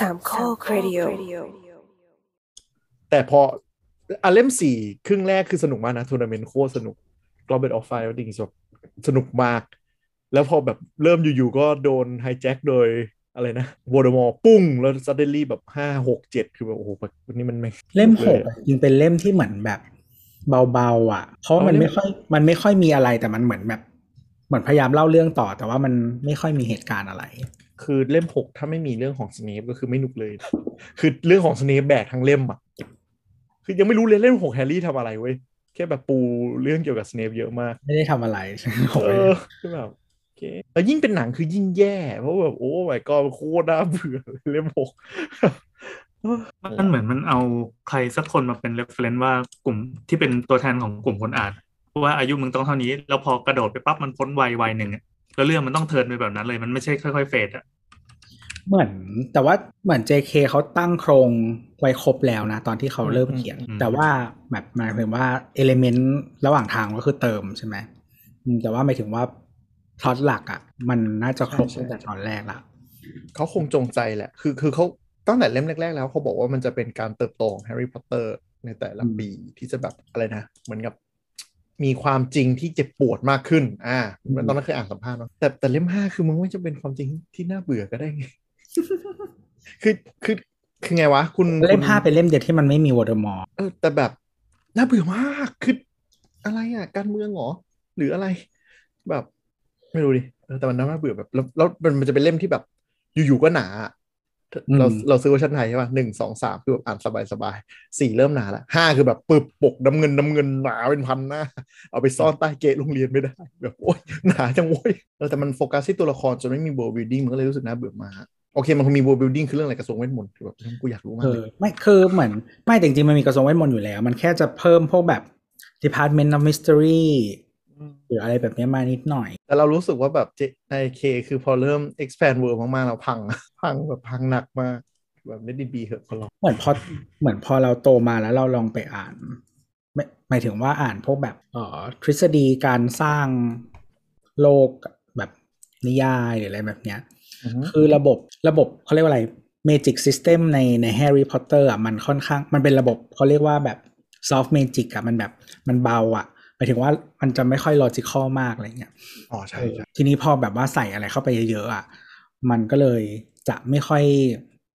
สามข้อครดิโอแต่พออันเล่มสี่ครึ่งแรกคือสนุกมากนะทัวร์นาเมนต์โคตรสนุกกลอเบตออฟไฟดิงแบบสนุกมาก แล้วพอแบบเริ่มอยู่ๆก็โดนไฮแจ็คโดยอะไรนะวอร์ดมอร์ปุ้ง แล้วซัดเดลี่แบบห้าหกเจ็ดคือแบบโอ้โหแบบวันนี้มันไม่เล่มหลกยอะจริงเป็นเล่มที่เหมือนแบบเบาๆอะ เพราะว่ามันเอาเล่มไม่ค่อยมันไม่ค่อยมีอะไรแต่มันเหมือนแบบ เหมือนพยายามเล่าเรื่องต่อแต่ว่ามันไม่ค่อยมีเหตุการณ์อะไร คือเล่มหกถ้าไม่มีเรื่องของสเนปก็คือไม่หนุกเลย คือเรื่องของสเนปแบกทั้งเล่มอะคือยังไม่รู้เลยเล่มหกแฮร์รี่ทำอะไรเว้ยแค่แบบปูเรื่องเกี่ยวกับสเนปเยอะมาก ไม่ได้ทำอะไรเออคือแบบโอเคแล้วยิ่งเป็นหนังคือยิ่งแย่เพราะแบบโอ้ my god โคตรน่าเบื่อเลยเล่มหกมันเหมือนมันเอาใครสักคนมาเป็น reference ว่ากลุ่มที่เป็นตัวแทนของกลุ่มคนอ่านว่าอายุมึงต้องเท่านี้ แล้วพอกระโดดไปปั๊บมันพ้นวัยวัยหนึ่งอะ แล้วเรื่องมันต้อง turn ไปแบบนั้นเลย มันไม่ใช่ค่อยๆ fade อะเหมือนแต่ว่าเหมือน JK เขาตั้งโครงไว้ครบแล้วนะ ตอนที่เขาเริ่มเขียน แต่ว่าแบบหมายถึงว่า element ระหว่างทางก็คือเติมใช่ไหมอืมแต่ว่าหมายถึงว่าพล็อตหลักอะ มันน่าจะครบใช่ตั้งแต่ตอนแรกละเขาคงจงใจแหละ คือคือเขาตั้งแต่เล่มแรก ๆ แล้วเขาบอกว่ามันจะเป็นการเติบโตของแฮร์รี่พอตเตอร์ในแต่ละปีที่จะแบบอะไรนะ เหมือนกับ มีความจริงที่เจ็บปวดมากขึ้น อ่าตอนนั้นเคยอ่านสัมภาษณ์เนอะแต่แต่เล่มห้าคือมึงไม่จะเป็นความจริงที่น่าเบื่อก็ได้ไงคือคือคือไงวะ คุณเล่มคุณห้าเป็นเล่มเดียวที่มันไม่มีวอร์ดมอร์เออแต่แบบน่าเบื่อมากคืออะไรอะ การเมืองเหรอหรืออะไร แบบ ไม่รู้ดิเออแต่มันน่าเบื่อแบบ แล้วแล้วมันมันจะเป็นเล่มที่แบบ อยู่ๆก็หนาอะ เราเราซื้อเวอร์ชันไทยใช่ป่ะหนึ่งสองสามคือแบบอ่านสบายสบายสี่เริ่มหนาละห้าคือแบบปึ๊บปกน้ำเงินน้ำเงินหนาเป็นพันหน้า เอาไปซ่อนใต้เก๊ะโรงเรียนไม่ได้ แบบโอ๊ยหนาจังโว้ยเออแต่มันโฟกัสที่ตัวละครจนไม่มี world building มันก็เลยรู้สึกน่าเบื่อมากโอเคมันคงมี world building คือเรื่องอะไรกระทรวงเวทมนต์คือแบบกูอยากรู้มาเอกเลอยไม่คือเหมือนไม่แต่จริงๆมันมีกระทรวงเวทมนต์อยู่แล้ว มันแค่จะเพิ่มพวกแบบ Department of Mystery หรืออะไรแบบเนี้ยมานิดหน่อย แต่เรารู้สึกว่าแบบเจในเคคือพอเริ่ม expand world มากๆ เราพัง พังแบบพังหนักมากแบบไม่ได้บีเหอะพอเราเหมือนพอเหมือนพอเราโตมาแล้วเราลองไปอ่านไม่หมายถึงว่าอ่านพวกแบบเอ่อทฤษฎีการสร้างโลกแบบนิยายหรืออะไรแบบเนี้ยอือฮึคือระบบระบบเขาเรียกว่าอะไร Magic System ในในแฮร์รี่พอตเตอร์อะมันค่อนข้างมันเป็นระบบเขาเรียกว่าแบบ soft magic อะมันแบบมันเบาอะ หมายถึงว่ามันจะไม่ค่อย logical มากอะไรเงี้ยอ๋อใช่ใช่ทีนี้พอแบบว่าใส่อะไรเข้าไปเยอะๆอะมันก็เลยจะไม่ค่อย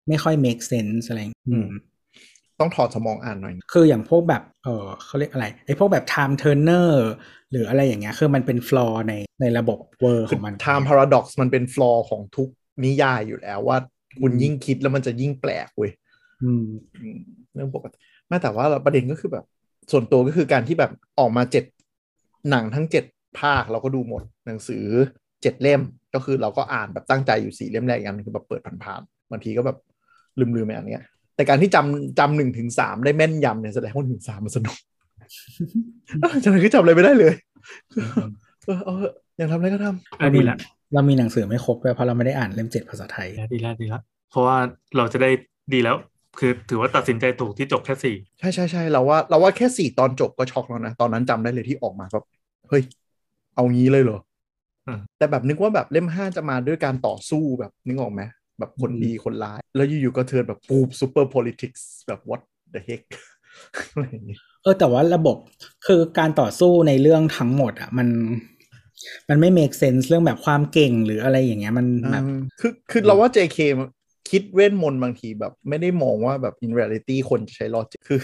ไม่ค่อย make sense อะไรอย่างเงี้ยอืมต้องถอดสมองอ่านหน่อย คืออย่างพวกแบบ เออเขาเรียกอะไร ไอ้พวกแบบ time turner หรืออะไรอย่างเงี้ย คือมันเป็น flaw ในในระบบเวอร์ขคือองมัน time paradox มันเป็น flaw ของทุกนิยายอยู่แล้วว่าคุณยิ่งคิดแล้วมันจะยิ่งแปลกเว้ยอืมอืมเรื่องปกติไม่แต่ว่าประเด็นก็คือแบบ ส่วนตัวก็คือการที่แบบออกมาเจ็ดหนังทั้งเจ็ดภาคเราก็ดูหมดหนังสือเจ็ดเล่มก็คือเราก็อ่านแบบตั้งใจอยู่สี่เล่มแรกอีกอันหนึงคือแบบเปิดผ่านๆบางทีก็แบบลืมๆไปอันเนี้ย แต่การที่จำจำหนึ่งถึงสามได้แม่นยำเนี่ยแสดงว่าหนึ่งสามมันสนุกจำอะไรคือจำอะไรไม่ได้เลยเออเอาเถอะอยากทำอะไรก็ทำเออดีละเรามีหนังสือไม่ครบด้วยเพราะเราไม่ได้อ่านเล่มเจ็ดภาษาไทย ดีละดีละเพราะว่าเราจะได้ดีแล้ว คือถือว่าตัดสินใจถูกที่จบแค่สี่ใช่ใช่ใช่เราว่าเราว่าแค่สี่ตอนจบก็ช็อกแล้วนะตอนนั้นจำได้เลยที่ออกมาแบบเฮ้ยเอางี้เลยเหรออืมแต่แบบนึกว่าแบบเล่มห้าจะมาด้วยการต่อสู้แบบนึกออกไหมแบบคนดีคนร้าย แล้วอยู่ๆก็ turn แบบปูบซูเปอร์ politics แบบ what the heck อะไรอย่างงี้เออแต่ว่าระบบคือการต่อสู้ในเรื่องทั้งหมดอะมันมันไม่ make sense เรื่องแบบความเก่งหรืออะไรอย่างเงี้ยมันแบบอืมคือคือเราว่า JK คิดเวทมนต์บางทีแบบ ไม่ได้มองว่าแบบ in reality คนจะใช้ logic คือ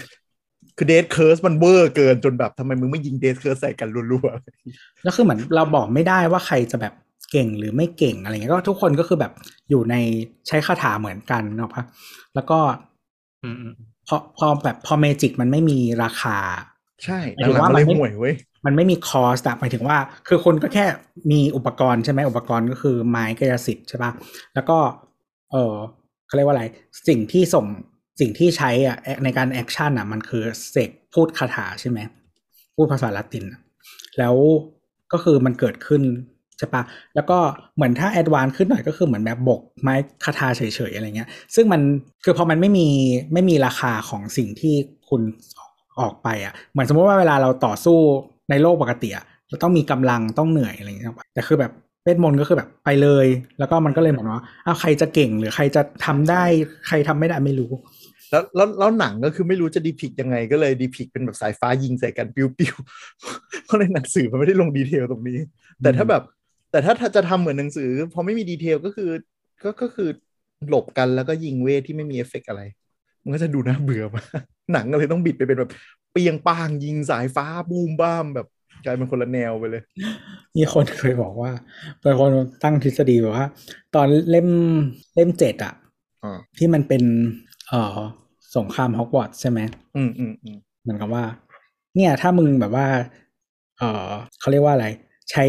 คือ death curse มันเวอร์เกินจนแบบทำไมมึงไม่ยิง death curse ใส่กันรัวๆแล้วคือเหมือนเราบอกไม่ได้ว่าใครจะแบบเก่งหรือไม่เก่งอะไรเงี้ยก็ทุกคนก็คือแบบอยู่ในใช้คาถาเหมือนกันเนาะปะแล้วก็อืมอืมพอพอแบบพอ magic มันไม่มีราคา ใช่หมายถึงหลังว่าๆมันเลยมันไม่ห่วยเว้ยมันไม่มี cost อะหมายถึงว่า คือคนก็แค่มีอุปกรณ์ใช่ไหมอุปกรณ์ก็คือไม้กายสิทธิ์ใช่ปะแล้วก็ เออเขาเรียกว่าอะไร สิ่งที่ส่งสิ่งที่ใช้อะในการ action อะ มันคือเสกพูดคาถาใช่ไหม พูดภาษาละติน แล้วก็คือมันเกิดขึ้นใช่ปะแล้วก็เหมือนถ้า advance ขึ้นหน่อยก็คือเหมือนแบบโบกไม้คาถาเฉยๆอะไรเงี้ย ซึ่งมันคือพอมันไม่มีไม่มีราคาของสิ่งที่คุณออกไปอะ เหมือนสมมติว่าเวลาเราต่อสู้ในโลกปกติอะเราต้องมีกำลังต้องเหนื่อยอะไรเงี้ยแต่คือแบบ เวทมนตร์ก็คือแบบไปเลย แล้วก็มันก็เลยเหมือนว่าอ้าวใครจะเก่งหรือใครจะทำได้ใครทำไม่ได้ไม่รู้ แล้วแล้วแล้วหนังก็คือไม่รู้จะ depict ยังไง ก็เลย depict เป็นแบบสายฟ้ายิงใส่กันปิ้วปิ้วๆเพราะในหนังสือมันไม่ได้ลง detail ตรงนี้ แต่ถ้าแบบ แต่ถ้าจะทำเหมือนหนังสือพอไม่มี detail ก็คือก็ก็คือหลบกันแล้วก็ยิงเวทที่ไม่มีเอฟเฟกต์อะไร มันก็จะดูน่าเบื่อมากหนังก็เลยต้องบิดไปเป็นแบบเปียงป้างยิงสายฟ้าบูมบ้ามแบบ กลายเป็นคนละแนวไปเลย มีคนเคยบอกว่าเป็นคนตั้งทฤษฎีแบบว่า ตอนเล่มเล่มเจ็ดอะอ่าที่มันเป็น เอ่อสงครามฮอกวอตส์ใช่ไหมอืมอืมอืมเหมือนกับว่า เนี่ย ถ้ามึงแบบว่า เออเขาเรียกว่าอะไร ใช้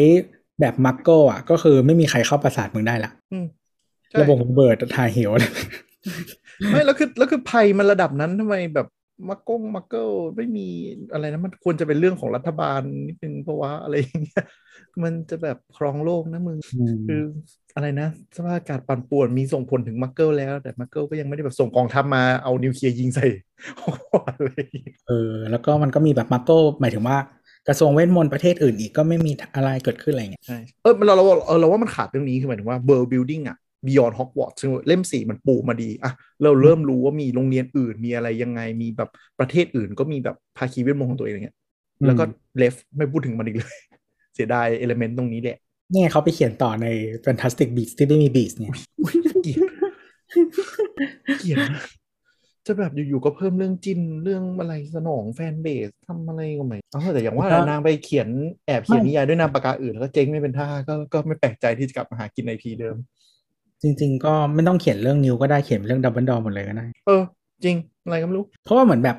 แบบมักโกอะ ก็คือไม่มีใครเข้าประสาทมึงได้ละอืมใช่ระบบระเบิดทายเหวไม่แล้วคือแล้วคือภัยมันระดับนั้นทำไมแบบ มักกงมักเกิลไม่มีอะไรนะมันควรจะเป็นเรื่องของรัฐบาลนิดนึงเพราะว่าอะไรอย่างเงี้ยมันจะแบบครองโลกนะมึงคืออะไรนะสภาพอากาศปั่นป่วนมีส่งผลถึงมักเกิลแล้ว แต่มักเกิลก็ยังไม่ได้แบบส่งกองทัพมาเอานิวเคลียร์ยิงใส่อะไรอย่างเงี้ยเออ แล้วก็มันก็มีแบบมักโกหมายถึงว่ากระทรวงเวทมนต์ประเทศอื่นอีกก็ไม่มีอะไรเกิดขึ้นอะไรเงี้ยใช่เออเราเราเออเราว่ามันขาดเรื่องนี้คือหมายถึงว่า world building อะ beyond Hogwarts ซึ่งเล่มสี่มันปูมาดีอะเราเริ่มรู้ว่ามีโรงเรียนอื่นมีอะไรยังไงมีแบบประเทศอื่นก็มีแบบภาคีเวทมนต์ของตัวเองอย่างเงี้ยแล้วก็เลฟไม่พูดถึงมันอีกเลย เสียดายเอลเมนต์ตรงนี้แหละเนี่ยเขาไปเขียนต่อใน Fantastic Beasts ที่ไม่มี Beasts เนี่ยอุ๊ยเกลียดเกลียดมากจะแบบอยู่ๆก็เพิ่มเรื่องจิ้นเรื่องอะไรสนอง fanbase ทำอะไรก็ไม่เอาแต่อย่างว่าแหละนางไปเขียนแอบเขียนนิยายด้วยนามปากกาอื่นแล้วก็เจ๊งไม่เป็นท่าก็ก็ไม่แปลกใจที่จะกลับมาหากิน IP เดิม จริง ๆ ก็ไม่ต้องเขียนเรื่องนิวท์ก็ได้เขียนเรื่องดัมเบิลดอร์หมดเลยก็ได้ เออ จริง อะไรก็ไม่รู้ เพราะว่าเหมือนแบบ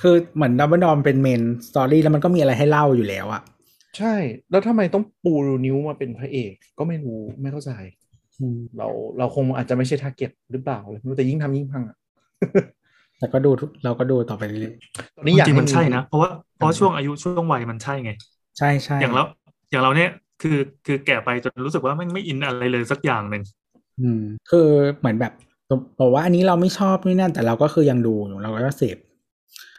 คือเหมือนดัมเบิลดอร์เป็น main story แล้วมันก็มีอะไรให้เล่าอยู่แล้วอะใช่ แล้วทำไมต้องปูนิวท์มาเป็นพระเอก ก็ไม่รู้ไม่เข้าใจอืมเราเราคงอาจจะไม่ใช่ทาร์เก็ตหรือเปล่าเลยไม่รู้แต่ยิ่งทำยิ่งพังอะแต่ก็ดูทุกเราก็ดูต่อไปเรื่อยตอนนี้อยากจริงๆให้มันใช่นะ เพราะว่าเพราะช่วงอายุช่วงวัยมันใช่ไงๆใช่ใช่อย่างเราอย่างเราเนี่ยคือคือแก่ไปจนรู้สึกว่าไม่งไม่อินอะไรเลยสักอย่างหนึ่ง อืมคือเหมือนแบบบอกว่าอันนี้เราไม่ชอบนี่นั่นแต่เราก็คือยังดูอยู่เราก็เสพ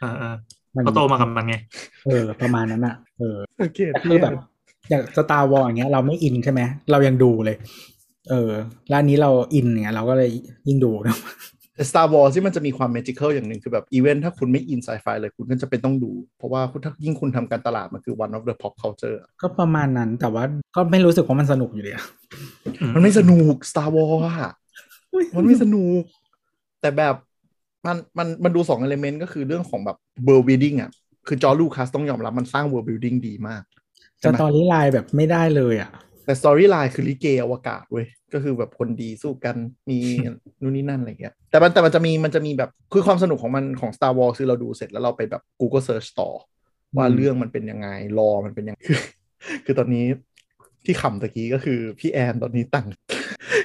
อ่าอ่ามันเราโตมากับมันไง เออ ประมาณนั้นอะเออโอเคแต่คือแบบ อย่างสตาร์วอลอย่างเงี้ย เราไม่อินใช่ไหมเรายังดูเลย เออแล้วอันนี้เราอินเนี่ยเราก็เลยยิ่งดูนะแต่ Star Wars ที่มันจะมีความ magical อย่างหนึ่งคือแบบอีเวนต์ถ้าคุณไม่อินไซไฟเลยคุณก็จะเป็นต้องดู เพราะว่าคุณถ้ายิ่งคุณทำการตลาดมันคือ one of the pop culture อะก็ประมาณนั้นแต่ว่าก็ไม่รู้สึกว่ามันสนุกอยู่ดีอะมันไม่สนุก Star Wars อะมันไม่สนุก แต่แบบมันมันมันดูสอง element ก็คือเรื่องของแบบ world building อะคือจอร์จ ลูคัสต้องยอมรับมันสร้าง world building ดีมาก storyline แบบไม่ได้เลยอะ แต่ storyline คือลิเกอวกาศเว้ยก็คือแบบคนดีสู้กันมีนู่นนี่นั่นอะไรเงี้ยแต่มันแต่มันจะมีมันจะมีแบบคือความสนุกของมันของ Star Wars คือเราดูเสร็จแล้วเราไปแบบ Google search ต่อว่าอืมเรื่องมันเป็นยังไง lore มันเป็นยังไงคือคือตอนนี้ที่ขำตะกี้ก็คือพี่แอนตอนนี้แต่ง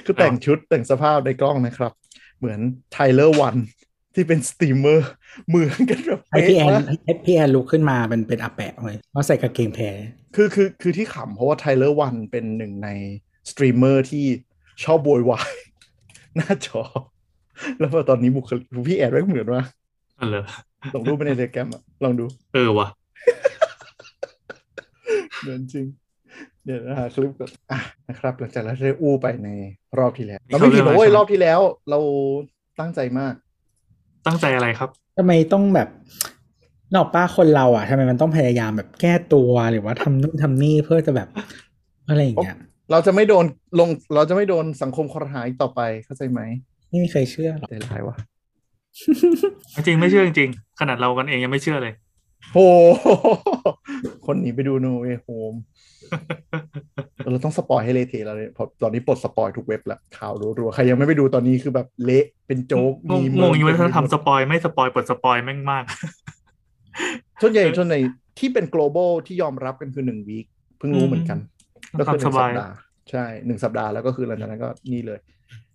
คือแต่งชุดแต่งสภาพในกล้องนะครับ เหมือน Tyler1 ที่เป็นสตรีมเมอร์เหมือนกันแบบไอพี่แอนเป๊ะมากให้พี่แอนลุกขึ้นมาเป็นเป็นอาแปะเลยเขาใส่กางเกงแพรคือคือคือที่ขำเพราะว่า Tyler1เป็นหนึ่งในสตรีมเมอร์ที่ชอบโวยวายหน้าจอ แล้วพอตอนนี้บุคลิกพี่แอนไว้เหมือนว่าอ๋อเหรอส่งรูปไปใน Telegram อะลองดู เออว่ะเหมือนจริง เดี๋ยวนะหาคลิปก่อนอะนะครับ หลังจากเราได้อู้ไปในรอบที่แล้ว เราไม่ผิดนะเว้ยรอบที่แล้ว เราตั้งใจมาก ตั้งใจอะไรครับทำไมต้องแบบนอกป้าคนเราอะทำไมมันต้องพยายามแบบแก้ตัวหรือว่าทำนู่นทำนี่เพื่อจะแบบอะไรอย่างเงี้ยเราจะไม่โดนลง เราจะไม่โดนสังคมคอรหาอีกต่อไปเข้าใจไหมไม่มีใครเชื่อหรอกใจร้ายวะจริงๆไม่เชื่อจริงๆขนาดเรากันเองยังไม่เชื่อเลย โห คนหนีไปดู No Way Home เราต้องสปอยให้เละเทะแล้วเลยเพราะตอนนี้ปลดสปอยทุกเว็บแล้วข่าวรัวๆ ใครยังไม่ไปดูตอนนี้คือแบบเละเป็นโจ๊กงงมีงงอยู่ว่าถ้าทำสปอยไม่สปอยเปิดสปอยแม่งมากส่วนใหญ่ส่วนใหญ่ที่เป็น global ที่ยอมรับกันคือหนึ่ง week เพิ่งรู้เหมือนกัน ก็คือหนึ่งทำสสับายปดาห์ใช่หนึ่งสัปดาห์แล้วก็คือหลังจากนั้นก็นี่เลย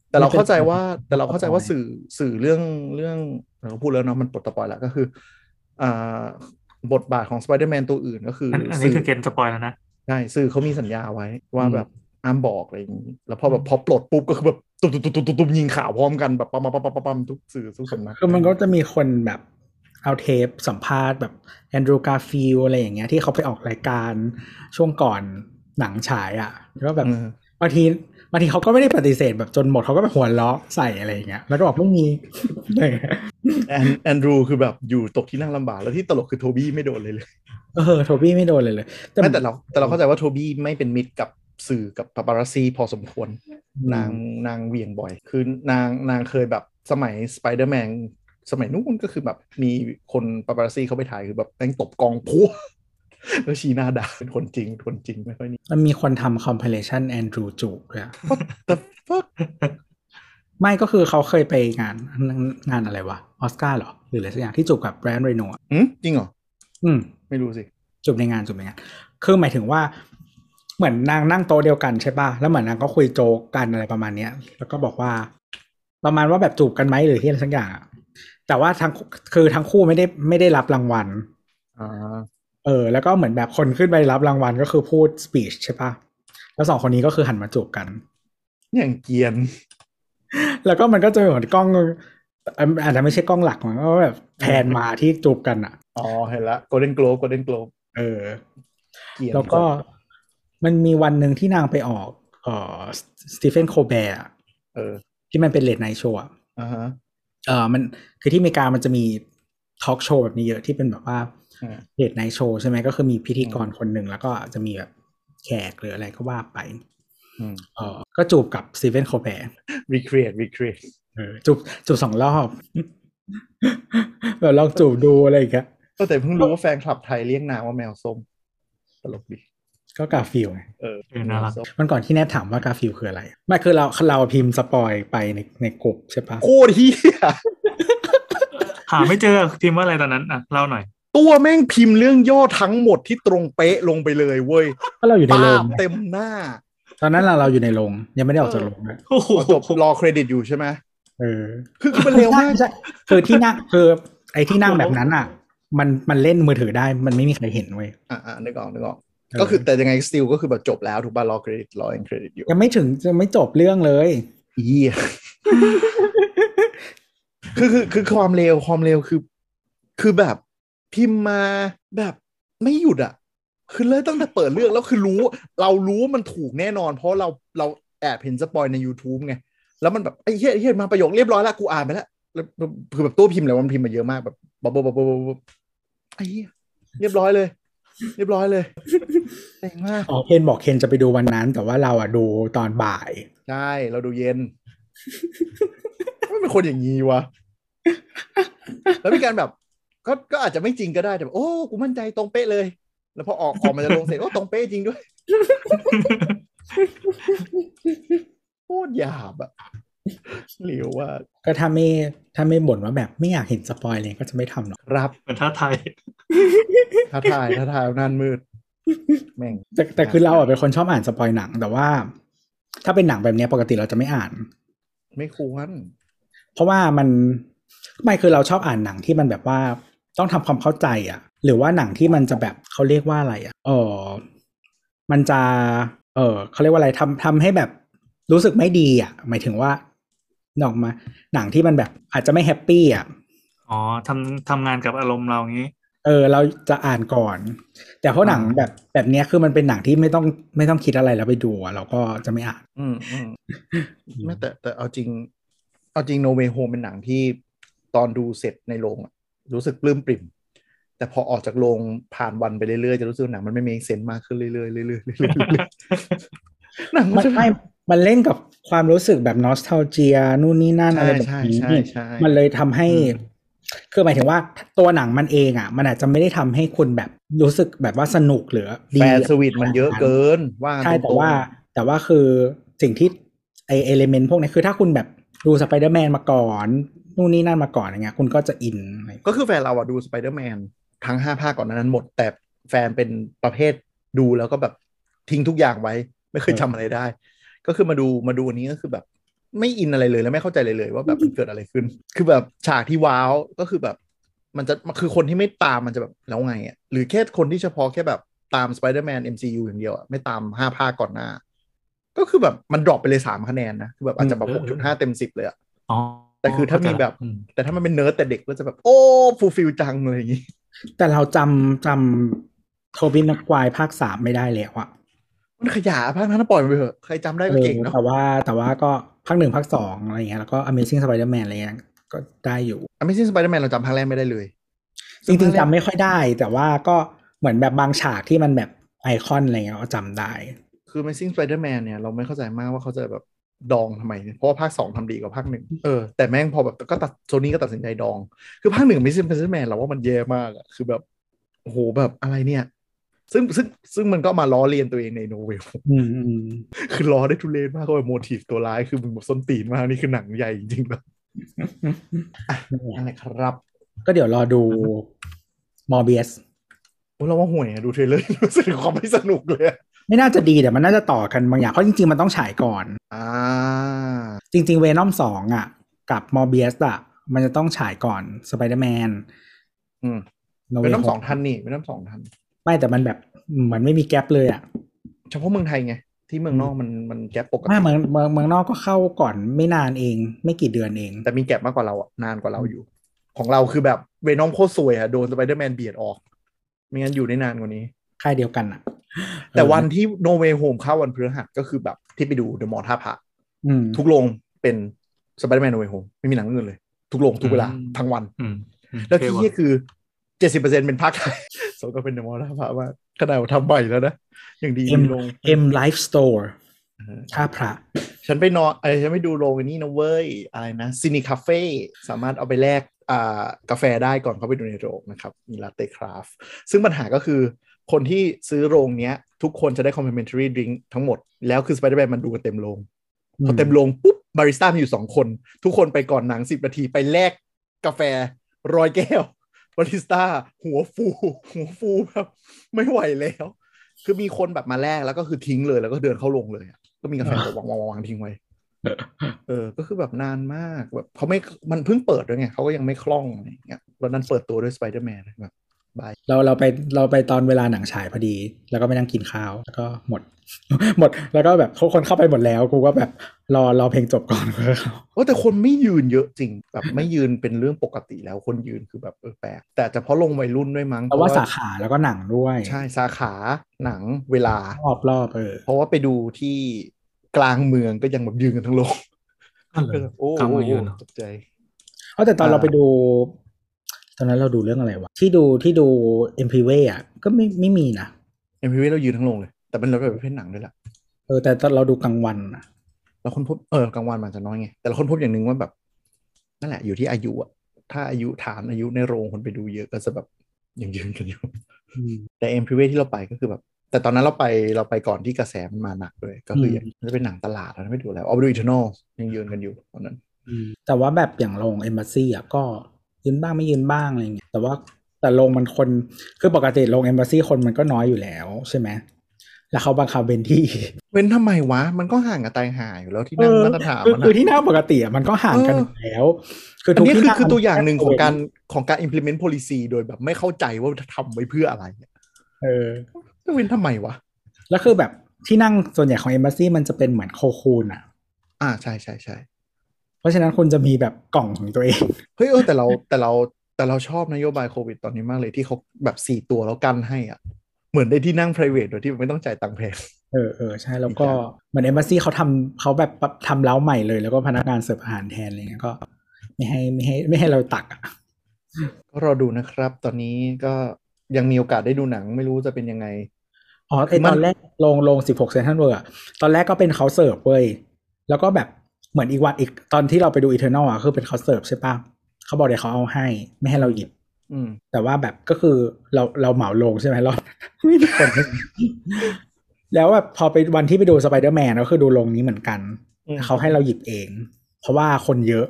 แต่เราเข้าใจว่าแต่เราเข้าใจว่าสื่อสื่อเรื่องเรื่องเราก็พูดแล้วเนาะมันปลดสปอยแล้วก็คืออ่า บทบาทของสไปเดอร์แมนตัวอื่นก็คืออันอันนี้สื่คือเกณฑ์สปอยแล้วนะ ใช่ สื่อเขามีสัญญาไว้ว่าแบบห้ามบอกอะไรอย่างนี้ แล้วพอแบบพอปลดปุ๊บก็คือแบบตุบตุบตุบตุบตุบยิงข่าวพร้อมกันแบบปั๊มปั๊มปั๊มปั๊มปั๊มทุกสื่อทุกสำนักคือมันก็จะมีคนแบบเอาเทปสัมภาษณ์แบบแอนดรูว์ การ์ฟิลด์อะไรอย่างเงี้ยที่เขาไปออกรายการช่วงก่อนหนังฉายอะแล้วแบบเออบางทีบางทีเขาก็ไม่ได้ปฏิเสธแบบจนหมดเขาก็แบบหัวเราะใส่อะไรอย่างเงี้ยแล้วก็บอกไม่มี อะไรอย่างเงี้ยแอนแอนดรูว์คือแบบอยู่ตกที่นั่งลำบากแล้วที่ตลกคือโทบี้ไม่โดนเลยเลยเออโทบี้ไม่โดนเลยเลยไม่แต่เราแต่เราเข้าใจว่าโทบี้ไม่เป็นมิตรกับสื่อกับปาปารัสซีพอสมควร นางนางเหวียงบ่อย คือนางนางเคยแบบสมัยสไปเดอร์แมนสมัยนู้นก็คือแบบมีคนปาปารัสซีเข้าไปถ่ายคือแบบแม่งตบกล้องพัวะแล้วชี้หน้าด่าเป็นคนจริงคนจริงไม่ค่อยนี่มันมีคนทำ compilation แอนดรูจูด้วยอะ What the fuck ไม่ก็คือเขาเคยไปงานงานอะไรวะออสการ์เหรอ หรืออะไรสักอย่างที่จูบกับแบรนด์เรโนะอืมจริงเหรอ อืม ไม่รู้สิจูบในงานจูบในงานคือหมายถึงว่า เหมือนนางนั่งโต๊ะเดียวกันใช่ป่ะแล้วเหมือนนางก็คุยโจกกันอะไรประมาณเนี้ย แล้วก็บอกว่า ประมาณว่าแบบจูบกันไหมหรือที่อะไรสักอย่างอะแต่ว่าทั้งคือทั้งคู่ไม่ได้ไม่ได้รับรางวัลอ่าเออ แล้วก็เหมือนแบบคนขึ้นไปรับรางวัลก็คือพูดสปีชใช่ป่ะแล้วสองคนนี้ก็คือหันมาจูบกัน อย่างเกรียน แล้วก็มันก็จะเหมือนกล้องอะอาจจะไม่ใช่กล้องหลักมันก็แบบแพนมาที่จูบกันอะ อ๋อ เห็นละ Golden Globe Golden Globe เออเกรียนแล้วก็มันมีวันหนึ่งที่นางไปออกเอ่อสตีเฟนโคแบร์เออ ที่มันเป็น late night show อ่าฮะเออมันคือที่อเมริกามันจะมีทอล์กโชว์แบบนี้เยอะที่เป็นแบบว่าอ่า late night show ใช่ไหมก็คือมีพิธีกรคนหนึ่งแล้วก็จะมีแบบแขกหรืออะไรก็ว่าไปอืมเออ ก็จูบกับสตีเฟนโคลแบร์ recreate recreate เออจูบจูบสองรอบแบบลองจูบดูอะไรอย่างเงี้ยก็แต่เพิ่งรู้ว่าแฟนคลับไทยเรียกนางว่าแมวส้มตลกดีก็กาฟิลไงเออเออน่ารักแมวส้มมันก่อนที่แนทถามว่ากาฟิลคืออะไร ไม่คือเราเราพิมพ์สปอยไปในในกลุ่มใช่ปะโคตรเฮียหาไม่เจอพิมพ์ว่าอะไรตอนนั้นอะเล่าหน่อย ตัวแม่งพิมพ์เรื่องย่อทั้งหมดที่ตรงเป๊ะลงไปเลยเว้ยก็เราอยู่ในป้าโรงบเต็มหน้า ตอนนั้นเราเราอยู่ในโรงยังไม่ได้ออกจากโรงเลยโอ้โหพอจบรอเครดิตอยู่ใช่ไหมเออ คือคือมันเร็วมากไใช่คือที่นั่งคือไอ้ที่นั่งแบบนั้นอะ มันมันเล่นมือถือได้มันไม่มีใครเห็นเว้ยอ่าอ่านึกออกนึกออกเออก็คือแต่ยังไง still ก็คือแบบจบแล้วถูกป่ะรอเครดิตรอ end credit อยู่ยังไม่ถึงจะไม่จบเรื่องเลยเหี้ยคือคือคือความเร็วความเร็วคือ คือแบบพิมพ์มาแบบไม่หยุดอะ คือเลยตั้งแต่เปิดเรื่องแล้วคือรู้ เรารู้ว่ามันถูกแน่นอน เพราะเราเราแอบเห็นสปอยใน YouTube ไง แล้วมันแบบไอ้เหี้ยไอ้เหี้ยมาประโยคเรียบร้อยแล้วกูอ่านไปแล้วแล้วคือแบบตู้พิมพ์เลยว่ามันพิมพ์มาเยอะมากแบบบ๊อบบ๊อบบ๊อบบ๊อบบ๊อบไอ้เหี้ยเรียบร้อยเลย เรียบร้อยเลยเจ๋งมากอ๋อเคนบอกเคนจะไปดูวันนั้น แต่ว่าเราอะดูตอนบ่ายใช่เราดูเย็นไม่เป็นคนอย่างนี้วะแล้วมีการแบบก็ก็อาจจะไม่จริงก็ได้แต่แบบโอ้กูมั่นใจตรงเป๊ะเลย แล้วพอออกของมันจะลงเสร็จโอ้ตรงเป๊ะจริงด้วยโคตรหยาบอะเหลียวว่าก็ถ้าไม่ถ้าไม่บ่นว่าแบบไม่อยากเห็นสปอยเลยก็จะไม่ทำหรอกรับเหมือนท่าไทยท้าทายท้าทายนานมืดแม่งแต่แต่คือเราอะเป็นคนชอบอ่านสปอยหนัง แต่ว่า ถ้าเป็นหนังแบบเนี้ยปกติเราจะไม่อ่าน ไม่ควรเพราะว่ามันไม่คือเราชอบอ่านหนังที่มันแบบว่า ต้องทำความเข้าใจอะ หรือว่าหนังที่มันจะแบบเขาเรียกว่าอะไรอะเออมันจะ เออเขาเรียกว่าอะไรทำทำให้แบบรู้สึกไม่ดีอะ หมายถึงว่าออกมาหนังที่มันแบบอาจจะไม่ happy อะอ๋อทำทำงานกับอารมณ์เรางี้ เออ เราจะอ่านก่อน แต่เพราะหนังแบบแบบเนี้ยคือมันเป็นหนังที่ไม่ต้องไม่ต้องคิดอะไรแล้วไปดูอะเราก็จะไม่อ่าน อืมอืมไม่แต่แต่เอาจริง เอาจริง No Way Home เป็นหนังที่ตอนดูเสร็จในโรงอะ รู้สึกปลื้มปริ่ม แต่พอออกจากโรงผ่านวันไปเรื่อยๆ จะรู้สึกว่าหนังมันไม่มี sense มากขึ้นเรื่อยๆเรื่อยๆเรื่อยๆเรื่อยๆหนังมัมันนจะไม่มันเล่นกับความรู้สึกแบบนอสท a ลเจียนู่นนี่นั่นใช่อะไรแบบใช่นี้ใช่ใช่มันเลยทำให้อืมคือหมายถึงว่าตัวหนังมันเองอะ มันอาจจะไม่ได้ทำให้คุณแบบรู้สึกแบบว่าสนุกหรือดีแฟนสวิตมันเยอะเกิน ว่าตรงๆ ใช่ แต่ว่า แต่ว่าคือสิ่งที่ไอ element พวกนี้คือถ้าคุณแบบดูสไปเดอร์แมนมาก่อน นู่นนี่นั่นมาก่อนอย่างเงี้ยคุณก็จะอินอะไรก็คือแฟนเราอะดูสไปเดอร์แมนทั้งห้าภาคก่อนหนานั้นหมด แต่แฟนเป็นประเภทดูแล้วก็แบบทิ้งทุกอย่างไว้ ไม่เคยจำอะไรได้ ก็คือมาดูมาดูอันนี้ก็คือแบบไม่อินอะไรเลยแล้วไม่เข้าใจเลยเลยว่าแบบมันเกิดอะไรขึ้น คือแบบฉากที่ว้าวก็คือแบบ มันจะคือคนที่ไม่ตามมันจะแบบแล้วไงอะหรือแค่คนที่เฉพาะแค่แบบตาม Spider-Man MCU อย่างเดียวอะไม่ตามห้าภาคก่อนหน้า ก็คือแบบมัน drop ไปเลยสามคะแนนนะคือแบบอาจจะแบบอืมหกจุดห้าเต็มสิบเลยอะอ๋อ แต่คือถ้ามีแบบอืมแต่ถ้ามันเป็นเนิร์ดแต่เด็กก็จะแบบ โอ้ fulfill จังอะไรอย่างงี้ แต่เราจำจำโทบี้ แม็คไกวร์ภาคสามไม่ได้แล้วอะมันขยะภาคนั้นนะปล่อยมันไปเถอะใครจำได้เอก็เก่งเนาะแต่ว่าแต่ว่าก็ภาคหนึ่งภาคสองอะไรเงี้ยแล้วก็ Amazing Spider-Man อะไรเงี้ยก็ได้อยู่ Amazing Spider-Man เราจำภาคแรกไม่ได้เลย จริงๆจำไม่ค่อยได้ แต่ว่าก็เหมือนแบบบางฉากที่มันแบบไอคอนอะไรเงี้ยก็จำได้ คือ Amazing Spider-Man เนี่ยเราไม่เข้าใจมากว่าเขาจะแบบ ดองทำไม เพราะว่าภาคสองทำดีกว่าภาคหนึ่งเออแต่แม่งพอแบบก็ตัดโซนี่ก็ตัดสินใจดอง คือภาคหนึ่ง Amazing Spider-Man เราว่ามันแย่มากอะคือแบบโอ้โหแบบอะไรเนี่ย ซึ่งซึ่งซึ่งมันก็มาล้อเลียนตัวเองในโนเวลอืมอืมคือล้อได้ทุเรศมากก็แบบโมทีฟตัวร้ายคือมึงแบบส้นตีนมากนี่คือหนังใหญ่จริงๆแบบนั่นแหละครับ ก็เดี๋ยวรอดู Morbiusโอ้เราว่าห่วยอะดู trailer รู้สึกถึงความไม่สนุกเลยอะ ไม่น่าจะดีแต่มันน่าจะต่อกันบางอย่างเพราะจริงๆมันต้องฉายก่อนอ่าจริง ๆ Venom สองอะ กับ Morbius อะ มันจะต้องฉายก่อนสไปเดอร์แมนอืมเป็นน้ำสองทันนี่เป็นน้ำสองทัน ไม่แต่มันแบบเหมือนไม่มี gap เลยอะ เฉพาะเมืองไทยไง ที่เมืองนอกมันมัน gap ปกติไม่เมืองเมืองเมืองนอกก็เข้าก่อนไม่นานเอง ไม่กี่เดือนเอง แต่มี gap มากกว่าเราอะนานกว่าเราอยู่ ของเราคือแบบ Venom โคตรสวยอะโดนสไปเดอร์แมนเบียดออกไม่งั้นอยู่ได้นานกว่านี้ค่ายเดียวกันอะ แต่เออวันที่ No Way Home เข้าวันพฤหัสก็คือแบบที่ไปดูเดอะมอลล์ท่าพระอืมทุกโรงเป็น Spider-Man No Way Home ไม่มีหนังอื่นเลย ทุกโรงทุกเวลาอืมทั้งวันอืมอืมแล้วเท่ที่ว่ะเหี้ยคือเจ็ดสิบเปอร์เซ็นต์เป็นภาคไทยสมก็เป็นเดอะมอลล์ท่าพระว่าขนาดว่าทำใหม่แล้วนะอย่างดีเอ็มมีโรง M Lifestoreเออท่าพระ ฉันไปนอนเออฉันไปดูโรงอันนี้นะเว้ย อะไรนะ Cine Cafe สามารถเอาไปแลกอ่ากาแฟได้ก่อนเข้าไปดูในโรงนะครับ มีลาเต้ craft ซึ่งปัญหาก็คือ คนที่ซื้อโรงเนี้ย ทุกคนจะได้ complimentary drink ทั้งหมด แล้วคือ Spider-Man มันดูกันเต็มโรงพอเต็มโรงปุ๊บบาริสต้ามีอยู่สองคน ทุกคนไปก่อนหนังสิบนาทีไปแลกกาแฟร้อยแก้วบาริสต้าหัวฟู หัวฟูแบบไม่ไหวแล้ว คือมีคนแบบมาแลกแล้วก็คือทิ้งเลยแล้วก็เดินเข้าโรงเลยอะก็มีกาแฟแบบวางวางวางทิ้งไว้ เออ ก็คือแบบนานมากแบบเขาไม่มันเพิ่งเปิดด้วยไงเขาก็ยังไม่คล่องอะไรอย่างเงี้ยแล้วนั้นเปิดตัวด้วยสไปเดอร์แมนแบบ บายเราเราไปเราไปตอนเวลาหนังฉายพอดี แล้วก็ไปนั่งกินข้าวแล้วก็หมด หมดแล้วก็แบบทุกคนเข้าไปหมดแล้วกูก็แบบรอรอเพลงจบก่อนเพื่อเข้าโอ้แต่คนไม่ยืนเยอะจริงแบบไม่ยืนเป็นเรื่องปกติแล้วคนยืนคือแบบเออแปลกแต่จะเพราะลงวัยรุ่นด้วยมั้งแต่ว่าสาขาแล้วก็หนังด้วย ใช่สาขาหนังเวลารอบรอบเออเพราะว่าไปดูที่กลางเมืองก็ยังแบบยืนกันทั้งโรงนั่นเลยโอ้กลางเมืองโหยืนเหรอตกใจเพราะแต่ตอนอ่าเราไปดู ตอนนั้นเราดูเรื่องอะไรวะ ที่ดูที่ดู m p v อะ ก็ไม่ไม่มีนะเอ็มพีวีเรายืนทั้งโรงเลย แต่เป็นเราแบบประเภทหนังด้วยล่ะเออแต่ตอนเราดูกลางวันอะเราคนพบเออกลางวันมันจะน้อยไง แต่เราคนพบอย่างหนึ่งว่าแบบนั่นแหละอยู่ที่อายุอะถ้าอายุฐานอายุในโรงคนไปดูเยอะก็จะแบบยังยืนกันอยู่อืมแต่เอ็มพีวีที่เราไปก็คือแบบ แต่ตอนนั้นเราไปเราไปก่อนที่กระแสมันมาหนักเลยก็คือมอย่างจะเป็นหนังตลาดแล้วไม่ดูแล้วเอาไปดูอีเทอร์นอลยังยืนกันอยู่ตอนนั้นอืมแต่ว่าแบบอย่างโรงเอมบ s ซี่อะก็ ยืนบ้างไม่ยืนบ้างอะไรเงี้ยแต่ว่าแต่โรงมันคนคือปกติโรงเอมบ s ซี่คนมันก็น้อยอยู่แล้วใช่ไหมแล้วเขาบังคับเป็นที่ เว้นทำไมวะ มันก็ห่างกับตายห่าอยู่แล้วที่นั่งมาตรฐานคือมันคืออะที่นั่งปกติอะมันก็ห่างกันเอออยู่แล้ว คืออัทุนกนี้ที่คือนั่งคือตัวอย่างหนึ่งของการมันของการ implement policy โดยแบบไม่เข้าใจว่าทำไว้เพื่ออะไรอะเออก็เว้นทำไมวะ แล้วคือแบบที่นั่งส่วนใหญ่ของเอมบ s ซี่มันจะเป็นเหมือนโคคูนอะ อ่าใช่ใช่ใช่เพ ราะฉะนั้นคุณจะมีแบบกล่องของตัวเอง เฮ้ยเออแต่เราแต่เราแต่เราชอบนโยบายโควิดตอนนี้มากเลยที่เขาแบบสี่ตัวแล้วกันให้อะ เหมือนได้ที่นั่ง private โดยที่ไม่ต้องจ่ายตังค์แพงเออเออใช่ แล้วก็ดีจังเหมือนเอมบ s ซี่เขาทำเขาแบบปรับทำเล้าใหม่เลย แล้วก็พนักงานเสิร์ฟอาหารแทนอะไรเงี้ยก็ ไม่ให้ไม่ให้ไม่ให้เราตักอะก็รอดูนะครับ ตอนนี้ก็ยังมีโอกาสได้ดูหนังไม่รู้จะเป็นยังไงอ๋อไอคือมัตนอนแรกลงลงสิบหกเซนทันเวอร์ตอนแรกก็เป็นเขาเสิร์ฟเว้ยแล้วก็แบบ เหมือนอีกวันอีกตอนที่เราไปดูอีเทอร์นอลอะคือเป็นเขาเสิร์ฟใช่ปะเขาบอกเดี๋ยวเขาเอาให้ ไม่ให้เราหยิบอืมแต่ว่าแบบก็คือเราเราเหมาลงใช่ไหมเราไม่มีคนให้แล้วแบบพอไปวันที่ไปดูสไปเดอร์แมนก็คือดูลงนี้เหมือนกันอืมเขาให้เราหยิบเอง เพราะว่าคนเยอะ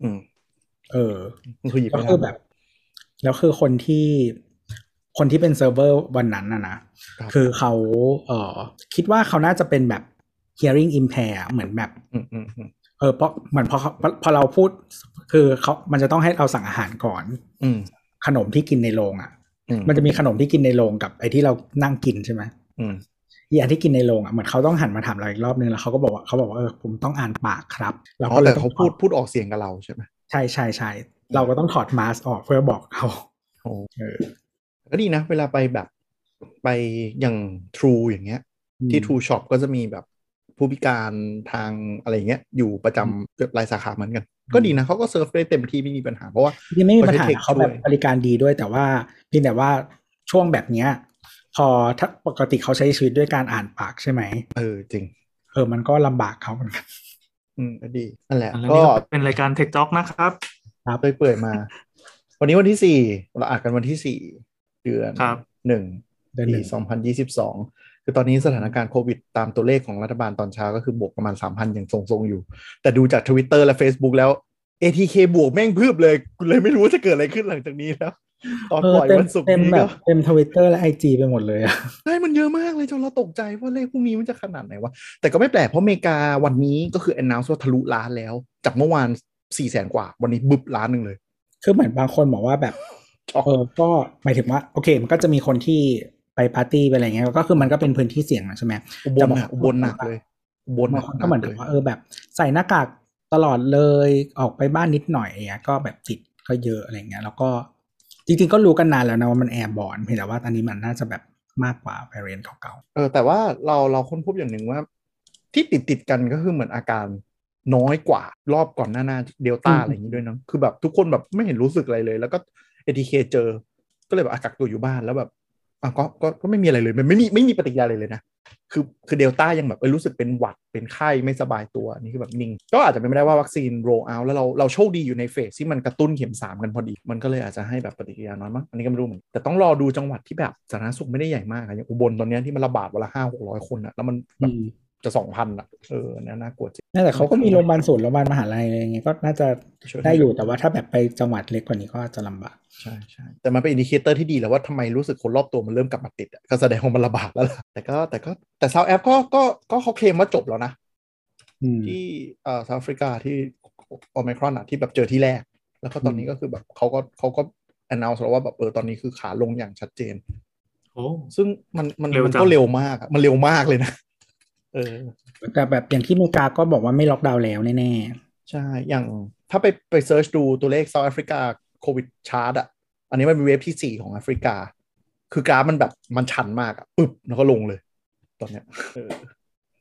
อืม เออมันคือหยิบก็ไม่คือทันแบบ แล้วคือคนที่คนที่เป็นเซิร์ฟเวอร์วันนั้นนะนะครับคือเขาเออคิดว่าเขาน่าจะเป็นแบบ hearing impair เหมือนแบบอืมอืมอืมเออเพราะเหมือนพอเขาพอเราพูด คือเขามันจะต้องให้เราสั่งอาหารก่อน อืมขนมที่กินในโรงอะอืมมันจะมีขนมที่กินในโรงกับไอ้ที่เรานั่งกินใช่ไหมอืมอีอันที่กินในโรงอะเหมือนเขาต้องหันมาถามเราอีกรอบนึงแล้วเขาก็บอกว่าเขาบอกว่าเออผมต้องอ่านปากครับเราอ๋อก็เลยแต่ต้อเขางพูดพูดออกเสียงกับเราใช่ไหมใช่ใช่ใช่เราก็ต้องถอดมาสก์ออกเพื่อบอกเขาโอ้เออก็ดีนะ เวลาไปแบบไปอย่าง True อย่างเงี้ย ที่ True Shop ก็จะมีแบบ ผู้พิการทางอะไรเงี้ยอยู่ประจำเกือบรายสาขาเหมือนกัน ก็ดีนะเขาก็เซิร์ฟได้เต็มที่ไม่มีปัญหาเพราะว่าที่ไม่มีปัญหาประเทศเขาแบบช่วยบริการดีด้วยแต่ว่าเพียงแต่ว่าช่วงแบบเนี้ยพอถ้าปกติเขาใช้ชีวิตด้วยการอ่านปากใช่ไหมเออจริง เออมันก็ลำบากเขาเหมือนกันอืมก็ดีนั่นแหละแล้วก็นี่ก็เป็นรายการ Tech Talk นะครับเปื่อยเปื่อยๆมา วันนี้วันที่สี่เราอัดกันวันที่สี่เดือนครับหนึ่งเดือนหนึ่ปีงสองพันยี่สิบสอง คือตอนนี้สถานการณ์โควิดตามตัวเลขของรัฐบาลตอนเช้าก็คือบวกประมาณสามพันอย่างทรงๆอยู่ แต่ดูจากทวิตเตอร์และ Facebook แล้ว ATK บวกแม่งพืบเลยกูเลยไม่รู้ว่าจะเกิดอะไรขึ้นหลังจากนี้แล้วตอนเอปอล่อยเต็มวันศุกร์เต็มนี้แบก็บเต็มทวิตเตอร์และ IG ไปหมดเลยอะใช่มันเยอะมากเลยจนเราตกใจว่าเลขพวกนี้มันจะขนาดไหนวะ แต่ก็ไม่แปลกเพราะอเมริกาวันนี้ก็คือ announce ว่าทะลุล้านแล้ว จากเมื่อวานสี่แสนกว่า วันนี้บึบล้านหนึ่งเลย คือเหมือนบางคนบอกว่าแบบช็อกเออก็หมายถึงว่า โอเค มันก็จะมีคนที่ ไปปาร์ตี้ไปอะไรเงี้ยก็คือมันก็เป็นพื้นที่เสี่ยงนะใช่ไหมอุบลหนักอุบลหนักเลยอุบลบางคนก็เหมือนเลถึยงว่าเออแบบ ใส่หน้ากากตลอดเลยออกไปบ้านนิดหน่อยอย่างเงี้ยก็แบบติดก็เยอะอะไรเงี้ย แล้วก็จริงๆก็รู้กันนานแล้วนะว่ามันแอร์บอร์นเพียงแต่ว่าตอนนี้มันน่าจะแบบมากกว่า variant เก่าเออแต่ว่าเราเราค้นพบอย่างหนึ่งว่า ที่ติดติดๆกันก็คือเหมือนอาการน้อยกว่ารอบก่อนหน้าหน้าเดลต้าอะไรอย่างนี้ด้วยเนอะคือแบบทุกคนแบบไม่เห็นรู้สึกอะไรเลย แล้วก็เอทีเคเจอ ก็เลยแบบอากักตัวอยู่บ้านแล้วแบบ อะก็ก็ก็ไม่มีอะไรเลยมันไม่มีไม่มีปฏิกิริยาอะไรเลยนะคือคือเดลต้ายังแบบเออรู้สึกเป็นหวัดเป็นไข้ไม่สบายตัวนี่คือแบบนิ่ง ก็อาจจะเป็นไปได้ว่าวัคซีนโรเอาแล้วเราเราโชคดีอยู่ใน phase ที่มันกระตุ้นเข็มสามกันพอดี มันก็เลยอาจจะให้แบบปฏิกิริยาน้อยมั้งอันนี้ก็ไม่รู้เหมือนแต่ต้องรอดูจังหวัดที่แบบสาธารณสุขไม่ได้ใหญ่มากอะอย่างอุบลตอนนี้ที่มันระบาดวันละห้าหกร้อยคนอะแล้วมันแบบ จะสองพันอะเออเนี่ยน่ากลัวจริงนั่นแต่เขาก็มีโรงพยาบาลศูนย์โรงพยาบาลมหาลัยอะไรเงี้ยก็น่าจะช่วยได้อยู่แต่ว่าถ้าแบบไปจังหวัดเล็กกว่านี้ก็จะลำบากใช่ใช่แต่มันเป็น indicator ที่ดีแล้วว่าทำไมรู้สึกคนรอบตัวมันเริ่มกลับมาติดอะก็แสดงว่ามันระบาดแล้วล่ะแต่ก็แต่ก็แต่ South Af ก็ก็ก็เขาเคลมว่าจบแล้วนะอืมที่เอ่อ South Africa ที่โอไมครอนอะที่แบบเจอที่แรก แล้วก็ตอนนี้ก็คือแบบเขาก็เขาก็ announce แล้วว่าแบบเออตอนนี้คือขาลงอย่างชัดเจนโอ้ซึ่งมันมันเร็วมันจังก็เร็วมากอะมันเร็วมากเลยนะ เออ แต่แบบอย่างที่อเมริกาก็บอกว่าไม่ล็อกดาวน์แล้วแน่ใช่ อย่างถ้าไปไป search ดูตัวเลข South Africa โควิดชาร์ตอะอันนี้มันเป็น wave ที่สี่ของแอฟริกา คือกราฟมันแบบมันชันมากอะปึ๊บแล้วก็ลงเลย ตอนเนี้ยเออ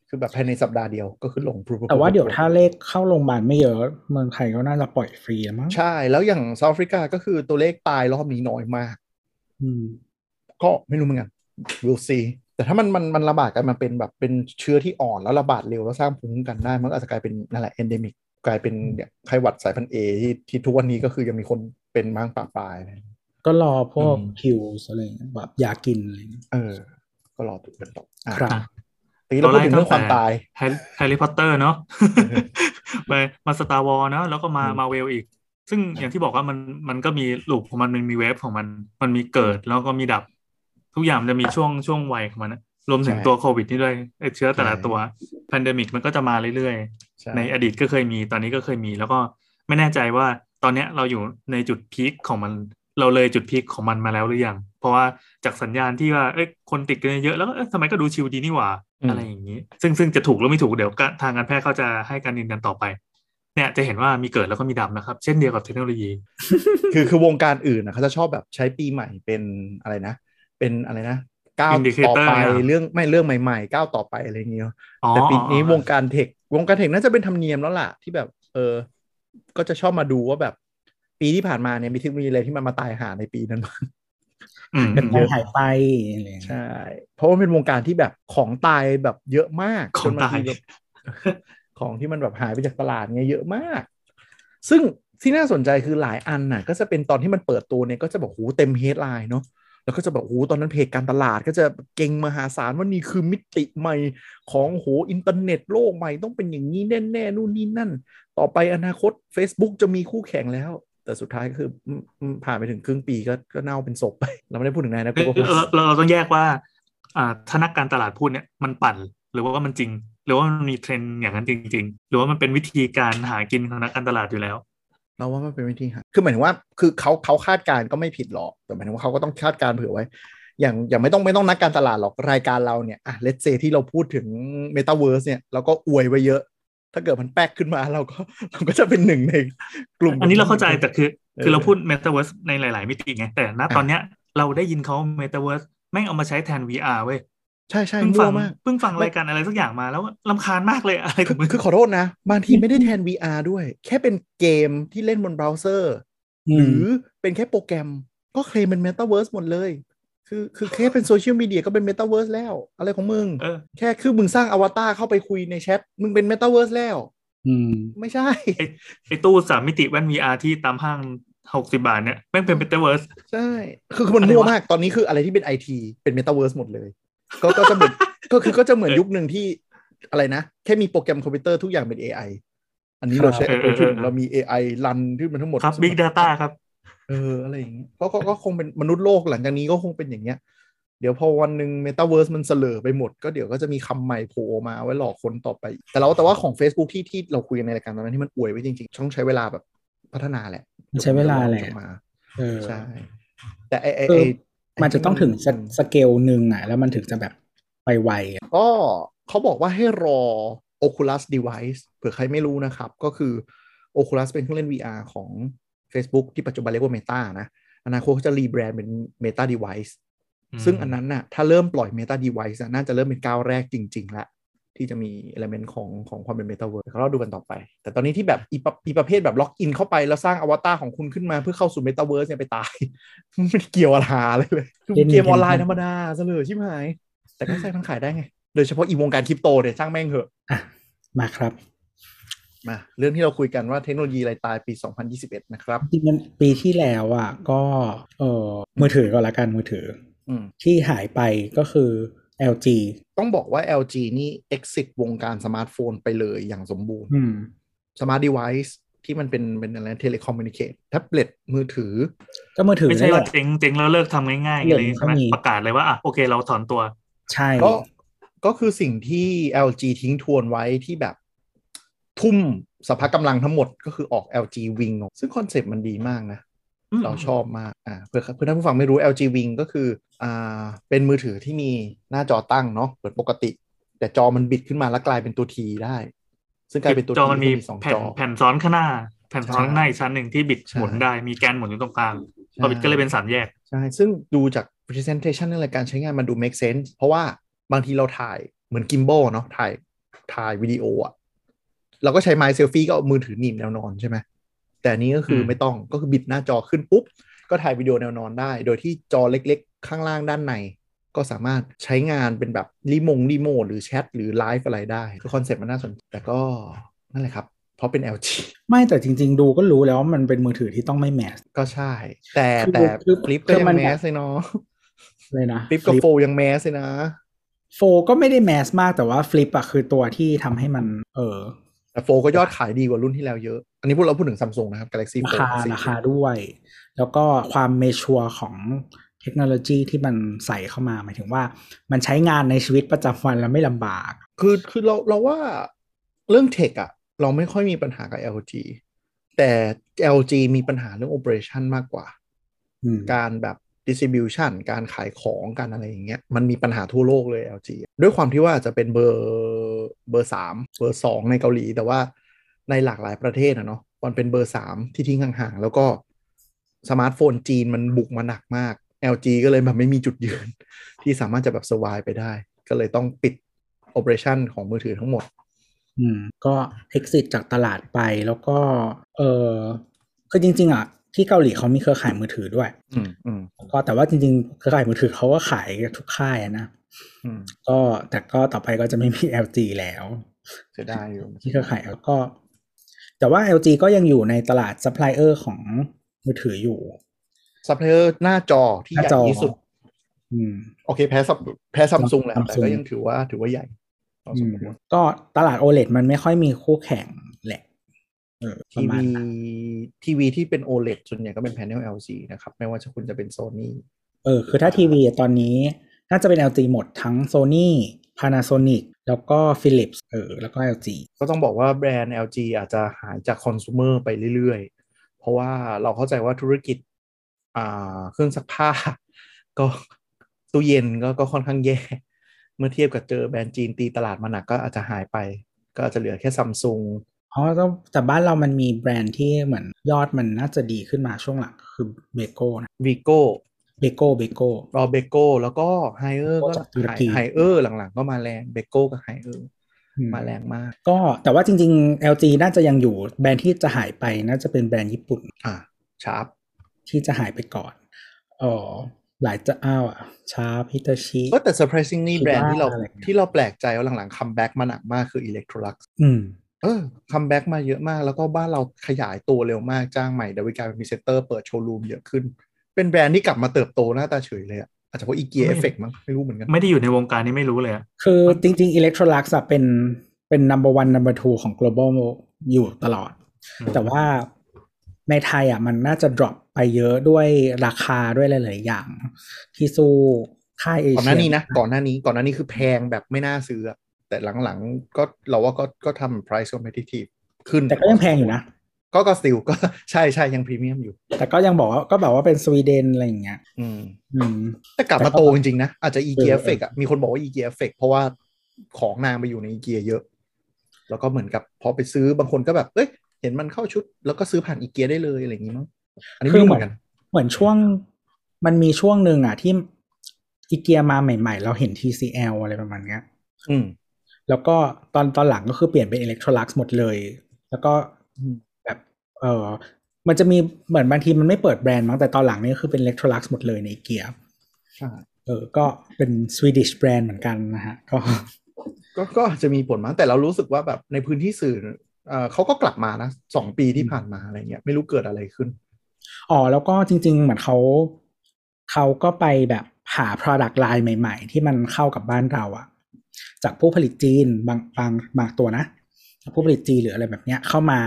คือแบบภายในสัปดาห์เดียวก็คือลงปุ๊บปุ๊บๆแต่ว่าปุ๊บเดี๋ยวถ้าเลขเข้าโรงพยาบาลไม่เยอะ เมืองไทยก็น่าจะปล่อยฟรีแล้วมั้งใช่ แล้วอย่างเซาท์แอฟริกาก็คือตัวเลขตายรอบนี้น้อยมาก อืม ก็ไม่รู้เหมือนกัน we'll see แต่ถ้ามันมันมันระบาดกันมาเป็นแบบเป็นเชื้อที่อ่อนแล้วระบาดเร็วแล้วสร้างภูมิคุ้มกันได้มันก็อาจจะกลายเป็นนั่นแหละ endemic กลายเป็นเนี่ยไข้หวัดสายพันธุ์เอที่ที่ทุกวันนี้ก็คือยังมีคนเป็นบ้างปะปลายนะก็รอพวกอืม cure อะไรอย่างเงี้ยแบบยากินอะไรอย่างเงี้ยเออ ก็รอดูกันต่ออะครับอะทีนี้เราพูดถึงเรื่องความตาย Harry Potter เนาะเออไปมา Star Wars เนาะแล้วก็มาอืมมาเวลอีก ซึ่งอย่างที่บอกว่ามันมันก็มี loop ของมันมันมี wave ของมัน มันมีเกิดแล้วก็มีดับ ทุกอย่างมันจะมีช่วงช่วงวัยของมันนะรวมถึงตัวโควิดนี่ด้วยไอ้เชื้อแต่ละตัว pandemic มันก็จะมาเรื่อยๆใช่ในอดีตก็เคยมีตอนนี้ก็เคยมี แล้วก็ไม่แน่ใจว่าตอนเนี้ยเราอยู่ในจุดพีคของมันเราเลยจุดพีคของมันมาแล้วหรือยัง เพราะว่าจากสัญญาณที่ว่าเอ้ยคนติดกันเยอะแล้วก็เอ้ยทำไมก็ดูชิวดีนี่หว่า อะไรอย่างนี้ ซึ่งซึ่งจะถูกหรือไม่ถูกเดี๋ยวก็ทางการแพทย์เขาจะให้การยืนยันต่อไป เนี่ยจะเห็นว่ามีเกิดแล้วก็มีดับนะครับ เช่นเดียวกับเทคโนโลยี คือคือวงการอื่นนะเขาจะชอบแบบใช้ปีใหม่เป็นอะไรนะ เป็นอะไรนะก้าว Indicator ต่อไปเนี่ยเรื่องไม่เรื่องใหม่ๆก้าวต่อไปอะไรอย่างเงี้ยอ๋อแต่ปีนี้อ๋อวงการเทควงการเทคน่าจะเป็นธรรมเนียมแล้วล่ะที่แบบเออก็จะชอบมาดูว่าแบบ ปีที่ผ่านมาเนี่ยมีเทคโนโลยีอะไรที่มันมาตายหาในปีนั้นบ้างอืมกันมัเยนอะหายไปอะไรอย่างเงี้ยใช่ เพราะว่าเป็นวงการที่แบบของตายแบบเยอะมากของจนบางตายทีแบบของที่มันแบบหายไปจากตลาดเนี่ยเยอะมาก ซึ่งที่น่าสนใจคือหลายอันน่ะ ก็จะเป็นตอนที่มันเปิดตัวเนี่ยก็จะบอกหูเต็มเฮดไลน์เนาะ แล้วก็จะแบบหูตอนนั้นเพจการตลาดก็จะเก่งมหาศาลว่านี่คือมิติใหม่ของโหอินเทอร์เน็ตโลกใหม่ต้องเป็นอย่างนี้แน่ๆนู่นนี่นั่น ต่อไปอนาคต Facebook จะมีคู่แข่งแล้ว แต่สุดท้ายก็คืออืมอืมผ่านไปถึงครึ่งปีก็ก็เน่าเป็นศพไป เราไม่ได้พูดถึงนายนะเอ้ยกูก็พูดเราเราเราต้องแยกว่าอ่าถ้านักการตลาดพูดเนี่ยมันปั่นหรือว่ามันจริง หรือว่ามันมีเทรนด์อย่างนั้นจริง ๆ หรือว่ามันเป็นวิธีการหากินของนักการตลาดอยู่แล้ว เราว่ามันเป็นวิธีหาคือหมายถึงว่า คือเขาเขาคาดการณ์ก็ไม่ผิดหรอก แต่หมายถึงว่าเขาก็ต้องคาดการณ์เผื่อไว้ อย่างอย่างไม่ต้องไม่ต้องนักการตลาดหรอก รายการเราเนี่ย อะ let's say ที่เราพูดถึง Metaverse เนี่ย เราก็อวยไว้เยอะ ถ้าเกิดมันแป๊กขึ้นมาเราก็เราก็จะเป็นหนึ่งในกลุ่ม อันนี้เราเข้าใจแต่คือ คือเออเราพูด Metaverse ในหลาย ๆ มิติไง แต่ณตอนเนี้ยเราได้ยินเขา Metaverse แม่งเอามาใช้แทน VR เว้ย ใช่ใช่เพิ่งมั่ฟัวงมากเพิ่งฟังรายการอะไรสักอย่างมาแล้วรำคาญมากเลยอะไรขคือองมึงคือขอโทษนะ บางทีไม่ได้แทน VR ด้วย แค่เป็นเกมที่เล่นบนเบราว์เซอร์ หรือเป็นแค่โปรแกรมก็เคลมเป็น Metaverse หมดเลย คือคือแค่เป็นโซเชียลมีเดียก็เป็น Metaverse แล้ว อะไรของมึงเออแค่คือมึงสร้างอวตารเข้าไปคุยในแชทมึงเป็น Metaverse แล้วอืมไม่ใช่ไอ้ไอตู้สามมิติแว่น VR ที่ตามห้างหกสิบบาทเนี่ยแม่งเป็นเมตาเวิร์สใช่ คือคือมันอะไรมั่ววะมากตอนนี้คืออะไรที่เป็นไอทีเป็นเมตาเวิร์สหมดเลย ก็ก็จะเหมือนก็คือก็จะเหมือนยุคหนึ่งที่อะไรนะ แค่มีโปรแกรมคอมพิวเตอร์ทุกอย่างเป็น AI อันนี้เราใช้ครับเราพูดถึงเรามี AI run ที่มันทั้งหมดครับ Big Data ครับเอออะไรอย่างเงี้ยก็ก็ก็คงเป็นมนุษย์โลกหลังจากนี้ก็คงเป็นอย่างเงี้ย เดี๋ยวพอวันหนึ่งเมตาเวิร์สมันเสลอไปหมด ก็เดี๋ยวก็จะมีคำใหม่โผล่มาไว้หลอกคนต่อไป แต่เราแต่ว่าของ Facebook ที่ที่เราคุยกันในรายการตอนนั้นที่มันอวยไว้จริงๆต้องใช้เวลาแบบพัฒนาแหละมันใช้เวลาแหละจนมาเออใช่แต่ไอไอคือไอ มันจะต้องถึงอืมสเกลหนึ่งอะ แล้วมันถึงจะแบบไปไวอะก็เขาบอกว่าให้รอ Oculus Device เผื่อใครไม่รู้นะครับ ก็คือ Oculus เป็นเครื่องเล่น VR ของ Facebook ที่ปัจจุบันเรียกว่า Meta นะ อนาคตเขาจะรีแบรนด์เป็น Meta Device อืมซึ่งอันนั้นน่ะถ้าเริ่มปล่อย Meta Device อะน่าจะเริ่มเป็นก้าวแรกจริง ๆ แล้ว ที่จะมี element ของของความเป็น Metaverse เขาเราดูกันต่อไป แต่ตอนนี้ที่แบบอีประอีประเภทแบบล็อกอินเข้าไป แล้วสร้างอวตารของคุณขึ้นมาเพื่อเข้าสู่ Metaverse เนี่ยไปตายไม่เกี่ยวอะไรเลยเลยคือเกมออนไลน์ธรรมดาซะเลยชิบหาย แต่ก็ใช้มันขายได้ไง โดยเฉพาะอีวงการคริปโตเนี่ยช่างแม่งเหอะอะมาครับ มาเรื่องที่เราคุยกันว่าเทคโนโลยีอะไรตายปี 2021 นะครับจริงๆมันปีที่แล้วอะก็เออมือถือก็แล้วกันมือถืออืมที่หายไปก็คือ LG ต้องบอกว่า LG นี่ exit วงการสมาร์ทโฟนไปเลยอย่างสมบูรณ์อืม smart device ที่มันเป็นเป็นอะไร telecommunication แท็บเล็ตมือถือ ก็มือถือ ไม่ใช่นี่แหว่าละเจ๊งเจ๊งแล้วเลิกทำง่ายๆเลิกเลยใช่ไหมก็มีประกาศเลยว่าอะโอเคเราถอนตัว ใช่ก็ก็คือสิ่งที่ LG ทิ้งทวนไว้ที่แบบทุ่มสภากำลังทั้งหมดก็คือออก LG Wing ออกซึ่งคอนเซปต์มันดีมากนะอืม เราชอบมากอ่าเพื่อเพื่อท่านผู้ฟังไม่รู้ LG Wing ก็คืออ่าเป็นมือถือที่มีหน้าจอตั้งเนาะเปิดปกติ แต่จอมันบิดขึ้นมาแล้วกลายเป็นตัวทีได้ ซึ่งกลายเป็นตัวจอทีมันมีที่มีสองแผ่จนอแผ่นซ้อนข้างหน้า แผ่นซ้อนใช่ข้างหน้าอีกชั้นหนึ่งที่บิดใช่หมุนได้มีแกนหมุนอยู่ตรงกลางใช่พอบิดก็เลยเป็นสามแยกใช่ซึ่งดูจาก presentation เรื่องรายการใช้งานมันดู make sense เพราะว่าบางทีเราถ่ายเหมือนกิม b บ l เนาะถ่ายถ่ายวิดีโออะเราก็ใช้ไม้เซลฟี่ก็เอามือถือหนีบแนวนอนใช่ไหม แต่อันนี้ก็คืออืมไม่ต้องก็คือบิดหน้าจอขึ้นปุ๊บ ก็ถ่ายวิดีโอแนวนอนได้ โดยที่จอเล็กๆ ข้างล่างด้านใน ก็สามารถใช้งานเป็นแบบรีโมงรีโมทหรือแชทหรือไลฟ์อะไรได้คือ concept มันน่าสนใจแต่ก็นั่นแหละครับเพราะเป็น LG ไม่แต่จริง ๆ ดูก็รู้แล้วว่ามันเป็นมือถือที่ต้องไม่ mass ก็ใช่ แต่คือแต่คือ Flip ก็คือยังมันแบบ mass เลยเนาะเลยนะ Flip กับ Fold ยัง mass เลยนะ Fold ก็ไม่ได้ mass มากแต่ว่า Flip อะคือตัวที่ทำให้มัน เออ แต่โฟก็ยอดขายดีกว่ารุ่นที่แล้วเยอะ อันนี้พวกเราพูดถึงซัมซุงนะครับ Galaxy Fold 4 ราคาราคาด้วย แล้วก็ความ mature ของเทคโนโลยีที่มันใส่เข้ามาหมายถึงว่า มันใช้งานในชีวิตประจำวันแล้วไม่ลำบาก คือคือเราเราว่าเรื่อง tech อะเราไม่ค่อยมีปัญหากับ LG แต่ LG มีปัญหาเรื่อง operation มากกว่าอืมการแบบ distribution การขายของการอะไรอย่างเงี้ยมันมีปัญหาทั่วโลกเลย LG ด้วยความที่ว่าจะเป็นเบอร์เบอร์สามเบอร์สองในเกาหลี แต่ว่าในหลากหลายประเทศอะเนาะมันเป็นเบอร์สามที่ทิ้งห่างๆ แล้วก็สมาร์ทโฟนจีนมันบุกมาหนักมาก LG ก็เลยแบบไม่มีจุดยืน ที่สามารถจะแบบ survive ไปได้ ก็เลยต้องปิด operation ของมือถือทั้งหมด อืม ก็ exit จากตลาดไปแล้วก็ เออคือจริง ๆ อะ ที่เกาหลีเขามีเครือข่ายมือถือด้วย อืมอืมก็แต่ว่าจริงๆ เครือข่ายมือถือเขาก็ขายทุกค่ายอะนะอืมก็แต่ก็ต่อไปก็จะไม่มี LG แล้วเสียดายอยู่ที่เครือข่ายแล้วก็ แต่ว่า LG ก็ยังอยู่ในตลาดซัพพลายเออร์ของมือถืออยู่ซัพพลาจอหน้าจอที่ใหญ่ที่สุดอืมโอเค แพ้ซับแพ้ซัมซุงแหละ Samsung แต่ก็ยังถือว่าถือว่าใหญ่พอสอืมมควรก็ตลาด OLED มันไม่ค่อยมีคู่แข่งแหละเออป ทีระมาณวีนั้นทีวีที่เป็น OLED ส่วนใหญ่ก็เป็น panel LG นะครับ ไม่ว่าจะคุณจะเป็น Sony เออ คือถ้าทีวีตอนนี้น่าจะเป็น LG หมดทั้ง Sony Panasonic แล้วก็ Philips เออ แล้วก็ LG ก็ต้องบอกว่าแบรนด์ LG อาจจะหายจากคอน sumer ไปเรื่อยๆ เพราะว่าเราเข้าใจว่าธุรกิจอ่าเครื่องซักผ้า ก็ตู้เย็นก็ก็ค่อนข้างแย่ เมื่อเทียบกับเจอแบรนด์จีนตีตลาดมาหนักก็อาจจะหายไป ก็อาจจะเหลือแค่ซัมซุง อ๋อแต่แต่บ้านเรามันมีแบรนด์ที่เหมือนยอดมันน่าจะดีขึ้นมาช่วงหลังคือเบโก้นะ Beko เบโก้เบโก้รอเบโก้แล้วก็ไฮเออร์ก็จากตุรกีไฮเออร์หลังๆ ก็มาแรงเบโก้กับไฮเออร์มาแรงมาก ก็แต่ว่าจริง ๆ LG น่าจะยังอยู่แบรนด์ที่จะหายไปน่าจะเป็นแบรนด์ญี่ปุ่น อ่าชาร์ปที่จะหายไปก่อนอ๋อหลายจะอ้าวอะชาร์ปฮิตาชิก็แต่ surprisingly คิดแบรนด์ที่เราอะไรเงี้ยที่เราแปลกใจว่าหลังๆ comeback มาหนักมากคือ Electrolux อืม เออ comeback มาเยอะมาก แล้วก็บ้านเราขยายตัวเร็วมากจ้างใหม่ดาวิกาเป็นพรีเซนเตอร์เปิดโชว์รูมเยอะขึ้น เป็นแบรนด์ที่กลับมาเติบโตหน้าตาเฉยเลยอะอาจจะเพราะอีเกียไม่เอฟเฟกมั้งไม่รู้เหมือนกัน ไม่ได้อยู่ในวงการนี้ไม่รู้เลยอะคือจริงๆ Electrolux อะเป็นเป็น number one number two ของ global อยู่ตลอด แต่ว่าในไทยอะมันน่าจะ drop ไปเยอะด้วยราคาด้วยหลายๆอย่าง ที่สู้ค่ายเอเชียก่อนหน้านี้นะ ก่อนหน้านี้ก่อนหน้านี้คือแพงแบบไม่น่าซื้ออะ แต่หลังๆ ก็เราว่าก็ก็ทำ price competitive ขึ้น แต่ก็ยังแพงอยู่นะ ก็ก็ still ก็ใช่ใช่ยังพรีเมียมอยู่ แต่ก็ยังบอกว่าก็แบบว่าเป็นสวีเดนอะไรอย่างเงี้ย อืมอืมแต่กลับมาแต่ก็โตจริงๆนะ อาจจะอีเกียเออเอฟเฟกอะมีคนบอกว่าอีเกียเอฟเฟกเพราะว่าของนางไปอยู่ในอีเกียเยอะ แล้วก็เหมือนกับพอไปซื้อบางคนก็แบบเอ้ยเห็นมันเข้าชุด แล้วก็ซื้อผ่านอีเกียได้เลยอะไรอย่างงี้มั้งอันนี้ไม่รู้เหมือนกัน เหมือนช่วงมันมีช่วงหนึ่งอะที่อีเกียมาใหม่ ๆ เราเห็น TCL อะไรประมาณเนี้ย อืม แล้วก็ตอนตอนหลังก็คือเปลี่ยนเป็น Electrolux หมดเลย แล้วก็อืมแบบเออมันจะมีเหมือนบางทีมันไม่เปิดแบรนด์มั้งแต่ตอนหลังนี่คือเป็น Electrolux หมดเลยในเกียใช่เออ ก็เป็น Swedish แบรนด์เหมือนกันนะฮะ ก็ ก็ก็อาจจะมีผลมั้งแต่เรารู้สึกว่าแบบในพื้นที่สื่อเอ่อเขาก็กลับมานะสองปีที่ผ่านมาอะไรเงี้ยไม่รู้เกิดอะไรขึ้น อ๋อ แล้วก็จริง ๆ เหมือนเขาเขาก็ไปแบบหา product line ใหม่ ๆ ที่มันเข้ากับบ้านเราอะ จากผู้ผลิตจีนบางบางบางตัวนะจากผู้ผลิตจีนหรืออะไรแบบเนี้ยเข้ามา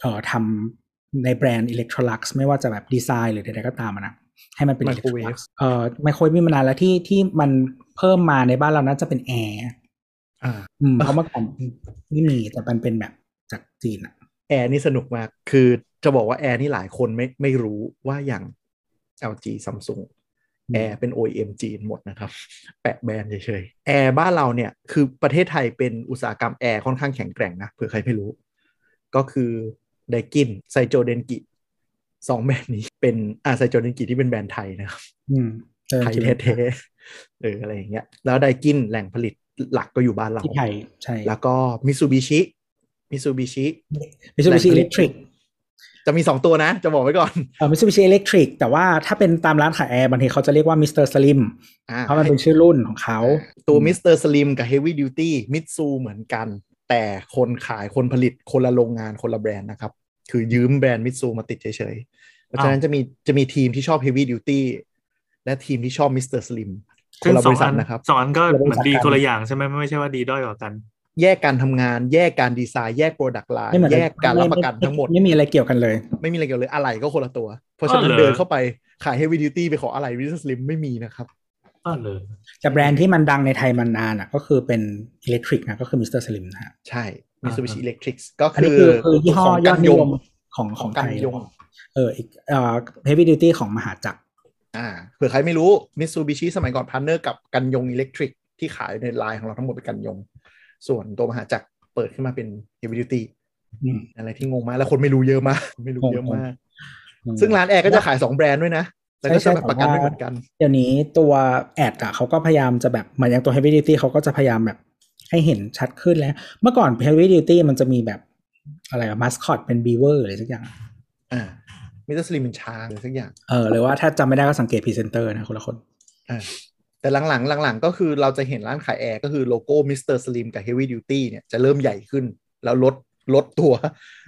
เอ่อทำในแบรนด์ Electrolux ไม่ว่าจะแบบดีไซน์หรือใดๆก็ตามอะนะให้มันเป็น Microwave Electrolux เอ่อไมโครเวฟมีมานานแล้วที่ที่มันเพิ่มมาในบ้านเราน่าจะเป็นแอร์อ่าอืมเพราะเมื่อก่อนไม่มีแต่มันเป็นแบบจากจีนอะแอร์นี่สนุกมาก คือจะบอกว่าแอร์นี่หลายคนไม่ไม่รู้ว่าอย่าง LG Samsung แอร์เป็น OEM จีนหมดนะครับ แปะแบรนด์เฉยๆแอร์บ้านเราเนี่ย คือประเทศไทยเป็นอุตสาหกรรมแอร์ค่อนข้างแข็งแกร่งนะเผื่อใครไม่รู้ ก็คือไดกินไซโจเดนกิสองแบรนด์นี้เป็นอ่าไซโจเดนกิที่เป็นแบรนด์ไทยนะครับอืมเออไทยแท้ๆเอออะไรอย่างเงี้ยแล้วไดกินแหล่งผลิตหลักก็อยู่บ้านเราที่ไทยใช่แล้วก็มิซูบิชิมิซูบิชิมิซูบิชิแหอิล่เล็กทริก แหล่งผลิตจะมีสองตัวนะ จะบอกไว้ก่อนเออมิซูบิชิอิเล็กทริกแต่ว่าถ้าเป็นตามร้านขายแอร์บางทีเขาจะเรียกว่ามิสเตอร์สลิมอ่าเพราะมันเป็นชื่อรุ่นของเขา ตัว Mr. Slim กับ Heavy Duty มิตซูเหมือนกัน แต่คนขายคนผลิตคนละโรงงานคนละแบรนด์นะครับ คือยืมแบรนด์มิตซูมาติดเฉยๆเพราะฉะนั้นจะมีจะมีทีมที่ชอบ Heavy Duty และทีมที่ชอบมิสเตอร์สลิมคซึ่นงละสบองริษัอัทนนะครับสองอันก็คนละบริเหมือษัทนดีกันคนละอย่างใช่ไหมไม่ใช่ว่าดีด้อยกว่ากัน แยกการทำงาน แยกการดีไซน์ แยก product line ไม่เหมือนแยกการรับประกันไไทั้งหมด ไม่มีอะไรเกี่ยวกันเลย ไม่มีอะไรเกี่ยวเลยอะไรก็คนละตัว เพราะฉะนั้นอ๋อเหรอเดินเข้าไปขาย Heavy Duty ไปขออะไร Mr. Slim ไม่มีนะครับก็เลยแต่แบรนด์ที่มันดังในไทยมานานอะก็คือเป็นอิเล็กทริกนะก็คือ Mr. Slim นะฮะใช่มิซูบิชิอิเล็กทริกก็คือของกันยง อันนี้คือคือยี่ห้อยอดนิยมของไทย ของกันยงเอออีกเอ่อ Heavy Duty ของมหาจักรอ่าเผื่อใครไม่รู้มิตซูบิชิสมัยก่อน partner กับกันยงอิเล็กทริกที่ขายในไลน์ของเราทั้งหมดเป็นกันยง ส่วนตัวมหาจักรเปิดขึ้นมาเป็นHeavy Duty อืมอะไรที่งงมากแล้วคนไม่รู้เยอะมากไม่รู้เยอะมากอืมซึ่งร้านแอร์ก็จะขาย2แบรนด์ด้วยนะแล้วก็ใช่จะใช่แบบประกันแต่ว่าไม่เหมือนกัน เดี๋ยวนี้ตัว ad อะเขาก็พยายามจะแบบเหมือนอย่างตัว Heavy Duty เขาก็จะพยายามแบบให้เห็นชัดขึ้นแล้ว เมื่อก่อน Heavy Duty มันจะมีแบบอะไรอะมัสคอตเป็นบีเวอร์อะไรสักอย่างอ่า Mr. Slim เป็นช้างหรือสักอย่าง เออหรือว่าถ้าจำไม่ได้ก็สังเกตพรีเซนเตอร์นะคนละคนอ่า แต่หลังๆหลังๆ ก็คือเราจะเห็นร้านขายแอร์ก็คือโลโก้ Mr. Slim กับ Heavy Duty เนี่ยจะเริ่มใหญ่ขึ้น แล้วลดลดตัว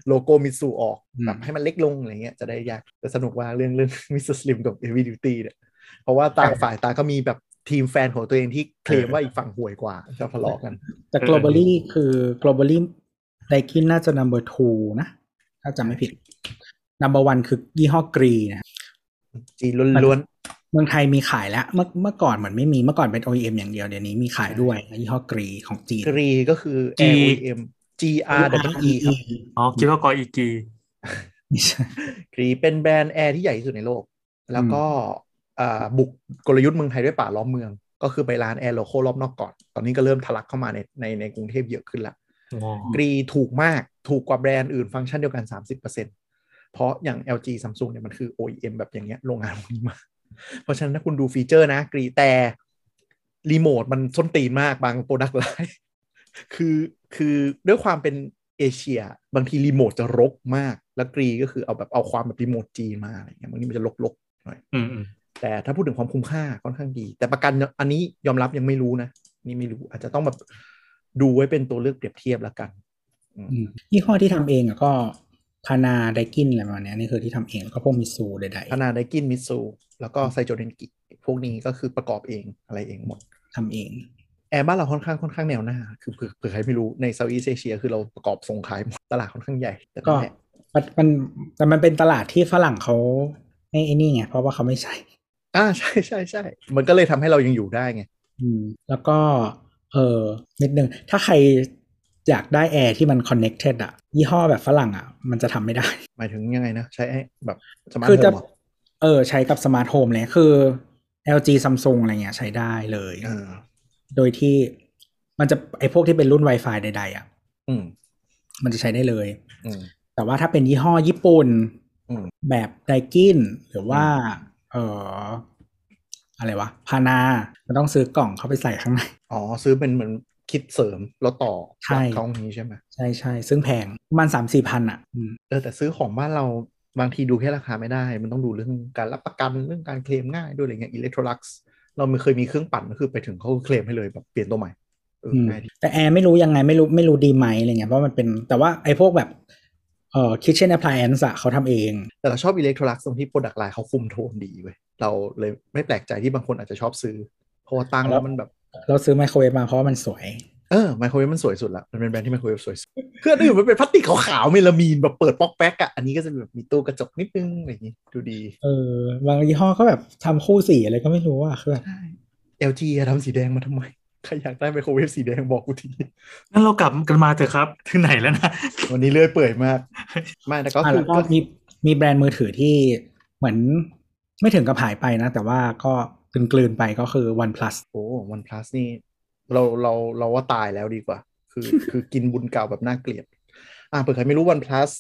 โลโก้มิตซูออกอืมแบบให้มันเล็กลงอะไรเงี้ยจะได้ยากแต่สนุกว่าเรื่องเรื่อง Mr. Slim กับ Heavy Duty เนี่ยเพราะว่าต่างฝ่ายต่างก็มีแบบทีมแฟนของตัวเองที่เคลมว่าอีกฝั่งห่วยกว่าชอบทะเลาะกัน แต่ globally คือ globally ไดกินน่าจะ number two นะ ถ้าจำไม่ผิด number one คือยี่ห้อ Gree นะจีนล้วน เมืองไทยมีขายแล้ว เมื่อเมื่อก่อนเหมือนไม่มีเมื่อก่อนเป็น OEM อย่างเดียวเดี๋ยวนี้มีขายด้วยยี่ห้อ Gree ของจีนๆ Gree ก็คือ Gree Air OEM G R E E ครับอ๋อคิดว่ากออีกีไม่ใช่ Gree เป็นแบรนด์แอร์ที่ใหญ่ที่สุดในโลก แล้วก็อ่าบุกกลยุทธ์เมืองไทยด้วยป่าล้อมเมือง ก็คือไปร้านแอร์ local รอบนอกก่อน ตอนนี้ก็เริ่มทะลักเข้ามาในในในกรุงเทพเยอะขึ้นละ Gree ถูกมากถูกกว่าแบรนด์อื่นฟังก์ชันเดียวกัน 30%เพราะอย่าง LG Samsung เนี่ยมันคือ OEM แบบอย่างเงี้ยโรงงานพวกนี้มา เพราะฉะนั้นถ้าคุณดูฟีเจอร์นะ Gree แต่รีโมทมันส้นตีนมากบาง product line คือคือด้วยความเป็นเอเชีย บางทีรีโมทจะรกมาก แล้ว Gree ก็คือเอาแบบเอาความแบบรีโมทจีนมาอะไรเงี้ยบางทีมันจะรกๆหน่อยอืมอืมแต่ถ้าพูดถึงความคุ้มค่าค่อนข้างดี แต่ประกันอันนี้ยอมรับยังไม่รู้นะนี่ไม่รู้อาจจะต้องแบบดูไว้เป็นตัวเลือกเปรียบเทียบแล้วกันอืมยี่ห้อที่ทำเองอะก็ พานาไดกินอะไรประมาณเนี้ยนี่คือที่ทำเองแล้วก็พวกมิซูใดพานาไดกินมิตซูแล้วก็ไซโจเดนกิพวกนี้ก็คือประกอบเองอะไรเองหมดๆทำเอง แอร์บ้านเราค่อนข้างค่อนข้างแนวหน้า คือเผื่อเผื่อใครไม่รู้ใน Southeast Asia คือเราประกอบส่งขายหมดตลาดค่อนข้างใหญ่ แต่ก็นั่นแหละมันมันแต่มันเป็นตลาดที่ฝรั่งเขาไม่ไอ้นี่ไงเพราะว่าเขาไม่ใช่อ่าใช่ใช่ใช่มันก็เลยทำให้เรายังอยู่ได้ไงอืมแล้วก็เออนิดนึงถ้าใคร อยากได้แอร์ที่มัน connected อะยี่ห้อแบบฝรั่งอะมันจะทำไม่ได้ หมายถึงยังไงนะ คือจะใช้ไอ้แบบ smart home เหรอเออ ใช้กับ smart home เลยคือ LG Samsung อะไรเงี้ยใช้ได้เลยอ่าโดยที่มันจะไอ้พวกที่เป็นรุ่น Wi-Fi ใด ๆอะอืมมันจะใช้ได้เลยอืมแต่ว่าถ้าเป็นยี่ห้อญี่ปุ่นอืมแบบไดกินหรือว่า เอออะไรวะ พานา มันต้องซื้อกล่องเข้าไปใส่ข้างใน อ๋อ ซื้อเป็นเหมือน คิดเสริมแล้วต่อใช่เขานี้ใช่ไหมใช่ใช่ซึ่งแพงประมาณสามสี่พันอะอืมเออแต่ซื้อของบ้านเราบางทีดูแค่ราคาไม่ได้ มันต้องดูเรื่องการรับประกันเรื่องการเคลมง่ายด้วยอะไรเงี้ยอิเล็กโทรลักซ์เราไม่เคยมีเครื่องปั่นก็คือไปถึงเขาก็เคลมให้เลยแบบเปลี่ยนตัวใหม่เอออืมง่ายดีแต่แอร์ไม่รู้ยังไงไม่รู้ไม่รู้ดีไหมอะไรเงี้ยเพราะมันเป็นแต่ว่าไอ้พวกแบบเอ่อ kitchen appliance อะเขาทำเอง แต่เราชอบอิเล็กโทรลักซ์ตรงที่ product line เขาคุมโทนดีเว้ยเราเลยไม่แปลกใจที่บางคนอาจจะชอบซื้อ เพราะว่าตั้งแล้วมันแบบ เราซื้อไมโครเวฟมาเพราะว่ามันสวย เออไมโครเวฟมันสวยสุดละมันเป็นแบรนด์ที่ไมโครเวฟสวยสุดเครื่องอื่นมันเป็นพลาสติกขาวๆเมลามีนแบบเปิดป๊อกแป๊กอะอันนี้ก็จะแบบมีตู้กระจกนิดนึงอะไรอย่างงี้ดูดี เออบางยี่ห้อก็แบบทำคู่สีอะไรก็ไม่รู้อะคือแบบใช่ LG อะทำสีแดงมาทำไมใครอยากได้ไมโครเวฟสีแดงบอกกูทีงั้นเรากลับกันมาเถอะครับถึงไหนแล้วนะวันนี้เลื่อยเปื่อยมากไม่แต่ก็อะคือแล้วก็ก็มีมีแบรนด์มือถือที่เหมือนไม่ถึงกับหายไปนะ แต่ว่าก็ กลืนๆไปก็คือ OnePlus โอ้วันพลัสนี่เราเราเราว่าตายแล้วดีกว่า คือคือกินบุญเก่าแบบน่าเกลียด อ่าเผื่อใครไม่รู้วันพลัส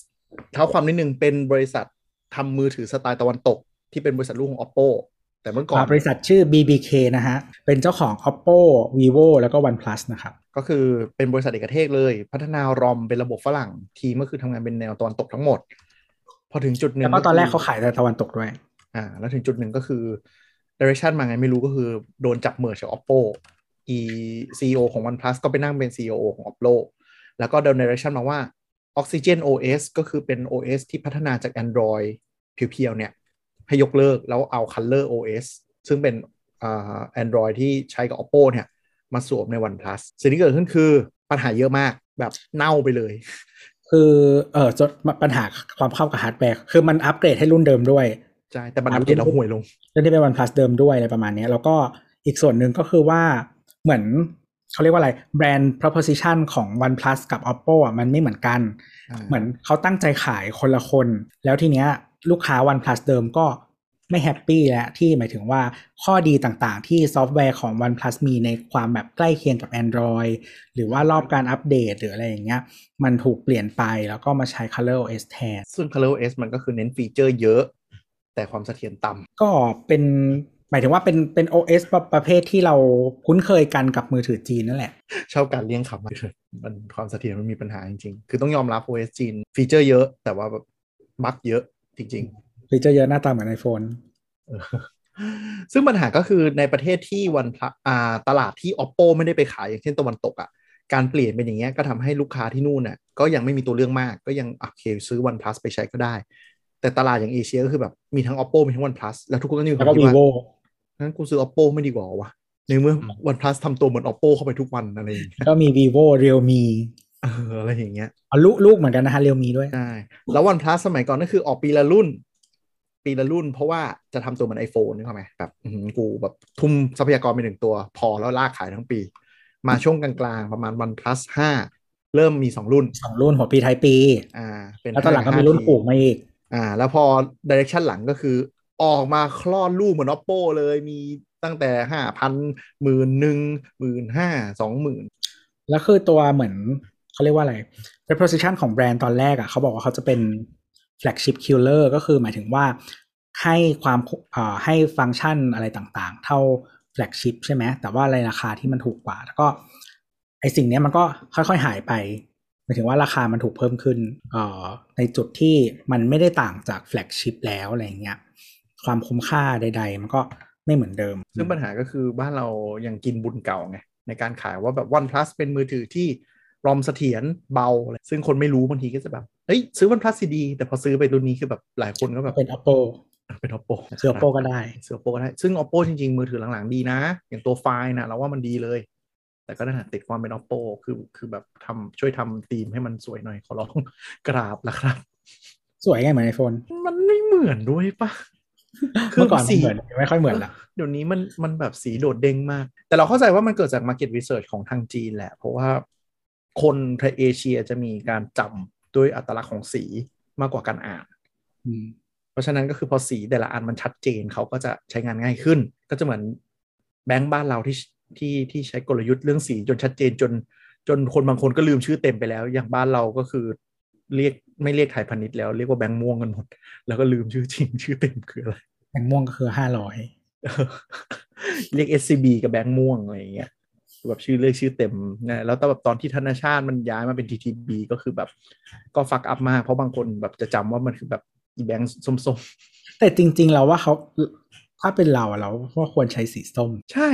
เท้าความนิดนึงเป็นบริษัททำมือถือสไตล์ตะวันตก ที่เป็นบริษัทลูกของ Oppo แต่เมื่อก่อนบริษัทชื่อ BBK นะฮะ เป็นเจ้าของ Oppo Vivo แล้วก็ OnePlus นะครับ ก็คือเป็นบริษัทเอกเทศเลย พัฒนารอมเป็นระบบฝรั่ง ทีมก็คือทำงานเป็นแนวตะวันตกทั้งหมด พอถึงจุดหนึ่งแล้วก็ตอนแรกคืเขาขายแต่ตะวันตกด้วย อ่า แล้วถึงจุดหนึ่งก็คือ direction มาไงไม่รู้ก็คือโดนจับเมิร์กับ Oppo อี CEO ของ OnePlus ก็ไปนั่งเป็น CEO ของ Oppo แล้วก็โดน direction มาว่า Oxygen OS ก็คือเป็น OS ที่พัฒนาจาก Android เพียวๆเนี่ยให้ยกเลิกแล้วเอา Color OS ซึ่งเป็นแอ่า Android ที่ใช้กับ Oppo เนี่ย มาสวมใน OnePlus สิ่งที่เกิดขึ้นคือปัญหาเยอะมากแบบเน่าไปเลย คือเออจดปัญหาความเข้ากับฮาร์ดแวร์คือมันอัปเกรดให้รุ่นเดิมด้วย ใช่แต่มันอัปเกรดแล้วห่วยลงเรื่องที่เป็น OnePlus เดิมด้วยอะไรประมาณเนี้ยแล้วก็อีกส่วนหนึ่งก็คือว่าเหมือนเขาเรียกว่าอะไรแบรนด์ proposition ของ OnePlus กับ Oppo อะมันไม่เหมือนกันอ่าเหมือนเขาตั้งใจขายคนละคน แล้วทีเนี้ยลูกค้า OnePlus เดิมก็ไม่ happy แล้วที่หมายถึงว่าข้อดีต่างๆ ที่ซอฟต์แวร์ของ OnePlus มีในความแบบใกล้เคียงกับ Android หรือว่ารอบการอัปเดตหรืออะไรอย่างเงี้ยมันถูกเปลี่ยนไปแล้วก็มาใช้ Color OS แทน ซึ่ง Color OS มันก็คือเน้นฟีเจอร์เยอะ แต่ความเสถียรต่ำก็เป็นหมายถึงว่าเป็นเป็น OS ประประเภทที่เราคุ้นเคยกันกับมือถือจีนนั่นแหละ ชอบการเลี่ยงคำมากเลยมันความเสถียรมันมีปัญหาจริงๆ คือต้องยอมรับ OS จีน ฟีเจอร์เยอะ แต่ว่าแบบบั๊กเยอะจริงฟีเจอร์เยอะหน้าตาเหมือน iPhone ๆเออซึ่งปัญหาก็คือในประเทศที่วันพระอ่าตลาดที่ Oppo ไม่ได้ไปขายอย่างเช่นตะวันตกอะ่ะการเปลี่ยนเป็นอย่างเงี้ยก็ทำให้ลูกค้าที่นู่นน่ะก็ยังไม่มีตัวเลือกมากก็ยังโอเคซื้อ OnePlus ไปใช้ก็ได้ แต่ตลาดอย่างเอเชียก็คือแบบมีทั้ง Oppo มีทั้ง OnePlus แล้วทุกคนก็มีคแล้ววามก็คิดว่า vivo งั้นกูซื้อ Oppo ไม่ดีกว่าวะในเมื่ออืม OnePlus ทำตัวเหมือน Oppo เข้าไปทุกวันอะไรอย่างเงี้ยก็มี vivo realme เอออะไรอย่างเงี้ยอ๋อลูกลูกเหมือนกันนะฮะ realme ด้วยใช่แล้ว OnePlus สมัยก่อนก็คือออกปีละรุ่น ปีละรุ่น เพราะว่าจะทำตัวเหมือน iPhone นึกออกไหมแบบอื้อหือกูแบบทุ่มทรัพยากรไปหนึ่งตัว พอแล้วลากขายทั้งปี มาช่วงกลางๆประมาณ OnePlus 5เริ่มมี2รุ่นสองรุ่นหัวปีท้ายปี อ่า เป็นแล้วตอนหลังก็มี5รุ่น 5T ผูกมาอีก อ่า แล้วพอ direction หลังก็คือ ออกมาคลอดลูกเหมือน Oppo เลยมีตั้งแต่ห้าพันหมื่นหนึ่งหมื่นห้าสองหมื่นแล้วคือตัวเหมือนเขาเรียกว่าอะไร reposition ของแบรนด์ตอนแรกอะ่ะเขาบอกว่าเขาจะเป็น flagship killer ก็คือหมายถึงว่าให้ความเอ่อให้ฟังก์ชันอะไรต่างๆ เท่า flagship ใช่ไหมแต่ว่าในราคาที่มันถูกกว่า แล้วก็ไอสิ่งนี้มันก็ค่อยๆหายไป หมายถึงว่าราคามันถูกเพิ่มขึ้นเอ่อในจุดที่มันไม่ได้ต่างจาก flagship แล้วอะไรเงี้ยความคุ้มค่าใด ๆ มันก็ไม่เหมือนเดิม ซึ่งปัญหาก็คือบ้านเรายังกินบุญเก่าไงในการขายว่าแบบ OnePlus เป็นมือถือที่รอมเสถียรเบาอะไรซึ่งคนไม่รู้บางทีก็จะแบบเฮ้ยซื้อ OnePlus ดี แต่พอซื้อไปรุ่นนี้คือแบบหลายคนก็แบบเป็น Oppo เป็น Oppo ซื้อ Oppo ก็ได้ซื้อ Oppo ก็ได้ ซึ่ง Oppo จริง ๆ มือถือหลัง ๆ ดีนะ อย่างตัวไฟล์นะเราว่ามันดีเลย แต่ก็นั่นแหละติดความเป็น Oppo คือคือแบบทำช่วยทำธีมให้มันสวยหน่อยขอร้องกราบละครับ สวยไงเหมือนไอโฟนมันไม่เหมือนด้วยปะเมื่อก่อนมันเหมือนไม่ค่อยเหมือนละเดี๋ยวนี้มันมันแบบสีโดดเด้งมาก แต่เราเข้าใจว่ามันเกิดจาก Market Research ของทางจีนแหละ เพราะว่าคนในเอเชียจะมีการจำด้วยอัตลักษณ์ของสีมากกว่าการอ่านอืมเพราะฉะนั้นก็คือพอสีแต่ละอันมันชัดเจนเขาก็จะใช้งานง่ายขึ้น ก็จะเหมือนแบงก์บ้านเราที่ ที่ที่ใช้กลยุทธ์เรื่องสีจนชัดเจนจน จนคนบางคนก็ลืมชื่อเต็มไปแล้ว อย่างบ้านเราก็คือเรียกไม่เรียกไทยพาณิชย์แล้วเรียกว่าแบงก์ม่วงกันหมด แล้วก็ลืมชื่อจริงชื่อเต็มคืออะไรแบงค์ม่วงก็คือห้าร้อยเรียก SCB กับแบงก์ม่วงอะไรอย่างเงี้ยแบบชื่อเรียกชื่อเต็มนะแล้วแต่แบบตอนที่ธนาชาติมันย้ายมาเป็น TTB ก็คือแบบ ก็ฟักอัพมากเพราะบางคนแบบจะจำว่ามันคือแบบอีแบงค์ส้มแต่จริงๆเราว่าเขาถ้าเป็นเราอะเราว่าควรใช้สีส้มๆใช่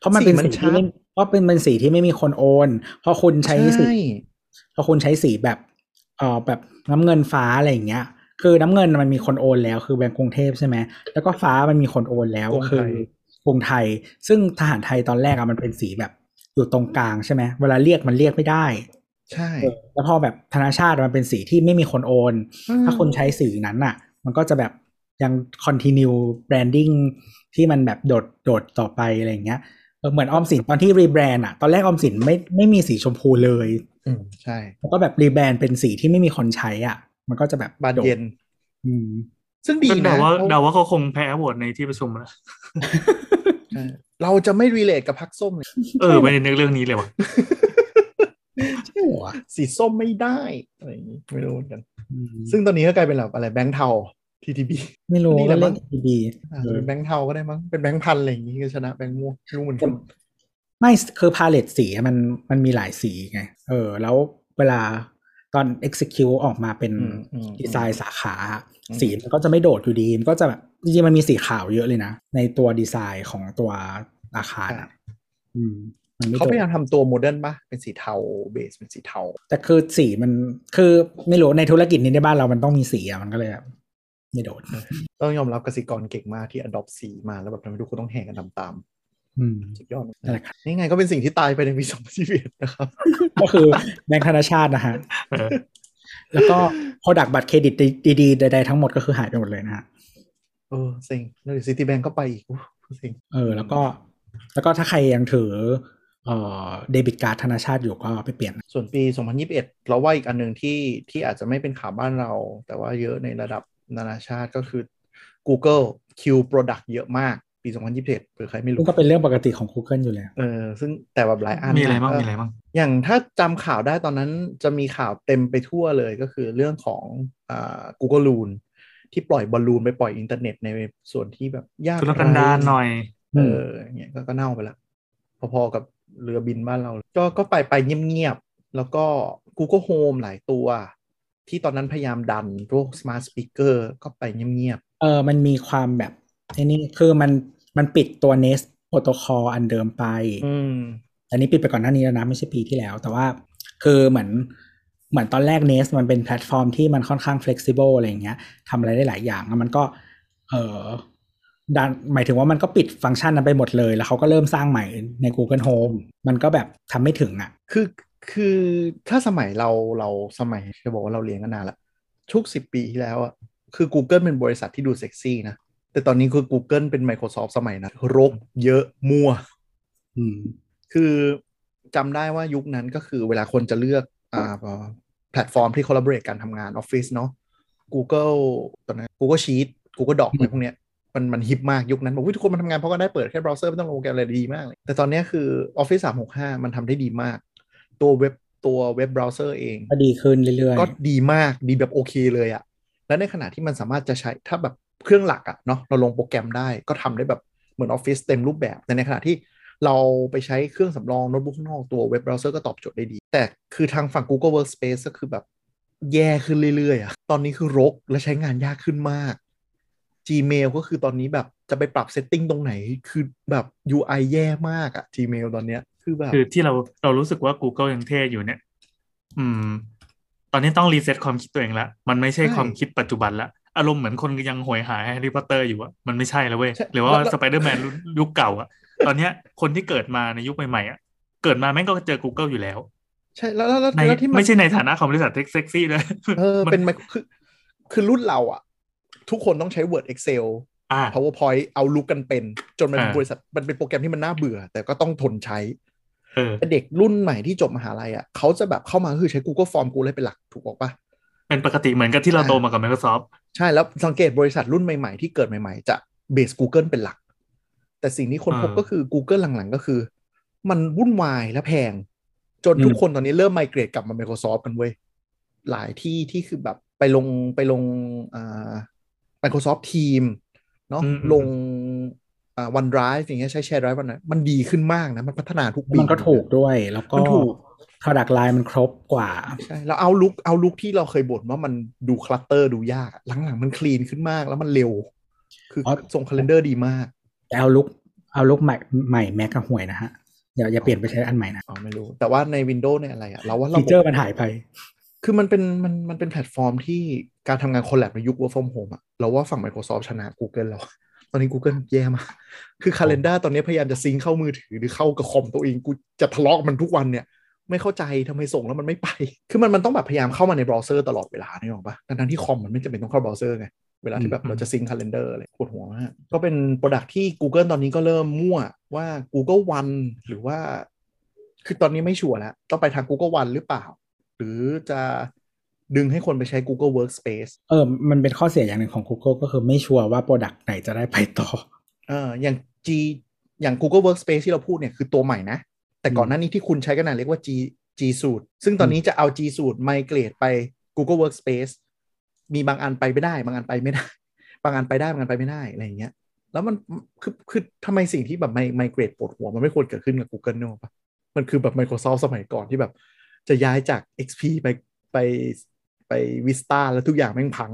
เพราะมันเป็นสีมันสีที่ไม่ชัดเพราะเป็นเป็นสีที่ไม่มีคนโอน เพราะคุณใช้สีใช่พอคุณใช้สีแบบเอ่อแบบน้ำเงินฟ้าอะไรอย่างเงี้ย คือน้ำเงินมันมีคนโอนแล้วคือแบงก์กรุงเทพใช่ไหมแล้วก็ฟ้ามันมีคนโอนแล้วกรุงคืไทอยกรุงไทย ซึ่งทหารไทยตอนแรกอะมันเป็นสีแบบอยู่ตรงกลางใช่ไหมเวลาเรียกมันเรียกไม่ได้ ใช่เออแล้วพอแบบธนาชาติมันเป็นสีที่ไม่มีคนโอน ถ้าคุณใช้สีนั้นน่ะมันก็จะแบบยัง continue branding ที่มันแบบโดดโดดต่อไปอะไรอย่างเงี้ย เออเหมือนออมสินตอนที่ rebrand อะตอนแรกออมสินไม่ไม่มีสีชมพูเลย อืมใช่แล้วก็แบบ rebrand เป็นสีที่ไม่มีคนใช้อะ มันก็จะแบบแบรนด์โดดเด่น อืม ซึ่งดีก็นะเดาว่าเพราะเดาว่าเขาคงแพ้โหวตในที่ประชุมแล้วใช่เราจะไม่ relate กับพรรคส้มเลยเออไม่ได้นึกเรื่องนี้เลยว่ะใช่เหรอวะสีส้มไม่ได้อะไรอย่างนี้ไม่รู้เหมือนกันอืมซึ่งตอนนี้ก็กลายเป็นแบบอะไรแบงค์เทา TTB ไม่รู้นี่แหละว่ามั้เล่งนดีอาจจะเป็นแบงค์เทาก็ได้มั้งเป็นแบงค์พันอะไรอย่างนี้ก็ชนะแบงค์ม่วงไม่รู้เหมือนกันไม่คือ palette สีมันมันมีหลายสีไง เออ แล้วเวลาตอน execute ออกมาเป็นอืมอืมดีไซน์สาขาอะอืมสีมันก็จะไม่โดดอยู่ดี มันก็จะแบบจริงๆมันมีสีขาวเยอะเลยนะ ในตัวดีไซน์ของตัวอาคารอะอืมมันไม่เขาพยายามทำตัว modern ปะเป็นสีเทา base เป็นสีเทา แต่คือสีมันคือไม่รู้ในธุรกิจนี้ในบ้านเรามันต้องมีสีอะมันก็เลยแบบ ไม่โดดต้องยอมรับกสิกรเก่งมากที่ adopt สีมาแล้วแบบทำให้ทุกคนต้องแห่กันทำตามอืมสุดยอดนั่นแหละครับนี่ไงก็เป็นสิ่งที่ตายไปในปี2021นะครับ ก็คือแบงค์ธนาชาตินะฮะเออแล้วก็ Product บัตรเครดิตดีๆใดๆทั้งหมดก็คือหายไปหมดเลยนะฮะเออเซ็งแล้วเดี๋ยว Citibank ก็ไปอีกอู้เซ็งเออ แล้วก็ แล้วก็ถ้าใครยังถือเอ่อเดบิตการ์ดธนาชาติอยู่ก็ไปเปลี่ยน ส่วนปี 2021 เราว่าอีกอันหนึ่งที่ที่อาจจะไม่เป็นข่าวบ้านเรา แต่ว่าเยอะในระดับ นานาชาติก็คือ Google Q Product เยอะมากปี 2021เผื่อใครไม่ซึ่รู้งก็เป็นเรื่องปกติของ Google อยู่แล้ว เออ ซึ่งแต่แบบหลายอันมีอะไรนบ้างก็มีอะไรบ้างอย่างถ้าจำข่าวได้ตอนนั้นจะมีข่าวเต็มไปทั่วเลยก็คือเรื่องของอ่า Google Loon ที่ปล่อยบอลลูนไปปล่อยอินเทอร์เน็ตในส่วนที่แบบยากทุรกันดารหน่อย เอออย่างเงี้ยก็ก็เน่าไปแล้วพอๆกับเรือบินบ้านเรา ก็ก็ไปไปเงียบๆ แล้วก็ Google Home หลายตัว ที่ตอนนั้นพยายามดันพวก Smart Speaker ก็ไปเงียบเออ มันมีความแบบไอ้นี่คือมันมันปิดตัว Nest Protocol อันเดิมไปๆอืม อันนี้ปิดไปก่อนหน้านี้แล้วนะ ไม่ใช่ปีที่แล้ว แต่ว่าคือเหมือนเหมือนตอนแรก Nest มันเป็นแพลตฟอร์มที่มันค่อนข้าง flexible อะไรอย่างเงี้ยทำอะไรได้หลายอย่างแล้วมันก็ เออดันหมายถึงว่ามันก็ปิดฟังก์ชันนั้นไปหมดเลย แล้วเขาก็เริ่มสร้างใหม่ใน Google Home มันก็แบบทำไม่ถึงอะ คือ คือถ้าสมัยเราเราสมัยจะบอกว่าเราเรียนกันนานละทุกสิบปีที่แล้วอะคือ Google เป็นบริษัทที่ดูเซ็กซี่นะ แต่ตอนนี้คือ Google เป็น Microsoft สมัยนะรกเยอะมั่วอืมคือจำได้ว่ายุคนั้นก็คือเวลาคนจะเลือกอ่าแพลตฟอร์มที่ collaborate การทำงาน Office เนาะ Google ตอนนั้น Google Sheet Google Doc อะไรพวกเนี้ยมันมัน hip มากยุคนั้นบอกว่าทุกคนมาทำงานเพราะก็ได้เปิดแค่เบราว์เซอร์ไม่ต้องลงโปรแกรมอะไรดีมากเลยแต่ตอนเนี้ยคือ Office 365 มันทำได้ดีมาก ตัวเว็บตัวเว็บเบราว์เซอร์เอง ก็ดีขึ้นเรื่อยก็ดีมากดีแบบโอเคเลยอะและในขณะที่มันสามารถจะใช้ถ้าแบบเครื่องหลักอะเนาะเราลงโปรแกรมได้ก็ทำได้แบบเหมือนออฟฟิศเต็มรูปแบบแต่ในขณะที่เราไปใช้เครื่องสำรองโน้ตบุ๊กข้างนอกตัวเว็บเบราว์เซอร์ก็ตอบโจทย์ได้ดี แต่คือทางฝั่ง Google Workspace ก็คือแบบแย่ขึ้นเรื่อยๆอะตอนนี้คือรกและใช้งานยากขึ้นมาก Gmail ก็คือตอนนี้แบบจะไปปรับ setting ตรงไหน คือแบบ UI แย่มากอะ Gmail ตอนเนี้ย คือแบบคือที่เราเรารู้สึกว่า Google ยังเท่อยู่เนี่ย อืม ตอนนี้ต้อง reset ความคิดตัวเองละมันไม่ใช่ใช่ความคิดปัจจุบันละอารมณ์เหมือนคนยังโหยหาแฮร์รี่พอตเตอร์อยู่อะมันไม่ใช่แล้วเว้ยใช่หรือว่าแล้วสไปเดอร์แมนยุคเก่าอะตอนเนี้ยคนที่เกิดมาในยุคใหม่ๆอะเกิดมาแม่งก็เจอ Google อยู่แล้ว ใช่แล้วแล้วแล้วในแล้วที่นไม่ใช่ในฐานะของบริษัทเซ็กซี่เลยเออมันเป็นไมโครคือคือรุ่นเราอะทุกคนต้องใช้ Word Excel อ่า PowerPoint Outlook กันเป็น จนมันเป็นอ่าบริษัทมันเป็นโปรแกรมที่มันน่าเบื่อ แต่ก็ต้องทนใช้ เออแต่เด็กรุ่นใหม่ที่จบมหาลัยอะเขาจะแบบเข้ามาก็คือใช้ Google Form กูเลยเป็นหลักถูกบอกปะเป็นปกติเหมือนกับที่เราอ่าโตมากับ Microsoft ใช่แล้วสังเกตบริษัทรุ่นใหม่ๆ ที่เกิดใหม่ๆ จะเบส Google เป็นหลัก แต่สิ่งที่คนพบอ่าก็คือ Google หลังๆ ก็คือ มันวุ่นวายและแพง จนอืมทุกคนตอนนี้เริ่มไมเกรดกลับมา Microsoft กันเว้ยหลายที่ที่คือแบบไปลงไปลงอ่า Microsoft Team เนาะอืม อืมลงอ่า OneDrive อย่างเงี้ยใช้ Share Drive วันไหนมันดีขึ้นมากนะ มันพัฒนาทุกปีมันก็ถูกด้วย แล้วก็มันถูก product line มันครบกว่าใช่แล้ว Outlook Outlook ที่เราเคยบ่นว่ามันดู clutter ดูยากอะหลังๆมัน clean ขึ้นมากแล้วมันเร็ว คือออส่งคาล endar ดีมากแต่เอาลุกเอาลุกใหม่ใหม่แม็กกับห่วยนะฮะอย่าอย่าเปลี่ยนไปใช้อันใหม่นะอ๋อไม่รู้ แต่ว่าใน Windows เนี่ยอะไรอะเราว่าระฟีบเจอร์บมันหายไป คือมันเป็นมันมันเป็นแพลตฟอร์มที่การทำงาน collab ในยุค work from home อะเราว่าฝั่ง Microsoft ชนะ Google แล้ว ตอนนี้ Google แย่มาก คือคาล endar ตอนนี้พยายามจะซิงค์เข้ามือถือหรือเข้ากับคอมตัวเอง กูจะทะเลาะกับมันทุกวันเนี่ย ไม่เข้าใจทำไมส่งแล้วมันไม่ไป คือมันมันต้องแบบพยายามเข้ามาในเบราว์เซอร์ตลอดเวลาเนี่ยหรอกปะทั้งๆที่คอมมันไม่จำเป็นต้องเข้าเบราว์เซอร์ไง เวลาที่แบบอืมเราจะซิงค์คาล endar อะไรปวดหัวมากก็เป็น product ที่ Google ตอนนี้ก็เริ่มมั่วว่า Google One หรือว่า คือตอนนี้ไม่ชัวร์แล้วต้องไปทาง Google One หรือเปล่า หรือจะ ดึงให้คนไปใช้ Google Workspace เออ มันเป็นข้อเสียอย่างหนึ่งของ Google ก็คือไม่ชัวร์ว่า product ไหนจะได้ไปต่อ เอออย่าง G อย่าง Google Workspace ที่เราพูดเนี่ยคือตัวใหม่นะ แต่ก่อนหน้านี้ที่คุณใช้กันนานเรียกว่า G G Suite ซึ่งตอนนี้จะเอา G Suite ไมเกรดไป Google Workspace มีบางอันไปไม่ได้ บางอันไปไม่ได้ บางอันไปได้ บางอันไปไม่ได้ อะไรอย่างเงี้ย แล้วมันคือคือทำไมสิ่งที่แบบไมไมเกรดปวดหัว มันไม่ควรเกิดขึ้นกับ Google เนอะปะมันคือแบบ Microsoft สมัยก่อนที่แบบ จะย้ายจาก XP ไปไป ไป Vista แล้วทุกอย่างแม่งพัง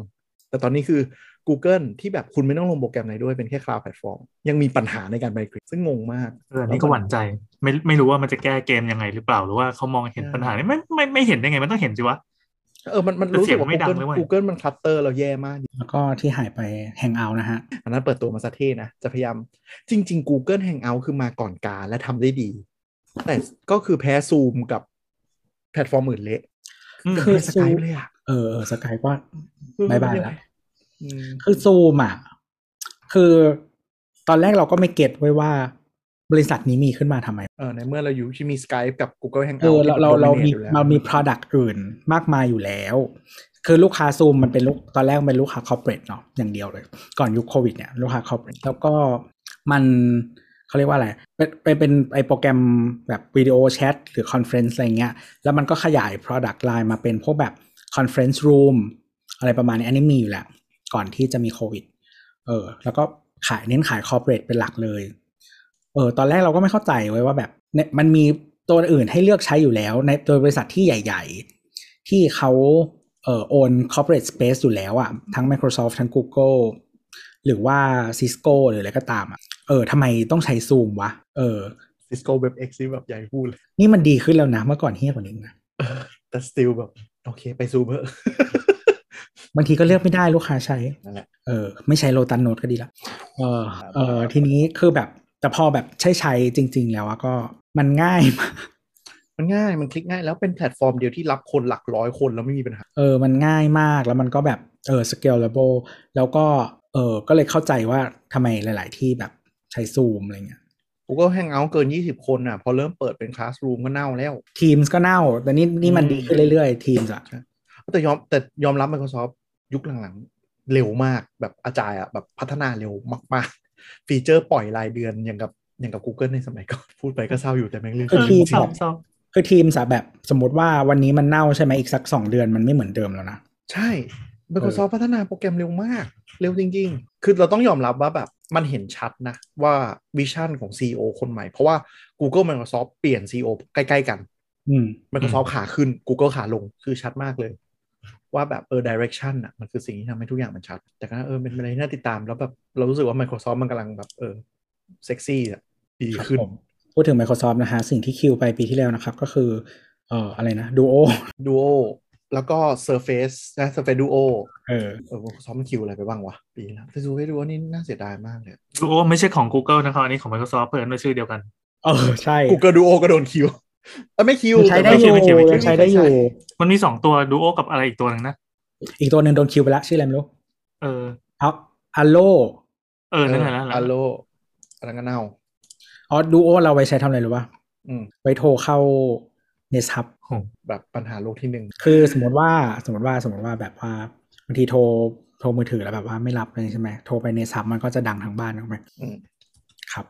แต่ตอนนี้คือ Google ที่แบบคุณไม่ต้องลงโปรแกรมไหนด้วยเป็นแค่ cloud platform ยังมีปัญหาในการ migrate ซึ่งงงมากเอออันนี้ก็หวั่นใจ ไม่ไม่รู้ว่ามันจะแก้เกมยังไงหรือเปล่า หรือว่าเขามองเห็นปัญหานี้ไม่ไม่ไม่เห็นได้ไง มันต้องเห็นสิวะเออ มันมันแต่รู้เสีสึยกงว่าไม่ดัง Google เลยเว้ย Google มัน clutter เราแย่มาก แล้วก็ที่หายไป Hangout นะฮะ อันนั้นเปิดตัวมาซะเท่นะ จะพยายาม จริง ๆ Google Hangout คือมาก่อนการและทำได้ดี แต่ก็คือแพ้ซูมกับแพลตฟอร์มอื่นเละอืมกับคือแพ้กายเลยอะ เออเออ Skype ก็ bye bye ละอืมคือซูมอะ คือตอนแรกเราก็ไม่ get วะว่าบริษัทนี้มีขึ้นมาทำไม เออในเมื่อเราอยู่ที่มี Skype กับ Google เอ Hangout อเราเราเรามีที่ dominate อยู่แล้วเรามี product อื่นมากมายอยู่แล้ว คือลูกค้าซูมมันเป็นลูกตอนแรกมันเป็นลูกค้า corporate เนาะอย่างเดียวเลย ก่อนยุคโควิดเนี่ยลูกค้า corporate แล้วก็มันเขาเรียกว่าอะไร เป็นเป็นเป็นไอโปรแกรมแบบ video chat หรือ conference อะไรเงี้ย แล้วมันก็ขยาย product line มาเป็นพวกแบบ conference room อะไรประมาณนี้อันนี้มีอยู่แล้วก่อนที่จะมีโควิด เออ แล้วก็ขายเน้นขาย corporate เป็นหลักเลย เออ ตอนแรกเราก็ไม่เข้าใจวะว่าแบบเนี่ยมันมีตัวอื่นให้เลือกใช้อยู่แล้ว ในตัวบริษัทที่ใหญ่ ๆ ที่เขาเอ่อโอน corporate space อยู่แล้วอะทั้ง Microsoft ทั้ง Google หรือว่า Cisco หรืออะไรก็ตามอะเออทำไมต้องใช้ Zoom วะ เออ Cisco WebEx นี่แบบอย่าพูดเลย นี่มันดีขึ้นแล้วนะ เมื่อก่อนเฮี้ยกว่านี้นะเออแต่ still แบบ โอเค ไปซูมเถอะบางทีก็เลือกไม่ได้ลูกค้าใช้นั่นแหละเออ ไม่ใช้ Lotus Notes ก็ดีละเออ เออทีนี้คือแบบ แต่พอแบบใช้ใช้จริง ๆ แล้วอะก็มันง่ายมากมันง่ายมันคลิกง่ายแล้วเป็นแพลตฟอร์มเดียวที่รับคนหลักร้อยคนแล้วไม่มีปัญหา เออ มันง่ายมากแล้วมันก็แบบเออ scalable แล้วก็เออก็เลยเข้าใจว่าทำไมหลาย ๆ ที่แบบใช้ซูมอะไรเงี้ย Google Hangout เกิน 20 คนอะ พอเริ่มเปิดเป็น Classroom ก็เน่าแล้ว Teams ก็เน่า แต่นี่นี่มันอืมดีขึ้นเรื่อยๆ Teams อะแต่ยอมแต่ยอมรับ Microsoft ยุคหลังๆ เร็วมากแบบอาจายอะแบบพัฒนาเร็วมากๆ ฟีเจอร์ปล่อยรายเดือนอย่างกับอย่างกับ Google ในสมัยก่อน พูดไปก็เศร้าอยู่แต่แม่งเรื่องคือจริง Teams จริงอะเศร้าคือ Teams อะแบบสมมติว่าวันนี้มันเน่าใช่ไหมอีกสักสองเดือนมันไม่เหมือนเดิมแล้วนะ ใช่ Microsoft พัฒนาโปรแกรมเร็วมาก เร็วจริง ๆ คือเราต้องยอมรับว่าแบบมันเห็นชัดนะ ว่าวิชั่นของ CEO คนใหม่ เพราะว่า Google Microsoft เปลี่ยน CEO ใกล้ ๆ กันอืม Microsoft ขาขึ้น Google ขาลงคือชัดมากเลย ว่าแบบเออ direction อะมันคือสิ่งที่ทำให้ทุกอย่างมันชัด แต่ก็เออเป็นอะไรที่น่าติดตามแล้วแบบเรารู้สึกว่า Microsoft มันกำลังแบบเออเซ็กซี่อะดีขึ้นครับผมพูดถึง Microsoft นะฮะสิ่งที่คิวไปปีที่แล้วนะครับ ก็คือเอ่ออะไรนะ Duo Duo แล้วก็ Surface นะ Surface Duo เออเออ Microsoft มันคิวอะไรไปบ้างวะ ปีแล้วแต่ Surface Duo นี่น่าเสียดายมากเลยดูโอไม่ใช่ของ Google นะครับอันนี้ของ Microsoft เปิดด้วยชื่อเดียวกัน เออ ใช่ Google Duo ก็โดนคิวเออไม่คิวยังใช้ได้อยู่ไม่คิวไม่คิวยังใช้ได้อยู่ มันมีสองตัวดูโอกับอะไรอีกตัวหนึ่งนะ อีกตัวหนึ่งโดนคิวไปแล้วชื่ออะไรไม่รู้เออเอาอัลโลเออนั่นแหละนั่นแหละอัลโลอะไรกันเน่าอ๋อ Duo เราไว้ใช้ทำอะไรรู้ป่ะอืมไว้โทรเข้า Nest Hub โอ้แบบปัญหาโลกที่หนึ่งคือสมมติว่าสมมติว่าสมมติว่าแบบว่าบางทีโทรโทรมือถือแล้วแบบว่าไม่รับเลยใช่ไหมโทรไปในซับมันก็จะดังทั้งบ้านถูกไหมอืมครับ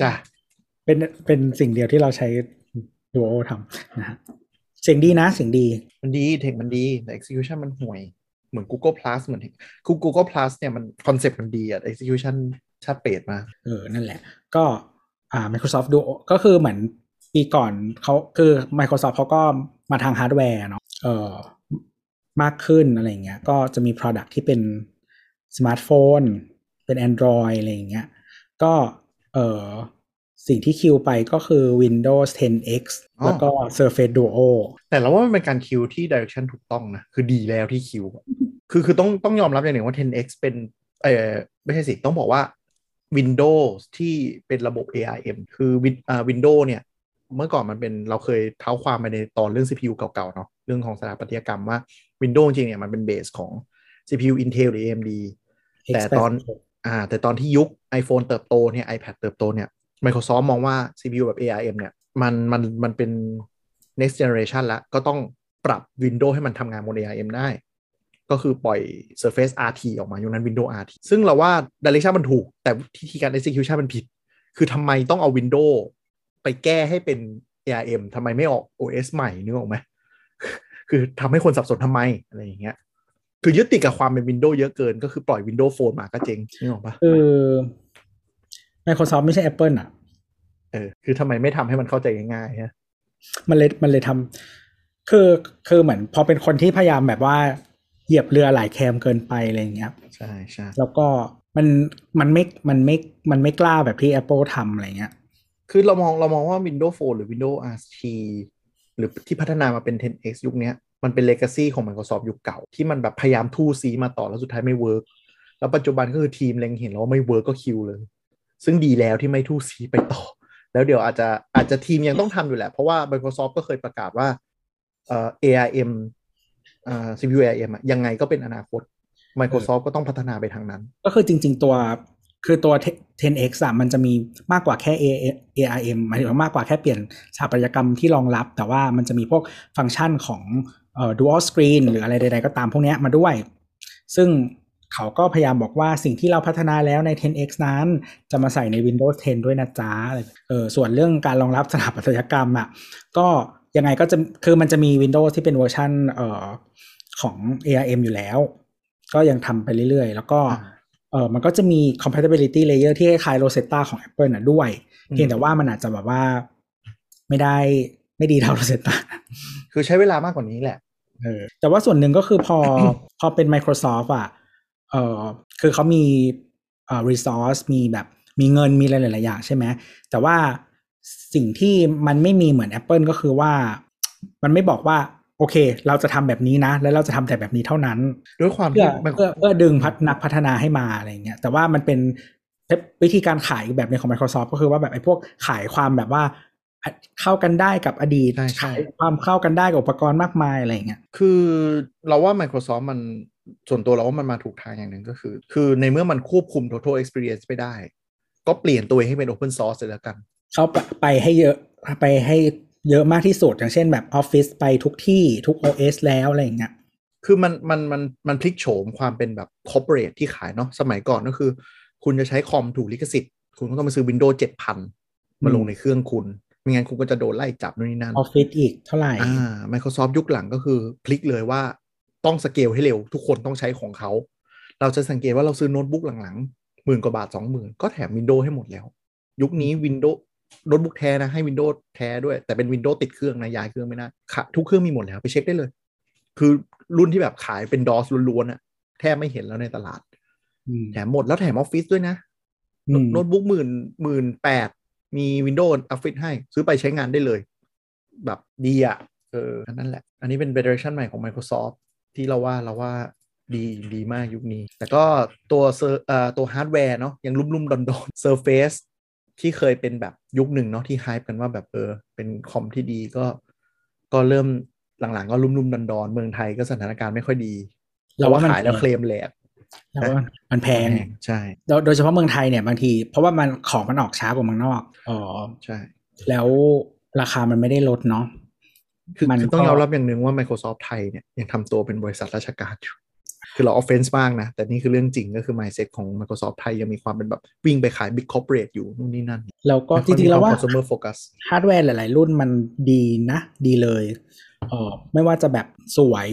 จ้ะเป็นเป็นสิ่งเดียวที่เราใช้ดูโอทำนะฮะเสียงดีนะเสียงดี มันดี tech มันดี แต่ execution มันห่วย เหมือน Google Plus เหมือนคือ Google Plus เนี่ยมัน concept มันดีอะ execution ชาติเปรตมากเออ นั่นแหละ ก็อ่า Microsoft Duo ก็คือเหมือน ปีก่อนเขาคือ Microsoft เขาก็มาทางฮาร์ดแวร์เนาะเออมากขึ้นอะไรอย่างเงี้ย ก็จะมี Product ที่เป็นสมาร์ทโฟน เป็น Android อะไรอย่างเงี้ย ก็เออสิ่งที่คิวไปก็คือ Windows 10X อ๋อแล้วก็ Surface Duo แต่เราว่ามันเป็นการคิวที่ direction ถูกต้องนะ คือดีแล้วที่คิวอะคือคือต้องต้องยอมรับอย่างหนึ่งว่า 10x เป็นเออไม่ใช่สิ ต้องบอกว่า Windows ที่เป็นระบบ ARM คือ Win อ่า Windows เนี่ย เมื่อก่อนมันเป็นเราเคยเท้าความไปในตอนเรื่อง CPU เก่าๆเนาะเรื่องของสถาปัตยกรรมว่า Windows จริงๆเนี่ยมันเป็นเบสของ CPU Intel หรือ AMD แต่ตอนอ่าแต่ตอนที่ยุค iPhone เติบโตเนี่ย iPad เติบโตเนี่ย Microsoft มองว่า CPU แบบ ARM เนี่ยมันมันมันเป็น next generation แล้วก็ต้องปรับ Windows ให้มันทำงานบน ARM ได้ ก็คือปล่อย Surface RT ออกมาอยู่นั้น Windows RT ซึ่งเราว่า direction มันถูก แต่วิธีการ execution มันผิด คือทำไมต้องเอา Windows ไปแก้ให้เป็น ARM ทำไมไม่ออก OS ใหม่นึกออกไหมคือทำให้คนสับสนทำไมอะไรอย่างเงี้ย คือยึดติดกับความเป็น Windows เยอะเกิน ก็คือปล่อย Windows Phone มาก็เจ๊งนึกออกปะคือ Microsoft ไม่ใช่ Apple อะ เออ คือทำไมไม่ทำให้มันเข้าใจง่ายๆฮะมันเลยมันเลยทำคือคือเหมือนพอเป็นคนที่พยายามแบบว่าเหยียบเรือหลายแคมเกินไปอะไรอย่างเงี้ยใช่ใช่แล้วก็มันมันไม่มันไม่มันไม่กล้าแบบที่ Apple ทำอะไรเงี้ย คือเรามองเรามองว่า Windows Phone หรือ Windows RT หรือที่พัฒนามาเป็น 10x ยุคนี้มันเป็น legacy ของ Microsoft ยุคเก่า ที่มันแบบพยายามทู่ซีมาต่อแล้วสุดท้ายไม่ workแล้วปัจจุบันก็คือทีมเล็งเห็นแล้วว่าไม่ work ก็ kill เลย ซึ่งดีแล้วที่ไม่ทู่ซีไปต่อ แล้วเดี๋ยวอาจจะอาจจะทีมยังต้องทำอยู่แหละ เพราะว่า Microsoft ก็เคยประกาศว่าเอ่อ ARM อ่า CPU ARM อะยังไงก็เป็นอนาคต Microsoft ก็ต้องพัฒนาไปทางนั้น ก็คือจริง ๆ ตัว คือตัว 10x อะมันจะมีมากกว่าแค่ ARM หมายถึงว่ามากกว่าแค่เปลี่ยนสถาปัตยกรรมที่รองรับ แต่ว่ามันจะมีพวกฟังก์ชันของเอ่อ dual screen หรืออะไรใด ๆ ก็ตามพวกนี้มาด้วย ซึ่งเขาก็พยายามบอกว่าสิ่งที่เราพัฒนาแล้วใน 10x นั้น จะมาใส่ใน Windows 10 ด้วยนะจ๊ะเออส่วนเรื่องการรองรับสถาปัตยกรรมอะก็ยังไงก็จะคือมันจะมี Windows ที่เป็นเวอร์ชันเอ่อของ ARM อยู่แล้ว ก็ยังทำไปเรื่อยๆ แล้วก็ อ่าเออมันก็จะมี compatibility layer ที่คล้ายๆ Rosetta ของ Apple น่ะด้วยอืมเพียงแต่ว่ามันอาจจะแบบว่าไม่ได้ไม่ดีเท่า Rosetta คือใช้เวลามากกว่านี้แหละเออแต่ว่าส่วนหนึ่งก็คือพอพอเป็น Microsoft อะเออคือเขามีเอ่อ resource มีแบบมีเงินมีอะไรหลายๆอย่างใช่ไหมแต่ว่าสิ่งที่มันไม่มีเหมือน Apple ก็คือว่า มันไม่บอกว่า โอเค เราจะทำแบบนี้นะ แล้วเราจะทำแต่แบบนี้เท่านั้น ด้วยความเพื่ที่อมันเพื่อเพื่อดึงพัฒนักพัฒนาให้มาอะไรอย่างเงี้ย แต่ว่ามันเป็นวิธีการขายแบบในงของ Microsoft ก็คือว่าแบบไอ้พวกขายความแบบว่าเข้ากันได้กับอดีตใช่ใช่ขายความเข้ากันได้กับอุปกรณ์มากมายอะไรอย่างเงี้ย คือเราว่า Microsoft มันส่วนตัวเราว่ามันมาถูกทางอย่างหนึ่งก็คือ คือในเมื่อมันควบคุม total experience ไม่ได้ ก็เปลี่ยนตัวเองให้เป็น open source เลยแล้วกัน เขาไปให้เยอะไปให้ เยอะมากที่สุด อย่างเช่นแบบ Office ไปทุกที่ทุก OS แล้วอะไรอย่างเงี้ยคือมันมันมันมันพลิกโฉมความเป็นแบบ corporate ที่ขายเนาะสมัยก่อนก็คือ คุณจะใช้คอมถูกลิขสิทธิ์ คุณก็ต้องมาซื้อ Windows 7,000 มาลงในเครื่องคุณไม่งั้นคุณก็จะโดนไล่จับนู่นนี่นั่น Office อีกเท่าไหร่อ่า Microsoft ยุคหลังก็คือพลิกเลยว่าต้องสเกลให้เร็ว ทุกคนต้องใช้ของเขา เราจะสังเกตว่าเราซื้อโน้ตบุ๊กหลังๆหมื่นกว่าบาทสองหมื่นก็แถม Windows ให้หมดแล้ว ยุคนี้ Windows โน้ตบุ๊กแท้นะให้ Windows แท้ด้วย แต่เป็น Windows ติดเครื่องนะย้ายเครื่องไม่ได้ค่ะทุกเครื่องมีหมดแล้วไปเช็คได้เลย คือรุ่นที่แบบขายเป็น DOS ล้วนๆอะแทบไม่เห็นแล้วในตลาดอืมแถมหมดแล้วแถมออฟฟิศด้วยนะอืมโน้ตบุ๊กหมื่นหมื่นแปดมี Windows Office ให้ ซื้อไปใช้งานได้เลย แบบดีอะเอออันนั่นแหละ อันนี้เป็น direction ใหม่ของ Microsoft ที่เราว่าเราว่าดีดีมากยุคนี้ แต่ก็ตัวเซอร์เอ่อตัวฮาร์ดแวร์เนาะยังลุ่มๆดอนๆ Surface ที่เคยเป็นแบบยุคหนึ่งเนาะที่ hype กันว่าแบบเออเป็นคอมที่ดีก็ ก็เริ่มหลังๆ ก็ลุ่มๆดอนๆเมืองไทยก็สถานการณ์ไม่ค่อยดีเพเราราะว่าเราว่ามันขายแล้วเคลมแหลกเราว่ามันแพงใช่โดยโดยเฉพาะเมืองไทยเนี่ยบางที เพราะว่ามันของมันออกช้ากว่าเมืองนอกอ๋อใช่ แล้วราคามันไม่ได้ลดเนาะคือมันคือต้องก็ยอมรับอย่างหนึ่งว่า Microsoft ไทยเนี่ยยังทำตัวเป็นบริษัทราชการอยู่ คือเรา offense มากนะ แต่นี่คือเรื่องจริงก็คือ mindset ของ Microsoft ไทยยังมีความเป็นแบบวิ่งไปขาย Big Corporate อยู่นู่นนี่นั่น แล้วก็ไม่ค่อยจริงๆแล้วว่ามี consumer focus ฮาร์ดแวร์หลาย ๆ รุ่นมันดีนะ ดีเลยเออไม่ว่าจะแบบสวย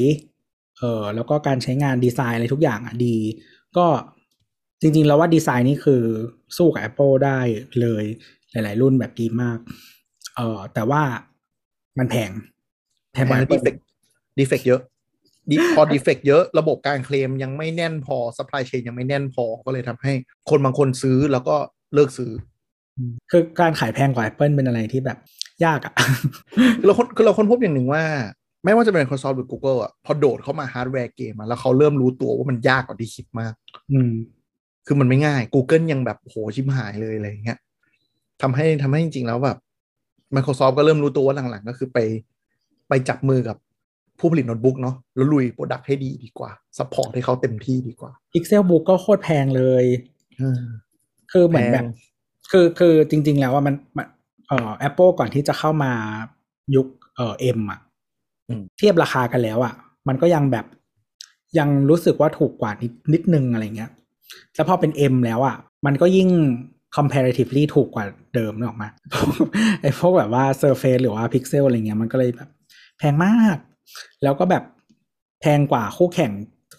เออแล้วก็การใช้งานดีไซน์อะไรทุกอย่างอะดี ก็จริง ๆ แล้วว่าดีไซน์นี่คือสู้กับ Apple ได้เลยหลาย ๆ รุ่นแบบดีมากเออแต่ว่ามันแพงแพงกว่าดี Apple defect เยอะดิ พอ defect เยอะระบบการเคลมยังไม่แน่นพอ supply chain ยังไม่แน่นพอก็เลยทำให้คนบางคนซื้อแล้วก็เลิกซื้อ คือการขายแพงกว่า Apple เป็นอะไรที่แบบยากอะคือเราค้นคือเราค้นพบอย่างหนึ่งว่า ไม่ว่าจะเป็น Microsoft หรือ Google อะพอโดดเข้ามา hardware game มาแล้วเขาเริ่มรู้ตัวว่ามันยากกว่าที่คิดมาก อืม คือมันไม่ง่าย Google ยังแบบโหชิบหายเลยอะไรอย่างเงี้ยทำให้ทำให้จริงๆแล้วแบบ Microsoft ก็เริ่มรู้ตัวว่าหลังๆ ก็คือไปไปจับมือกับ ผู้ผลิตโน้ตบุ๊กเนาะแล้วลุย product ให้ดีดีกว่าsupport ให้เขาเต็มที่ดีกว่า Pixel Book ก็โคตรแพงเลยเออคือเหมือนแบบแพงคือคือจริง ๆ แล้วว่ามันมันเอ่อ Apple ก่อนที่จะเข้ามายุคเอ่อ M อะอืมเทียบราคากันแล้วอะ มันก็ยังแบบยังรู้สึกว่าถูกกว่านิดนิดนึงอะไรเงี้ยแล้วพอเป็น M แล้วอะ มันก็ยิ่ง comparatively ถูกกว่าเดิมนึกออกมาไอ้พวกแบบว่า Surface หรือว่า Pixel อะไรเงี้ยมันก็เลยแบบ แพงมาก แล้วก็แบบแพงกว่าคู่แข่ง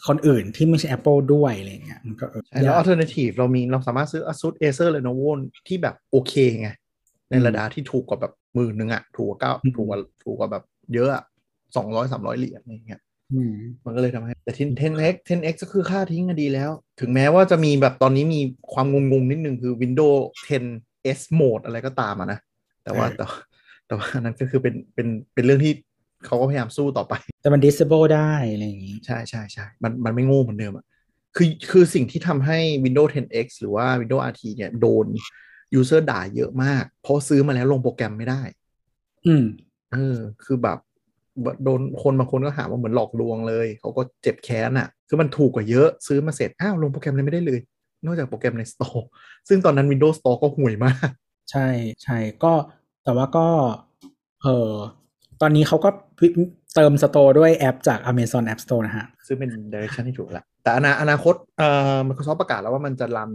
คนอื่นที่ไม่ใช่ Apple ด้วยอะไรเงี้ยมันก็เออใช่แล้วยาก alternative เรามีเราสามารถซื้อ ASUS Acer Lenovo ที่แบบโอเคไง ในระดับที่ถูกกว่าแบบหมื่นหนึ่งอะถูกกว่าเก้าอืมถูกกว่าถูกกว่าแบบเยอะอะสองร้อยสามร้อยเหรียญอะไรอย่างเงี้ยอืมมันก็เลยทำให้ แต่ 10x 10x ก็คือค่าทิ้งก็ดีแล้ว ถึงแม้ว่าจะมีแบบตอนนี้มีความงงๆนิดนึงคือ Windows 10 S Mode อะไรก็ตามอะนะ แต่ว่าเออแต่แต่ว่านั่นก็คือเป็นเป็นเป็นเรื่องที่ เขาก็พยายามสู้ต่อไป แต่มัน disable ได้อะไรอย่างงี้ ใช่ใช่ใช่มันมันไม่โง่เหมือนเดิมอะคือคือสิ่งที่ทำให้ Windows 10X หรือว่า Windows RT เนี่ยโดน user ด่าเยอะมาก เพราะซื้อมาแล้วลงโปรแกรมไม่ได้ อืมเออคือแบบโดนคนบางคนก็หาว่าเหมือนหลอกลวงเลย เขาก็เจ็บแค้นอะ่ะ คือมันถูกกว่าเยอะซื้อมาเสร็จ อ้าว ลงโปรแกรมเลยไม่ได้เลย นอกจากโปรแกรมใน Store ซึ่งตอนนั้น Windows Store ก็ห่วยมาก ใช่ใช่ก็แต่ว่าก็ เออ ตอนนี้เขาก็เติมสโตร์ด้วยแอปจาก Amazon App Store นะฮะ ซึ่งเป็น direction ที่ถูกแล้วแต่อนาอนาคตเอ่อ Microsoft ประกาศแล้วว่ามันจะรัน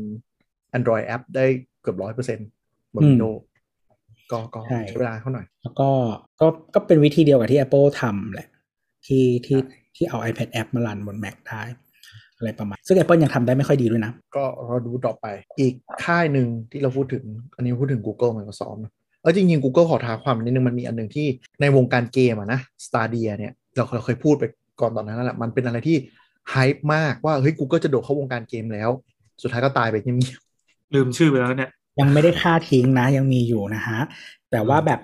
Android App ได้เกือบร้อยเปอร์เซ็นต์บนอืม Windows ก็ก็ใช่ใช้เวลาเขาหน่อย แล้วก็ก็ก็เป็นวิธีเดียวกับที่ Apple ทำแหละ ที่ที่ใช่ที่เอา iPad App มารันบน Mac ได้อะไรประมาณ ซึ่ง Apple ยังทำได้ไม่ค่อยดีด้วยนะ ก็รอดูต่อไป อีกค่ายหนึ่งที่เราพูดถึง อันนี้พูดถึง Google Microsoft นะ เออจริงๆ Google ขอท้าความนิดนึงมันมีอันหนึ่งที่ในวงการเกมอะนะ Stadia เนี่ยเราเราเคยพูดไปก่อนตอนนั้นแล้วแหละมันเป็นอะไรที่ไฮป์มากว่าเฮ้ย Google จะโดดเข้าวงการเกมแล้ว สุดท้ายก็ตายไปเงียบลืมชื่อไปแล้วเนี่ย ยังไม่ได้ค่าทิ้งนะ ยังมีอยู่นะฮะ แต่ว่าแบบ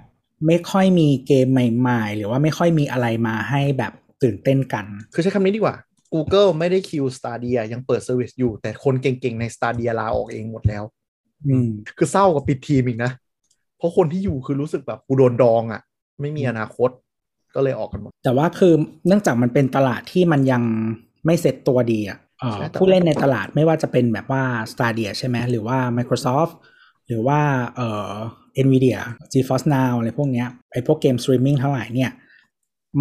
ไม่ค่อยมีเกมใหม่ๆ หรือว่าไม่ค่อยมีอะไรมาให้แบบตื่นเต้นกันๆคือใช้คำนี้ดีกว่า Google ไม่ได้คิว Stadia ยังเปิดเซอร์วิสอยู่ แต่คนเก่งๆใน Stadia ลาออกเองหมดแล้ว อืมคือเศร้ากับปิดทีมอีกนะ เพราะคนที่อยู่คือรู้สึกแบบกูโดนดองอะ่ะ ไม่มีอนาคตก็เลยออกกันหมด แต่ว่าคือเนื่องจากมันเป็นตลาดที่มันยังไม่เสร็จตัวดีอะเอ่อใช่แต่ผู้เล่นในตลาดไม่ว่าจะเป็นแบบว่า Stadia ใช่ไหมหรือว่า Microsoft หรือว่าเอ่อ Nvidia GeForce Now อะไรพวกเนี้ยไอพวกเกมสตรีมมิ่งทั้งหลายเนี่ย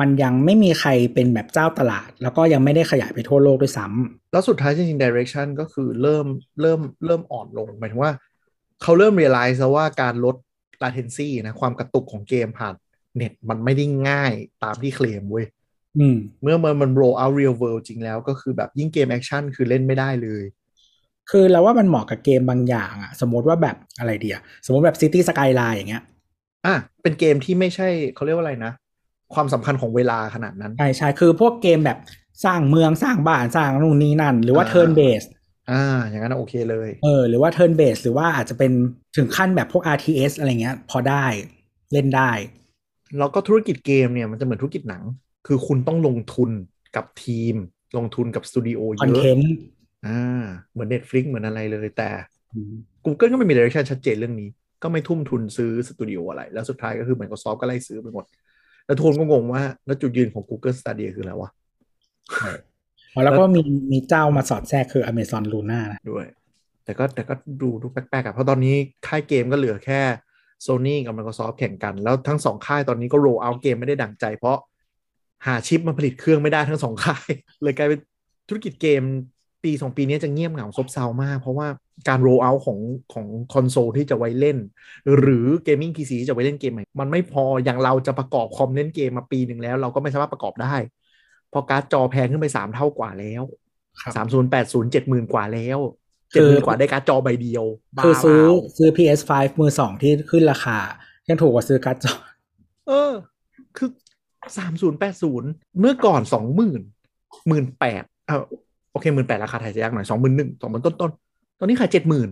มันยังไม่มีใครเป็นแบบเจ้าตลาด แล้วก็ยังไม่ได้ขยายไปทั่วโลกด้วยซ้ำแล้วสุดท้ายจริงๆ direction ก็คือเริ่มเริ่มเริ่มอ่อนลงหมายถึงว่า เขาเริ่ม realize แล้วว่าการลด latency นะความกระตุกของเกมผ่านเน็ตมันไม่ได้ง่ายตามที่เคลมเว้ยอืมเมื่อมันมัน roll out real world จริงแล้วก็คือแบบยิ่งเกมแอคชั่นคือเล่นไม่ได้เลย คือเราว่ามันเหมาะกับเกมบางอย่างอะสมมติว่าแบบอะไรเดียสมมติแบบ City Skyline อย่างเงี้ยอะเป็นเกมที่ไม่ใช่เขาเรียกว่าอะไรนะ ความสำคัญของเวลาขนาดนั้น ใช่ใช่คือพวกเกมแบบสร้างเมืองสร้างบ้านสร้างนู่นนี่นั่น หรือว่าอ่า turn based อ่าอย่างนั้นนะโอเคเลย เออหรือว่า turn based หรือว่าอาจจะเป็นถึงขั้นแบบพวก RTS อะไรเงี้ย พอได้เล่นได้ แล้วก็ธุรกิจเกมเนี่ยมันจะเหมือนธุรกิจหนัง คือคุณต้องลงทุนกับทีม ลงทุนกับสตูดิโอเยคอนอะเทนต์อ่าเหมือน Netflix เหมือนอะไรเลยแต่ Google ก็ไม่มี direction ชัดเจนเรื่องนี้ ก็ไม่ทุ่มทุนซื้อสตูดิโออะไร แล้วสุดท้ายก็คือ Microsoft ก็ไล่ซื้อไปหมด แล้วทุกคนก็งงว่าแล้วจุดยืนของ Google Stadia คืออะไรวะ อ๋อแล้วก็มีมีเจ้ามาสอดแทรกคือ Amazon Luna นะด้วย แต่ก็แต่ก็ดูดูแปลกๆอะเพราะตอนนี้ค่ายเกมก็เหลือแค่ Sony กับ Microsoft แข่งกัน แล้วทั้งสองค่ายตอนนี้ก็ roll out เกมไม่ได้ดั่งใจ เพราะหาชิปมาผลิตเครื่องไม่ได้ทั้งสองค่าย เลยกลายเป็นธุรกิจเกมปีสองปีนี้จะเงียบเหงาซบเซามาก เพราะว่าการ roll out ของของคอนโซลที่จะไว้เล่น หรือเกมมิ่ง PC ที่จะไว้เล่นเกมใหม่ มันไม่พออย่างเราจะประกอบคอมเล่นเกมมาปีหนึ่งแล้ว เราก็ไม่สามารถประกอบได้เพราะการ์ดจอแพงขึ้นไปสามเท่ากว่าแล้วครับสามศูนย์แปดศูนย์เจ็ดหมื่นกว่าแล้วคืเจ็ดหมื่นกว่าได้การ์ดจอใบเดียวบ้าคือซื้อเปล่าซื้อ PS5 มือสองที่ขึ้นราคา ยังถูกกว่าซื้อการ์ดจอ เออ คือสามศูนย์แปดศูนย์เมื่อก่อนสองหมื่นหมื่นแปดเออโอเคหมื่นแปดราคาไทยจะยากหน่อยสองหมื่นหนึ่งสองหมื่นต้นต้นๆตอนนี้ขายเจ็ดหมื่น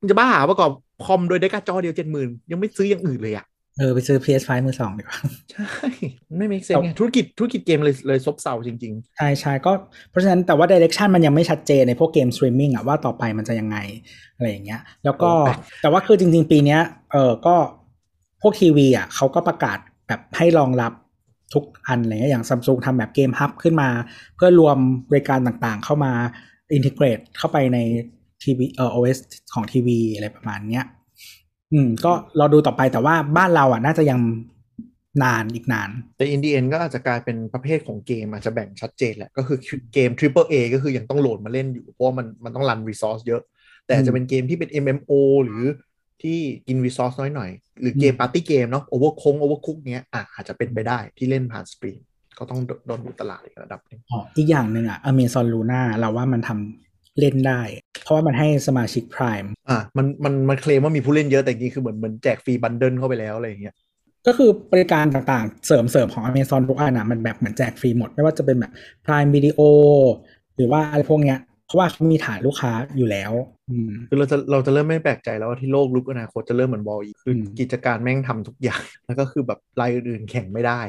มันจะบ้าเหรอประกอบคอมโดยได้การ์ดจอเดียวเจ็ดหมื่นยังไม่ซื้ออย่างอื่นเลยอะ เออไปซื้อ PS5 มือสองดีกว่า ใช่ ไม่มี sense ไงธุรกิจธุรกิจเกมเลยเลยซบเซาจริงใช่ใช่ก็เพราะฉะนั้นแต่ว่า direction มันยังไม่ชัดเจนในพวกเกมสตรีมมิ่งอะว่าต่อไปมันจะยังไง อะไรอย่างเงี้ย แล้วก็โอ้แปลกแต่ว่าคือจริง ๆ ปีเนี้ยเออก็พวกทีวีอะเขาก็ประกาศแบบให้รองรับทุกอันอะไรเงี้ยอย่างซัมซุงทำแบบเกมฮับขึ้นมา เพื่อรวมบริการต่างๆ เข้ามาอินทิเกรตเข้าไปในทีวีเออ OS ของทีวีอะไรประมาณเนี้ย อืม ก็รอดูต่อไปแต่ว่าบ้านเราอะ น่าจะยังนานอีกนานๆแต่อินดีเอ็นก็อาจจะกลายเป็นประเภทของเกมอาจจะแบ่งชัดเจนแหละ ก็คือเกม Triple A ก็คือยังต้องโหลดมาเล่นอยู่ เพราะว่ามันมันต้องรัน resource เยอะ แต่อาจจะเป็นเกมที่เป็น MMO หรือที่กิน resource น้อยหน่อย หรือเกม party game เนาะ Overcooked Overcooked เนี้ยอะอาจจะเป็นไปได้ที่เล่นผ่าน stream ก็ต้องรอดูตลาดอีกระดับหนึงอ๋ออีกอย่างหนึ่งอะ Amazon Luna เราว่ามันทำ เล่นได้ เพราะว่ามันให้สมาชิก Prime อะมันมันมันเคลมว่ามีผู้เล่นเยอะแต่จริงๆคือเหมือนเหมือนแจกฟรี bundle เข้าไปแล้วอะไรอย่างเงี้ยก็คือบริการต่างๆ เสริมเสริมของ Amazon ทุกอันอะมันแบบเหมือนแจกฟรีหมด ไม่ว่าจะเป็นแบบ Prime Video หรือว่าอะไรพวกเนี้ยเพราะว่าเขามีฐานลูกค้าอยู่แล้วอืมคือเราจะเราจะเริ่มไม่แปลกใจแล้วว่าที่โลกลุกอนาคตจะเริ่มเหมือนบอลอีกคืออมกิจการแม่งทำทุกอย่าง แล้วก็คือแบบรายอื่นๆแข่งไม่ได้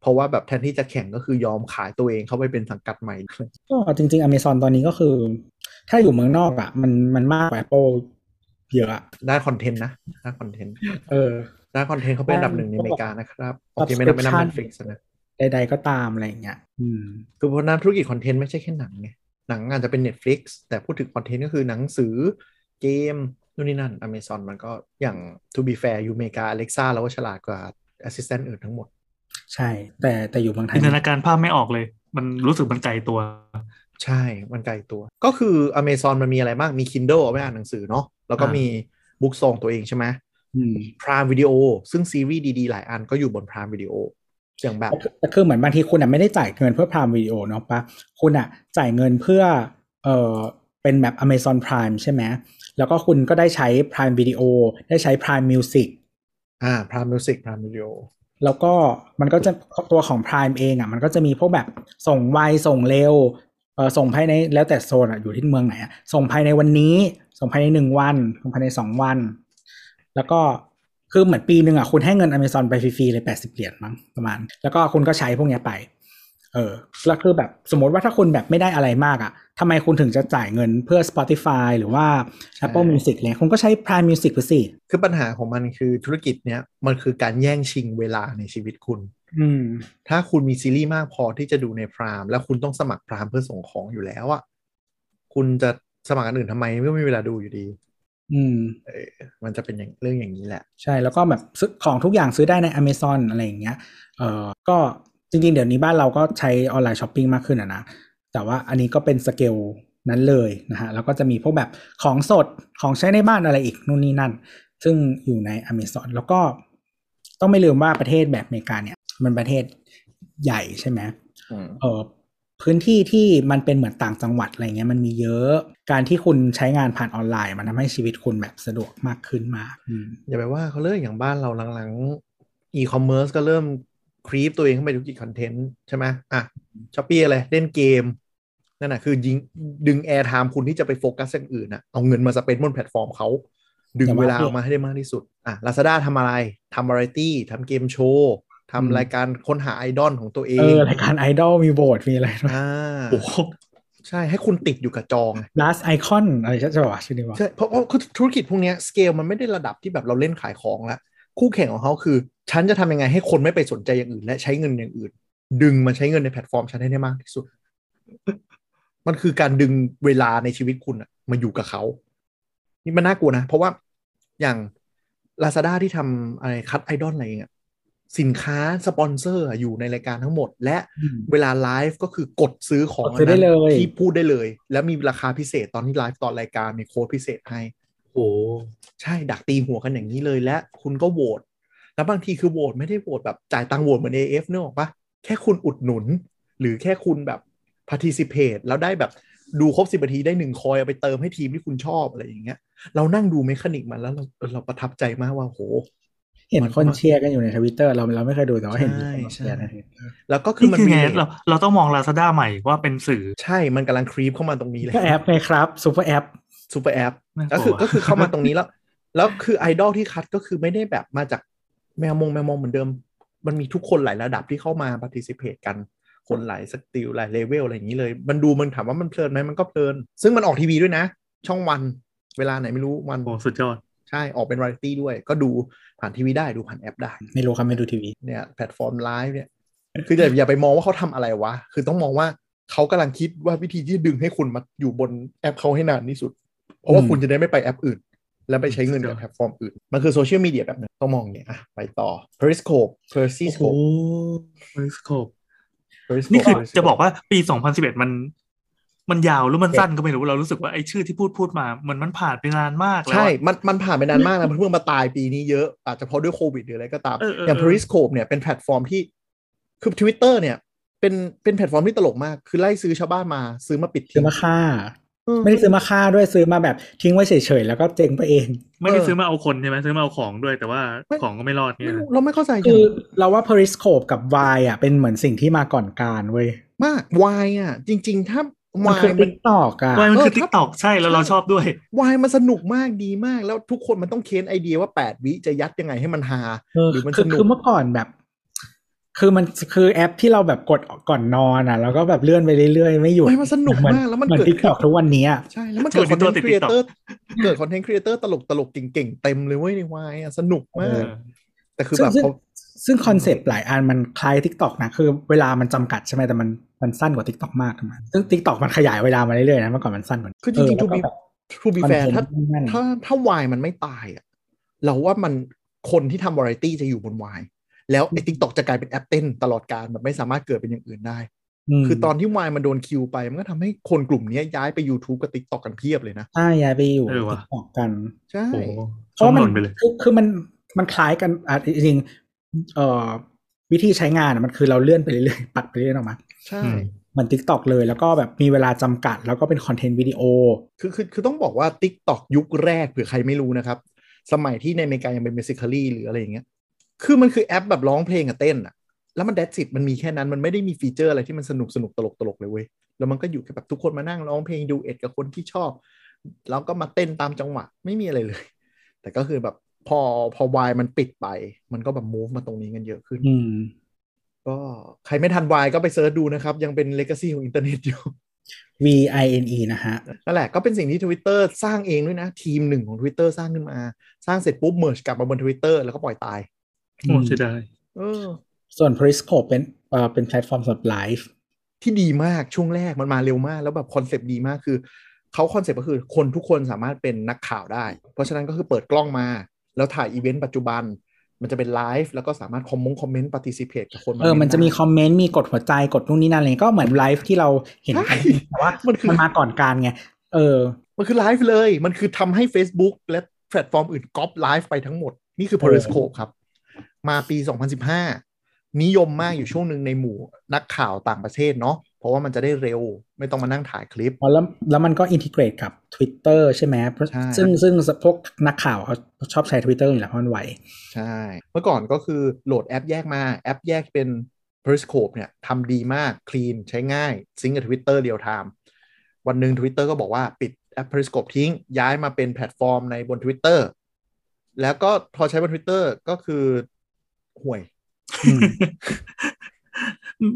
เพราะว่าแบบแทนที่จะแข่งก็คือยอมขายตัวเองเข้าไปเป็นสังกัดใหม่ก็จริงๆ Amazon ตอนนี้ก็คือ ถ้าอยู่เมืองนอกอะ มันมันมากกว่า Apple เยอะอะได้คอนเทนต์นะได้คอนเทนต์เออได้คอนเทนต์เขาเป็นอันดับหนึ่งในอเมริกานะครับโอเคไม่นับไม่นับ Subscription Netflix นะใดๆก็ตามอะไรอย่างเงี้ยอืมคือเพราะฉะนั้นธุรกิจคอนเทนต์ไม่ใช่แค่หนังไงหนังอาจจะเป็น Netflix แต่พูดถึงคอนเทนต์ก็คือหนังสือเกมนู่นนี่นั่น Amazon มันก็อย่าง to be fair อยู่อเมริกา Alexa แล้วก็ฉลาดกว่า Assistant อื่นทั้งหมด ใช่ แต่แต่อยู่เมืองไทยจินตนาการภาพไม่ออกเลย มันรู้สึกมันไกลตัว ใช่ มันไกลตัว ก็คือ Amazon มันมีอะไรบ้าง มี Kindle เอาไว้อ่านหนังสือเนาะ แล้วก็อ่ามีมีบุ๊กซองตัวเองใช่ไหมอืม Prime Video ซึ่งซีรีส์ดีๆ หลายอันก็อยู่บน Prime Video อย่างแบบแต่คือแต่คือเหมือนบางทีคุณอะไม่ได้จ่ายเงินเพื่อ Prime Video เนาะปะ คุณอะจ่ายเงินเพื่อ เออเป็นแบบ Amazon Prime ใช่ไหม แล้วก็คุณก็ได้ใช้ Prime Video ได้ใช้ Prime Music อ่า Prime Music Prime Video แล้วก็มันก็จะตัวของ Prime เองอะ มันก็จะมีพวกแบบส่งไวส่งเร็ว เออส่งภายในแล้วแต่โซนอะอยู่ที่เมืองไหนอะส่งภายในวันนี้ ส่งภายในหนึ่งวันส่งภายในสองวัน แล้วก็คือเหมือนปีหนึ่งอะคุณให้เงิน Amazon ไปฟรีๆเลยแปดสิบเหรียญมั้งประมาณ แล้วก็คุณก็ใช้พวกเนี้ยไป เออแล้วคือแบบสมมติว่าถ้าคุณแบบไม่ได้อะไรมากอะทำไมคุณถึงจะจ่ายเงินเพื่อ Spotify หรือว่า Apple Music เลยคุณก็ใช้ Prime Music ไปสิคือปัญหาของมันคือธุรกิจเนี้ยมันคือการแย่งชิงเวลาในชีวิตคุณ อืม ถ้าคุณมีซีรีส์มากพอที่จะดูใน Prime แล้วคุณต้องสมัคร Prime เพื่อส่งของอยู่แล้วอะคุณจะสมัครอันอื่นทำไมเมื่อไม่มีเวลาดูอยู่ดี อืมเออมันจะเป็นอย่างเรื่องอย่างนี้แหละ ใช่แล้วก็แบบซื้อของทุกอย่างซื้อได้ใน Amazon อะไรอย่างเงี้ยเออก็จริงๆ เดี๋ยวนี้บ้านเราก็ใช้ online shopping มากขึ้นอะนะแต่ว่าอันนี้ก็เป็นสเกลนั้นเลยนะฮะแล้วก็จะมีพวกแบบของสดของใช้ในบ้านอะไรอีกนู่นนี่นั่น ซึ่งอยู่ใน Amazon แล้วก็ต้องไม่ลืมว่าประเทศแบบอเมริกาเนี่ย มันประเทศใหญ่ใช่ไหมอืมเออพื้นที่ที่มันเป็นเหมือนต่างจังหวัดอะไรเงี้ยมันมีเยอะ การที่คุณใช้งานผ่านออนไลน์ มันทำให้ชีวิตคุณแบบสะดวกมากขึ้นมากอืมอย่าไปว่าเขาเลยอย่างบ้านเราหลังๆอีคอมเมิร์ซก็เริ่ม creep ตัวเองเข้าไปธุรกิจคอนเทนต์ใช่ไหมอะ Shopee อะไรเล่นเกม นั่นแหละคือยิงดึง airtime คุณที่จะไปโฟกัสอย่างอื่นนะเอาเงินมา spend บนแพลตฟอร์มเขาดึงเวลาออกมาให้ได้มากที่สุดอะลาซาด้าทำอะไรทำวาไรตี้ทำเกมโชว์ ทำรายการค้นหาไอดอลของตัวเอเองอรายการไอดอลมีโบสมีอะไรด้วยอ่าโอ้โหใช่ให้คุณติดอยู่กับจอง last icon อะไรใช่ไหมชื่อนี้วะใช่เพราะเพราะธุรกิจพวกเนี้ยสเกลมันไม่ได้ระดับที่แบบเราเล่นขายของแล้วคู่แข่งของเขาคือ ฉันจะทำยังไงให้คนไม่ไปสนใจอย่างอื่น และใช้เงินอย่างอื่น ดึงมาใช้เงินในแพลตฟอร์มฉันให้ได้มากที่สุด มันคือการดึงเวลาในชีวิตคุณอะมาอยู่กับเขา นี่มันน่ากลัวนะ เพราะว่าอย่าง Lazada ที่ทำอะไรคัดไอดอลอะไรเงี้ย สินค้าสปอนเซอร์อะอยู่ในรายการทั้งหมด และอืมเวลาไลฟ์ก็คือกดซื้อของกดซื้อได้เลยที่พูดได้เลย แล้วมีราคาพิเศษตอนที่ไลฟ์ตอนรายการมีโค้ดพิเศษให้โอ้โหใช่ดักตีหัวกันอย่างนี้เลยและคุณก็โหวตแล้วบางทีคือโหวตไม่ได้โหวตแบบจ่ายตังค์โหวตเหมือน AF นึกออกปะแค่คุณอุดหนุน หรือแค่คุณแบบ participate แล้วได้แบบดูครบสิบนาทีได้หนึ่ง coin เอาไปเติมให้ทีมที่คุณชอบอะไรอย่างเงี้ย เรานั่งดู mechanic มันแล้วเราเออเราประทับใจมากว่าโห เห็นคนเชียร์กันอยู่ในทวิตเตอร์เราเราไม่เคยดูแต่ว่าเห็นใช่คนเชียร์ใน Twitter แล้วก็คือนี่มันคือมีไงเราเราต้องมองลาซาด้าใหม่ว่าเป็นสื่อใช่มันกำลัง creep เข้ามาตรงนี้เลยก็แอปไงครับ super app super app น่ากลัวคือก็คือเข้ามาตรงนี้แล้ว แล้วคือไอดอลที่คัดก็คือไม่ได้แบบมาจากแมวมงแมวมองเหมือนเดิม มันมีทุกคนหลายระดับที่เข้ามา participate กันคนหลาย skill หลาย level อะไรอย่างนี้เลย มันดูมันถามว่ามันเพลินไหมมันก็เพลิน ซึ่งมันออกทีวีด้วยนะ ช่องวันเวลาไหนไม่รู้วันโอ้สุดยอด ใช่ออกเป็นวาไรตี้ด้วย ก็ดู ผ่านทีวีได้ดูผ่านแอปได้ ไม่รู้ครับไม่ดูทีวีเนี่ยแพลตฟอร์มไลฟ์เนี่ยคืออย่าอย่าไปมองว่าเขาทำอะไรวะ คือต้องมองว่าเขากำลังคิดว่าวิธีที่ดึงให้คุณมาอยู่บนแอปเขาให้นานที่สุด เพราะว่าอืมคุณจะได้ไม่ไปแอปอื่น แล้วไปใช้เงินสุดยอดกับดแพลตฟอร์มอื่น มันคือโซเชียลมีเดียแบบนึงต้องมองอย่างเนี่ยอะไปต่อ Periscope โอ้โห Periscope Periscope Periscope นี่คือ Periscope จะบอกว่าปี 2011 มัน มันยาวหรือมันสั้นก็ไม่รู้เรารู้สึกว่าไอ้ชื่อที่พูดพูดมามันมันผ่านไปนานมากแล้วใช่อะมันมันผ่านไปนานมากแล้วมันเพิ่งมาตายปีนี้เยอะอาจจะเพราะด้วยโควิดหรืออะไรก็ตามเออเอออย่างเออ Periscope เนี่ยเป็นแพลตฟอร์มที่คือ Twitter เนี่ย เป็นเป็นแพลตฟอร์มที่ตลกมาก คือไล่ซื้อชาวบ้านมาซื้อมาปิดทิ้งซื้อมาฆ่าเออไม่ได้ซื้อมาค่าด้วยซื้อมาแบบทิ้งไว้เฉยๆแล้วก็เจ๊งไปเอง ไม่ได้เออซื้อมาเอาคนใช่ไหมซื้อมาเอาของด้วยแต่ว่าไม่ของก็ไม่รอดเนี่ไม่ยรู้เราไม่เข้าใจคืย่างอเราว่า Periscope กับ Y อะเป็นเหมือนสิ่งที่มาก่อนการเว้ยมากวายอะ จริง ๆ ถ้ามัน วายคือมัน TikTok อะวายมันคือเออทิกตอกใช่แล้วใช่เราชอบด้วยวายมันสนุกมากดีมาก แล้วทุกคนมันต้องเค้นไอเดียว่า8วิจะยัดยังไงให้มันฮาเออหรือมันคืสอนุกคือเมื่อก่อนแบบ คือมันคือแอปที่เราแบบกดก่อนนอนอะ แล้วก็แบบเลื่อนไปเรื่อยๆไม่หยุดไม่มันสนุกเหมากแล้วมันเหมือนเกิดทิกตอกทุกวันนี้อะใช่แล้วมันเกิดส่ควอนนในเทตัวนต์ติดครีเอเตอร์เกิดคอนเทนต์ครีเอเตอร์ตลกตลกๆเก่งๆเต็มเลยเว้ยในวายอะสนุกมาก แต่คือซึ่แบงบ ซึ่งพอซึ่งคอนเซปต์หลายอันมันคล้ายทิกตอกนะ คือเวลามันจำกัดใช่ไหมแต่มันมันสั้นกว่าทิกตอกมากทำไมซึ่งทิกตอกมันขยายเวลามาเรื่อยๆนะเมื่อก่อนมันสั้นกว่านี้คือจริงๆเอทูอบีแล้วก็แบบทูบีแฟร์ content ถ้าที่แน่นถ้าถ้าวายมันไม่ตายอะเราว่ามันคนที่ทำวาไรตี้จะอยู่บนวายแล้วไอ้ TikTok จะกลายเป็นแอปเต้นตลอดการแบบไม่สามารถเกิดเป็นอย่างอื่นได้มคือตอนที่วายมันโดนคิวไป มันก็ทำให้คนกลุ่มเนี้ยย้ายไป YouTube กับ TikTok กันเพียบเลยนะ ใช่ ย้ายไปอยู่เออ TikTok ว่ะกัน ใช่โอ้โหเพราะว่ามันหล่นไปเลยคือคือมันมันคล้ายกันอะจริงๆ เอ่อวิธีใช้งานอะมันคือเราเลื่อนไปเรื่อยๆ ปัดไปเรื่อยๆออกมา ใช่อืมเหมือน TikTok เลยแล้วก็แบบมีเวลาจำกัด แล้วก็เป็นคอนเทนต์วิดีโอ คือคือคือต้องบอกว่า TikTok ยุคแรกเผื่อใครไม่รู้นะครับ สมัยที่ในอเมริกายังเป็น Musical.ly หรืออะไรอย่างเงี้ย คือมันคือแอปแบบร้องเพลงกับเต้นอะแล้วมัน that's it มันมีแค่นั้นมันไม่ได้มีฟีเจอร์อะไรที่มันสนุกสนุกตลกตลกเลยเว้ย แล้วมันก็อยู่แค่แบบทุกคนมานั่งร้องเพลง duet กับคนที่ชอบ แล้วก็มาเต้นตามจังหวะไม่มีอะไรเลย แต่ก็คือแบบ พอพอวายมันปิดไป มันก็แบบ move มาตรงนี้กันเยอะขึ้นอืมก็ใครไม่ทัน Vine ก็ไป search ดูนะครับ ยังเป็น legacy ของอินเทอร์เน็ตอยู่ V I N E นะฮะ นั่นแหละก็เป็นสิ่งที่ Twitter สร้างเองด้วยนะ ทีมหนึ่งของ Twitter สร้างขึ้นมา สร้างเสร็จปุ๊บ merge กลับมาบน Twitter แล้วก็ปล่อยตายโอ้เสียดายเออส่วน Periscope เป็นเอ่อเป็นแพลตฟอร์มสำหรับไลฟ์ที่ดีมากช่วงแรกมันมาเร็วมาก แล้วแบบคอนเซปต์ดีมากคือเขาคอนเซปต์ก็คือคนทุกคนสามารถเป็นนักข่าวได้ เพราะฉะนั้นก็คือเปิดกล้องมา แล้วถ่ายอีเวนต์ปัจจุบัน มันจะเป็นไลฟ์แล้วก็สามารถคอมมงคอมเมนต์ participate กับคนเออมันจะมีได้คอมเมนต์มีกดหัวใจกดนู่นนี่นั่นอะไรก็เหมือนไลฟ์ที่เราเห็นกันใช่แต่ว่ามันคือมันมาก่อนการไงเออ มันคือไลฟ์เลย มันคือทำให้ Facebook และแพลตฟอร์มอื่นก๊อปไลฟ์ไปทั้งหมด นี่คือ Periscope ครับ มาปี 2015 นิยมมากอยู่ช่วงหนึ่งในหมู่นักข่าวต่างประเทศเนาะ เพราะว่ามันจะได้เร็วไม่ต้องมานั่งถ่ายคลิปอ๋อแล้วแล้วมันก็ integrateกับ Twitter ใช่ไหมเพราะใช่ซึ่งซึ่งพวกนักข่าวเขาชอบใช้ Twitter อยู่แล้วเพราะมันไวใช่ เมื่อก่อนก็คือโหลดแอปแยกมาแอปแยกเป็น Periscope เนี่ยทำดีมาก clean ใช้ง่าย sync กับ Twitter real-time วันหนึ่ง Twitter ก็บอกว่าปิดแอป Periscope ทิ้ง ย้ายมาเป็นแพลตฟอร์มในบน Twitter แล้วก็พอใช้บน Twitter ก็คือห่วยอืม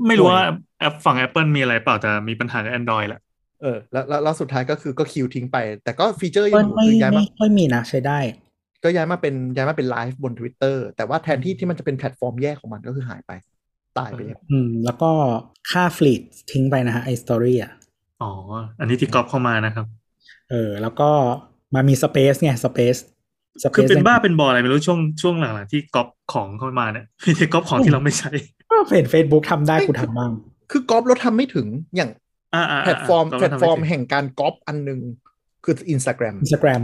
ไม่รู้ว่าแอปฝั่ง Apple มีอะไรเปล่าแต่มีปัญหากับ Android แหละเออแล้วแล้วแล้วสุดท้ายก็คือก็ kill ทิ้งไป แต่ก็ฟีเจอร์ก็ยังอยู่ไม่คือย้ายไม่มาค่อยมีนะใช้ได้ ก็ย้ายมาเป็นย้ายมาเป็นไลฟ์บน Twitter แต่ว่าแทนที่ที่มันจะเป็นแพลตฟอร์มแยกของมันก็คือหายไป ตายไปแล้วอืม แล้วก็ฆ่า Fleet ทิ้งไปนะฮะไอ้ story อะอ๋อ อันนี้ที่ก๊อปเข้ามานะครับ เออ แล้วก็มามี Space ไง Space Space คือเป็นบ้าเป็นบออะไรไม่รู้ช่วงช่วงหลังๆที่ก๊อปของเข้ามาเนี่ยมีแต่ก๊อปของที่เราไม่ใช้ก็ เห็น Facebook ทำได้กูทำบ้าง คือก๊อปแล้วทำไม่ถึงอย่างอ่าอ่าแพลตฟอร์มก๊อปแพลตฟอร์มทำถึงแห่งการก๊อปอันหนึ่งคือ Instagram Instagram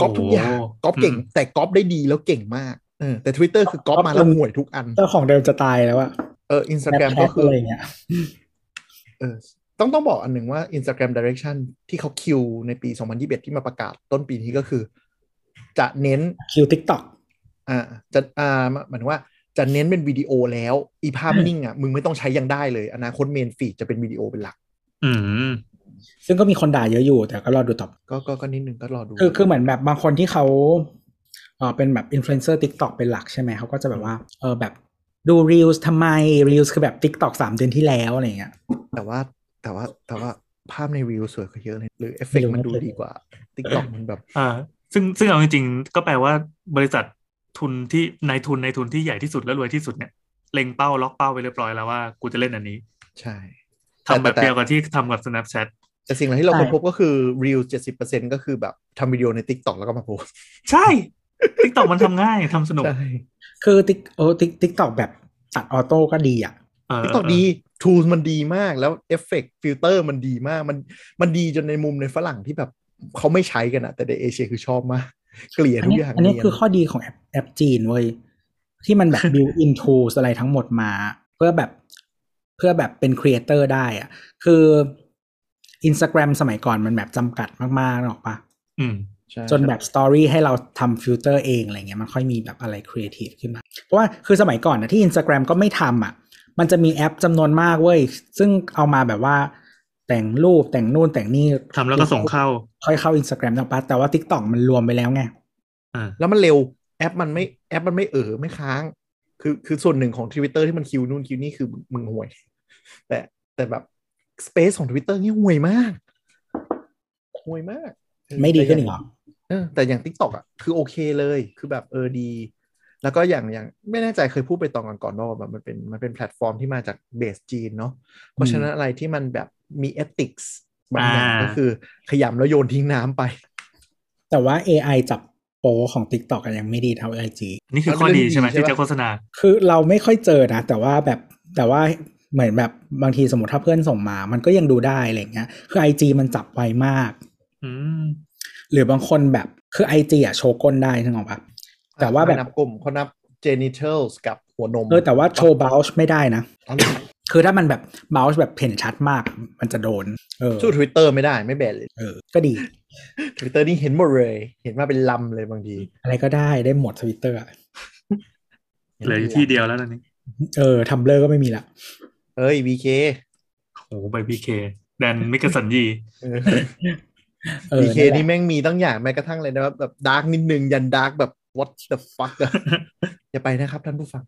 ก๊อปทุกอย่างโอ้ก๊อปเก่งอืมแต่ก๊อปได้ดีแล้วเก่งมากเออแต่ Twitter คือก๊อปมาแล้วห่วยทุกอันเจ้าของเดิมจะตายแล้วอะเออ Instagram ก็ก็คืออะไรเงี้ยเออต้องต้องบอกอันหนึ่งว่า Instagram direction ที่เขาคิวในปี 2021 ที่มาประกาศต้นปีนี้ก็คือ จะเน้น kill TikTok อ่าจะอ่าหมายถึงว่า จะเน้นเป็นวิดีโอแล้ว อีภาพนิ่งอะมึงไม่ต้องใช้ยังได้เลย อนาคต main feed จะเป็นวิดีโอเป็นหลัก อืมซึ่งก็มีคนด่าเยอะอยู่ แต่ก็รอดูต่อก็ก็ก็นิดนึงก็รอดู คือคือเหมือนแบบบางคนที่เขาเออเป็นแบบอินฟลูเอนเซอร์ TikTok เป็นหลักใช่ไหมเขาก็จะแบบว่าเออแบบดู Reels ทำไม Reels คือแบบ TikTok สามเดือนที่แล้วอะไรเงี้ยแต่ว่าแต่ว่าแต่ว่าภาพในวิวสวยกว่าเยอะเลยหรือเอฟเฟกไม่รู้มันดูไม่เคยดีกว่า TikTok มันแบบ อ่า ซึ่งซึ่งเอาจริงๆก็แปลว่าบริษัท ทุนที่นายทุนในทุนที่ใหญ่ที่สุดและรวยที่สุดเนี่ยเล็งเป้าล็อกเป้าไปเรียบร้อยแล้วว่ากูจะเล่นอันนี้ ใช่ทำแบบเดียวกับที่ทำกับ Snapchat แต่สิ่งที่เราค้นพบก็คือ Reels เจ็ดสิบเปอร์เซ็นก็คือแบบทำวิดีโอใน TikTok แล้วก็มาโพสต์ใช่ TikTok มันทำง่ายทำสนุกใช่คือติ๊กโอ้ติ๊ก TikTok แบบตัด auto ก็ดีอะเออ TikTok ดี tools มันดีมากแล้วเอฟเฟกต์ฟิลเตอร์มันดีมากมันมันดีจนในมุมในฝรั่งที่แบบเขาไม่ใช้กันอะแต่ในเอเชียคือชอบมาก เกลี่ยอันทุกนี้อย่างอันนี้เยคือข้อดีของแอปแอปจีนเว้ยที่มันแบบ built-in tools อะไรทั้งหมดมา เพื่อแบบเพื่อแบบเป็น creator ได้อะคือ Instagram สมัยก่อนมันแบบจำกัดมากๆนึกออกปะอืมใช่จนแบบ story ให้เราทำฟิลเตอร์เองอะไรเงี้ยมันค่อยมีแบบอะไรครีเอทีฟขึ้นมา เพราะว่าคือสมัยก่อนนะที่ Instagram ก็ไม่ทำอะ มันจะมีแอปจำนวนมากเว้ย ซึ่งเอามาแบบว่า แต่งรูปแต่งนู่นแต่งนี่ทำแล้วก็ส่งเข้า ค่อยเข้า Instagram นะปะแต่ว่า TikTok มันรวมไปแล้วไงอ่าแล้วมันเร็วแอปมันไม่แอปมันไม่เออไม่ค้าง คือคือส่วนหนึ่งของ Twitter ที่มันคิวนู่นคิวนี่คือมึงห่วย แต่แต่แบบสเปซของ Twitter นี่ห่วยมากห่วยมากเออไม่ดีขึ้นแต่อีย่ากงเหรอเออแต่อย่าง TikTok อะคือโอเคเลยคือแบบเออดี แล้วก็อย่างอย่างไม่แน่ใจเคยพูดไปตอนก่อนๆว่าแบบมันเป็นมันเป็นแพลตฟอร์มที่มาจากเบสจีนเนาะเพราะฉะนั้นอะไรที่มันแบบมีเอติกส์บางอย่างอ่าก็คือขยำแล้วโยนทิ้งน้ำไป แต่ว่า AI จับโปรของ TikTok กันยังไม่ดีเท่า IG นี่คือข้อดีใช่ไหมมันเป็นเรื่องดีใช่ที่ปะจะโฆษณา คือเราไม่ค่อยเจอนะ แต่ว่าแบบแต่ว่าเหมือนแบบบางทีสมมติถ้าเพื่อนส่งมา มันก็ยังดูได้อะไรเงี้ย คือ IG มันจับไวมากอืมหรือบางคนแบบคือ IG อะโชว์ก้นได้นึกออกปะ แต่ว่าแบบเขนับกลุ่มเขานับ genitals กับหัวนมเออแต่ว่าโชว์บ o ลช์ไม่ได้นะอะไรคือถ้ามันแบบบ o ลช์แบบเห็นชัดมาก มันจะโดนเออสู้ Twitter ไม่ได้ไม่แบนเลยเออก็ดี Twitter นี่เห็นหมดเลย เห็นมาเป็นลำเลยบางที อะไรก็ได้ได้หมดทวิตเตอร์เหลืออยู่ที่เดียวแล้วตอนนี้ เออ Tumblr ก็ไม่มีละเอ้ย VK โอ้โหไป VK แดนมิคสัญญีเออเออ VK นั่นแหละนี่แม่งมีตั้งอย่างแม้กระทั่งเลยนะแบบ dark นิดนึงยัน dark แบบ what the fuck อะอย่าไปนะครับท่านผู้ฟัง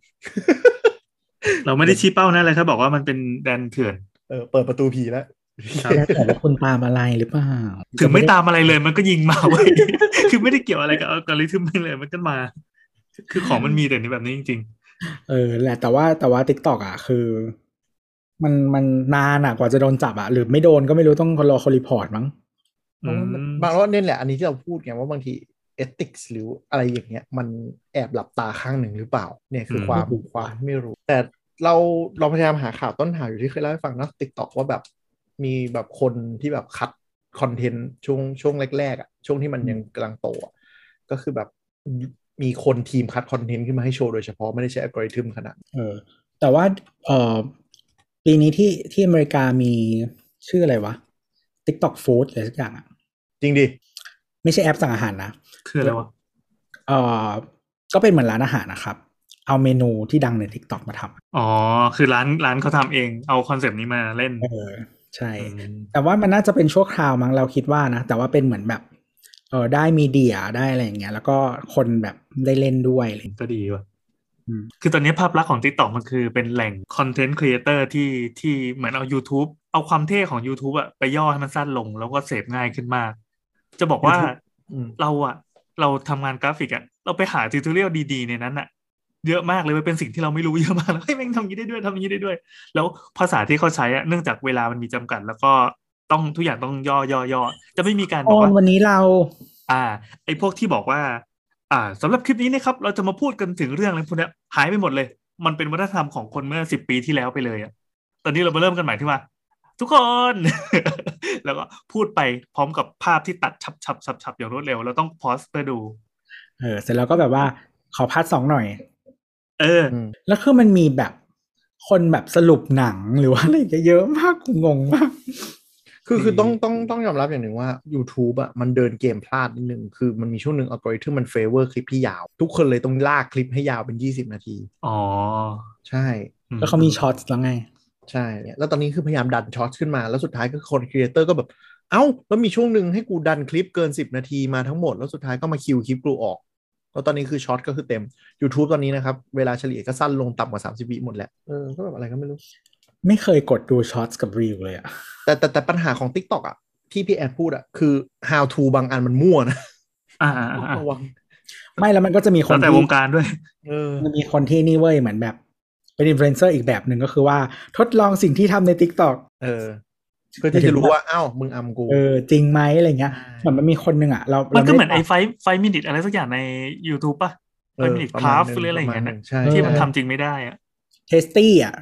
เราไม่ได้ชี้เป้านะอะไรครับบอกว่ามันเป็นแดนเถื่อนเออเปิดประตูผีแล้วครับแล้วแต่ว่าคุณตามอะไรหรือเปล่าถึงไม่ตามอะไรเลยมันก็ยิงมาเว้ยคือไม่ได้เกี่ยวอะไรกับอัลกอริทึมเลยมันก็มา คือของมันมีแต่นี้แบบนี้จริงเออแหละแต่ว่าแต่ว่า TikTok อะคือ มันมันนานอะกว่าจะโดนจับอะหรือไม่โดนก็ไม่รู้ต้องรอคน report มั้งเพราะว่ามันอืมบางรอบเนี่ยแหละอันนี้ที่เราพูดไงว่าบางที ethics หรืออะไรอย่างเงี้ยมันแอบหลับตาข้างหนึ่งหรือเปล่า เนี่ยคือความไม่รู้ความไม่รู้ แต่เราเราพยายามหาข่าวต้นหาอยู่ที่เคยเล่าให้ฟังนะ TikTok ว่าแบบมีแบบคนที่แบบคัดคอนเทนต์ช่วงช่วงแรกๆอะช่วงที่มันยังกำลังโตอะก็คือแบบมีคนทีมคัดคอนเทนต์ขึ้นมาให้โชว์โดยเฉพาะไม่ได้ใช้อัลกอริทึมขนาดนั้นเออแต่ว่าเอ่อปีนี้ที่ที่อเมริกามีชื่ออะไรวะ TikTok Food อะไรสักอย่างอะ จริงดิ ไม่ใช่แอปสั่งอาหารนะ คืออะไรวะเอ่อก็เป็นเหมือนร้านอาหารนะครับ เอาเมนูที่ดังใน TikTok มาทอ๋อ คือร้านร้านเขาทำเอง เอาคอนเซปต์นี้มาเล่นำเออ ใช่อืมแต่ว่ามันน่าจะเป็นชั่วคราวมั้งเราคิดว่านะ แต่ว่าเป็นเหมือนแบบเออได้ media ได้อะไรอย่างเงี้ย แล้วก็คนแบบได้เล่นด้วยอะไรอย่างเลยก็ดีว่ะอืมคือตอนนี้ภาพลักษณ์ของ TikTok มันคือเป็นแหล่ง content creator ที่ที่เหมือนเอา YouTube เอาความเท่ของ YouTube อะไปย่อให้มันสั้นลง แล้วก็เสพง่ายขึ้นมาก จะบอกว่า YouTube อืมเราอะเราทำงานกราฟิกอะเราไปหา tutorial ดีๆในนั้นอะเยอะมากเลยมันเป็นสิ่งที่เราไม่รู้เยอะมากแล้วเฮ้ยแม่งทำอย่างนี้ได้ด้วยทำอย่างนี้ได้ด้วย แล้วภาษาที่เขาใช้อะเนื่องจากเวลามันมีจำกัด แล้วก็ต้องทุกอย่างต้องย่อย่อย่อจะไม่มีการบออกอนว่าวันนี้เรา อ่า ไอ้พวกที่บอกว่า อ่าสำหรับคลิปนี้นะครับ เราจะมาพูดกันถึงเรื่องอะไรพวกเนี้ยหายไปหมดเลย มันเป็นวัฒนธรรมของคนเมื่อสิบปีที่แล้วไปเลยอะตอนนี้เรามาเริ่มกันใหม่ที่ว่า ทุกคน แล้วก็พูดไปพร้อมกับภาพที่ตัดฉับฉับฉับฉับอย่างรวดเร็ว เราต้องพอสเพื่อดู เออ เสร็จแล้วก็แบบว่าขอพาร์ทสองหน่อย เอออืมแล้วคือมันมีแบบคนแบบสรุปหนังหรือว่าอะไรอย่างเงี้ยเยอะมากกูงงมาก คือคืออืมต้องต้องต้องยอมรับอย่างหนึ่งว่า YouTube อะมันเดินเกมพลาดนิดนึง คือมันมีช่วงหนึ่งอัลกอริทึมมัน favor คลิปที่ยาว ทุกคนเลยต้องลากคลิปให้ยาวเป็น 20 นาที อ๋อ ใช่อืแล้วเขามี Shorts แล้วไง ใช่เนี่ยแล้วตอนนี้คือพยายามดัน Shorts ขึ้นมาแล้วสุดท้ายก็คน creator ก็แบบ เอ้า แล้วมีช่วงหนึ่งให้กูดันคลิปเกิน 10 นาทีมาทั้งหมด แล้วสุดท้ายก็มา kill คลิปกูออกแล้วตอนนี้คือ Shorts ก็คือเต็ม YouTube ตอนนี้นะครับ เวลาเฉลี่ยก็สั้นลงต่ำกว่า 30 วิหมดแหละเออก็แบบอะไรก็ไม่รู้ ไม่เคยกดดูช็อตกับรีวเลยอะแต่แต่แต่ปัญหาของ TikTok อะที่พี่แอดพูดอะคือ how to บางอันมันมั่วนะอ่าอ่าอ่าระวังไม่แล้วมันก็จะมีคแล้นวแต่ที่วงการด้วยเออมันมีคนที่นี่เว้ยเหมือนแบบ เป็นอินฟลูเอนเซอร์อีกแบบหนึ่งก็คือว่าทดลองสิ่งที่ทำใน t ิ k t o k เออ เพื่อที่จะรู้ว่าอ้าวมึงอำกูเออจริงไหมอะไรเงี้ยใช่เหมือนมันมีคนหนึ่งอะเรามันก็ราเหมือนด้ไอ้ไฟไฟมินิทอะไรสักอย่างใน YouTube ป่ะไฟมินิทประคมาณราฟหนึ่หรืออะไรอย่างเงี้ยประมาณหนะนึ่งใช่ที่มันใช่ทำจริงไม่ได้อะTasty อะ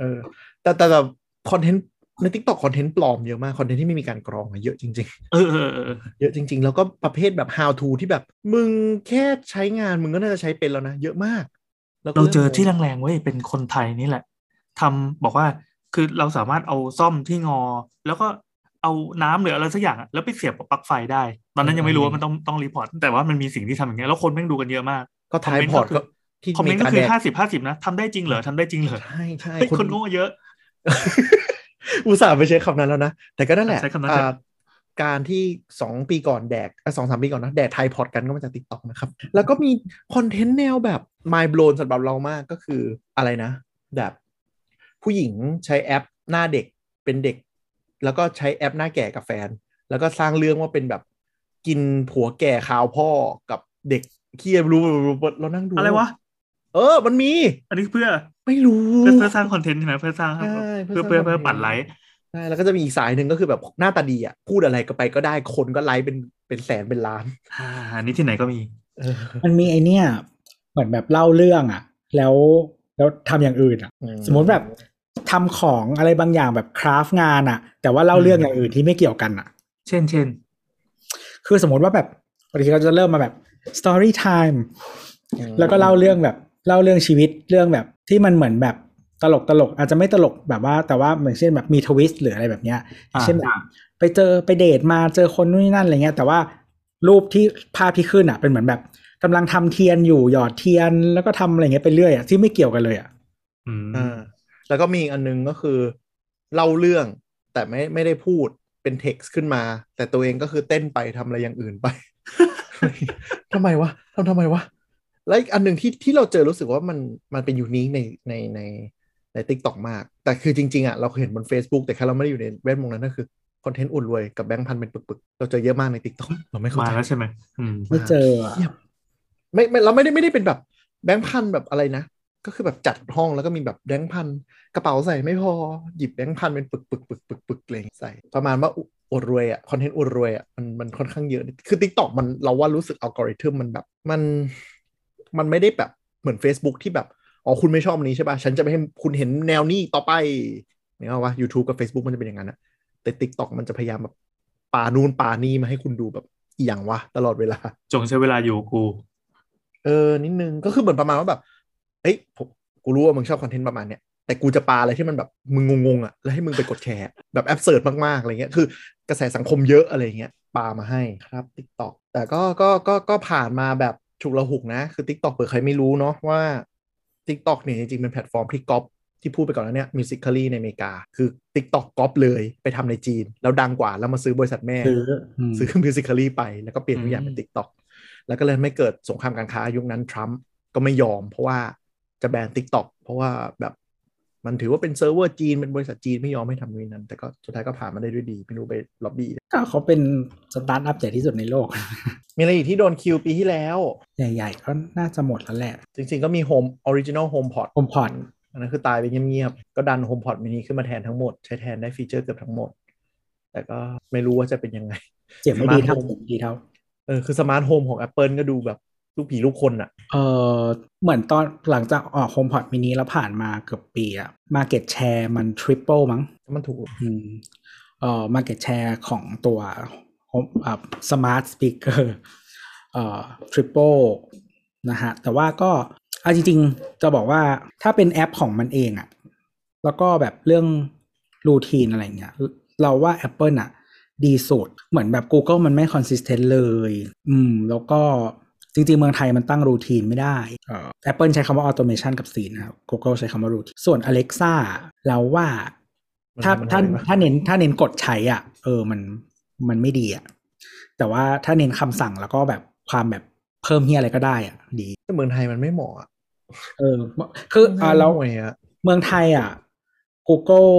เออ แต่แต่แบบคอนเทนต์ใน TikTok คอนเทนต์ปลอมเยอะมากคอนเทนต์ที่ไม่มีการกรองอะเยอะจริงเออเออเออๆเยอะจริง ๆ แล้วก็ประเภทแบบ how to ที่แบบ มึงแค่ใช้งานมึงก็น่าจะใช้เป็นแล้วนะ เยอะมากแล้วก็ เราเจอมงที่แรงๆเว้ยเป็นคนไทยนี่แหละทำบอกว่าคือเราสามารถเอาส้อมที่งอ แล้วก็เอาน้ำหรืออะไรสักอย่างอะแล้วไปเสียบกับปลั๊กไฟได้ ตอนนั้นยังไม่รู้ว่ามันต้องต้อง report แต่ว่ามันมีสิ่งที่ทำอย่างเงี้ยแล้วคนแม่งดูกันเยอะมาก ก็ทายพอร์ตก็ที่คอมเมนต์ก็กาคือแดกห้าสิบห้าสิบนะทำได้จริงเหรอทำได้จริงเหรอใช่ใช่เฮ้ยคนโง่เยอะ อุตส่าห์ไปใช้คำนั้นแล้วนะแต่ก็นั่นแหละใช้คำนั้นเถอะอ่า การที่สองปีก่อนแดกสองสามปีก่อนนะ แดกไทยพอร์ตกันก็มาจาก TikTok นะครับ แล้วก็มีคอนเทนต์แนวแบบ mind blown สำหรับเรามากก็คืออะไรนะ แบบ ผู้หญิงใช้แอปหน้าเด็กเป็นเด็ก แล้วก็ใช้แอปหน้าแก่กับแฟน แล้วก็สร้างเรื่องว่าเป็นแบบกินผัวแก่ข่าวพ่อกับเด็กเคียรู้เรานั่งดูอะไรวะเออ มันมี อันนี้เพื่อ ไม่รู้ เพื่อเพื่อสร้างคอนเทนต์ใช่ไหมเพื่อสร้างใช่เพื่อเพื่เพื่ออสร้างเพื่อปั่นไลค์ ใช่แล้วก็จะมีอีกสายหนึ่งก็คือแบบหน้าตาดีอะพูดอะไรก็ไปก็ได้คนก็ไลค์เป็นเป็นแสนเป็นล้านอ่าอันนี้ที่ไหนก็มีเออมันมีไอเนี้ยเหมือนแบบเล่าเรื่องอะ แล้วแล้วทำอย่างอื่นอะ สมมติแบบทำของอะไรบางอย่างแบบคราฟต์งานอะ แต่ว่าเล่าเรื่องอย่างอื่นที่ไม่เกี่ยวกันอะ เช่นเช่นคือสมมติว่าแบบบางทีเราจะเริ่มมาแบบ story time อืมแล้วก็เล่าเรื่องแบบเล่าเรื่องชีวิตเรื่องแบบที่มันเหมือนแบบ ตลกตลกอาจจะไม่ตลกแบบว่า แต่ว่าเหมือนเช่นแบบมีทวิสต์หรืออะไรแบบเนี้ยอ่าเช่นแบบไปเจอไปเดทมาเจอคนนู่นนี่นั่นอะไรเงี้ย แต่ว่ารูปที่ภาพที่ขึ้นอะ เป็นเหมือนแบบกำลังทำเทียนอยู่หยอดเทียนแล้วก็ทำอะไรเงี้ยไปเรื่อยอะที่ไม่เกี่ยวกันเลยอะอืมอ่าแล้วก็มีอีกอันนึงก็คือ เล่าเรื่องแต่ไม่ไม่ได้พูดเป็นเท็กซ์ขึ้นมา แต่ตัวเองก็คือเต้นไปทำอะไรอย่างอื่นไปทำไมวะทำทำไมวะแล้วอีกอันหนึ่งที่ที่เราเจอรู้สึกว่ามันมันเป็น unique ในในใน ใน TikTok มาก แต่คือจริง ๆอะเราเคยเห็นบน Facebook แต่แค่เราไม่ได้อยู่ในแวดวงนั้นก็คือคอนเทนต์อุ่นรวยกับแบงค์พันเป็นปึกๆ เราเจอเยอะมากใน TikTok เราไม่เข้ามาใจแล้วใช่ไหมอืมไม่เจออะเงียบไม่ไม่เราไม่ได้ไม่ได้เป็นแบบแบงค์พันแบบอะไรนะ ก็คือแบบจัดห้องแล้วก็มีแบบแบงค์พันกระเป๋าใส่ไม่พอหยิบแบงค์พันเป็นปึกปึกปึกปึกปึกอะไรอย่างเงี้ยใส่ ประมาณว่าอุอวดรวยอะคอนเทนต์อวดรวยอะมันมันค่อนข้างเยอะคือ t ิ k t o k มันเราว่ารู้สึกอัลกอริทึมมันแบบมันมันไม่ได้แบบเหมือน Facebook ที่แบบ อ๋อคุณไม่ชอบอันนี้ใช่ป่ะฉันจะไม่ให้คุณเห็นแนวนี้ต่อไปเนี่ยว่า YouTube กับ Facebook มันจะเป็นอย่างนั้นอะแต่ TikTok มันจะพยายามแบบป่านูนป่านี่มาให้คุณดูแบบอหย่างวะตลอดเวลา จงใช้เวลาอยู่กับกูเออนิดนึงก็คือเหมือนประมาณว่าแบบเอ้ยผมกูรู้ว่ามึงชอบคอนเทนต์ประมาณเนี้ยแต่กูจะปาอะไรที่มันแบบมึงงงๆอะแล้วให้มึงไปกดแชร์แบบ absurd มากๆอะไรเงี้ยคือกระแสสังคมเยอะอะไรเงี้ยปามาให้ครับ TikTok แต่ก็ก็ก็ก็ผ่านมาแบบฉุกละหุกนะ คือ TikTok เผื่อใครไม่รู้เนาะว่า TikTok เนี่ยจริงๆเป็นแพลตฟอร์มที่ก๊อปที่พูดไปก่อนแล้วเนี่ย Musically ในอเมริกา คือ TikTok ก๊อปเลยไปทำในจีน แล้วดังกว่า แล้วมาซื้อบริษัทแม่ ซื้ออืมซื้อ Musically ไปแล้วก็เปลี่ยนทุกอย่างอืมเป็น TikTok แล้วก็เลยไม่เกิดสงครามการค้ายุคนั้นทรัมป์ก็ไม่ยอม เพราะว่าจะแบน TikTok เพราะว่าแบบ มันถือว่าเป็นเซิร์ฟเวอร์จีน เป็นบริษัทจีนไม่ยอมให้ทำนู่นนนั้น แต่ก็สุดท้ายก็ผ่านมาได้ด้วยดี ไม่รู้ไปล็อบบี้ก็เขาเป็นสตาร์ทอัพใหญ่ที่สุดในโลก มีอะไรอีกที่โดน kill ปีที่แล้ว ใหญ่ๆ ก็น่าจะหมดแล้วแหละ จริงๆ ก็มี Home Original HomePod HomePod อันนั้นคือตายไปเงียบๆ ก็ดัน HomePod mini ขึ้นมาแทนทั้งหมด ใช้แทนได้ฟีเจอร์เกือบทั้งหมด แต่ก็ไม่รู้ว่าจะเป็นยังไง เจ็บไม่ดีเท่า Smart Home ดีเท่าเออคือ smart home ของ Apple ก็ดูแบบ ลูกผีลูกคนอะเออเหมือนตอนหลังจากออก HomePod mini แล้วผ่านมาเกือบปีอะ Market Share มัน Triple มั้ง มันถูกอืมเอ่อ Market Share ของตัว Home อ่า Smart Speaker เอ่อ Triple นะฮะ แต่ว่าก็เอาจริง ๆ จะบอกว่าถ้าเป็นแอปของมันเองอะแล้วก็แบบเรื่องรูทีนอะไรเงี้ย เราว่า Apple อะดีสุด เหมือนแบบ Google มันไม่ consistent เลย อืม แล้วก็ จริงๆ เมืองไทยมันตั้งรูทีนไม่ได้เอ่อ Apple ใช้คำว่า automation กับ scene นะครับ Google ใช้คำว่ารูทีนส่วน Alexa เราว่า ถ้ามันถ้ามันอะไรวะถ้าเน้นถ้าเน้นกดใช้อะ เออมันมันไม่ดีอะ แต่ว่าถ้าเน้นคำสั่งแล้วก็แบบความแบบเพิ่มเฮียอะไรก็ได้อะ ดีแต่เมืองไทยมันไม่เหมาะอะเออ คืออ่าแล้วห่วยอะเมืองไทยอะ Google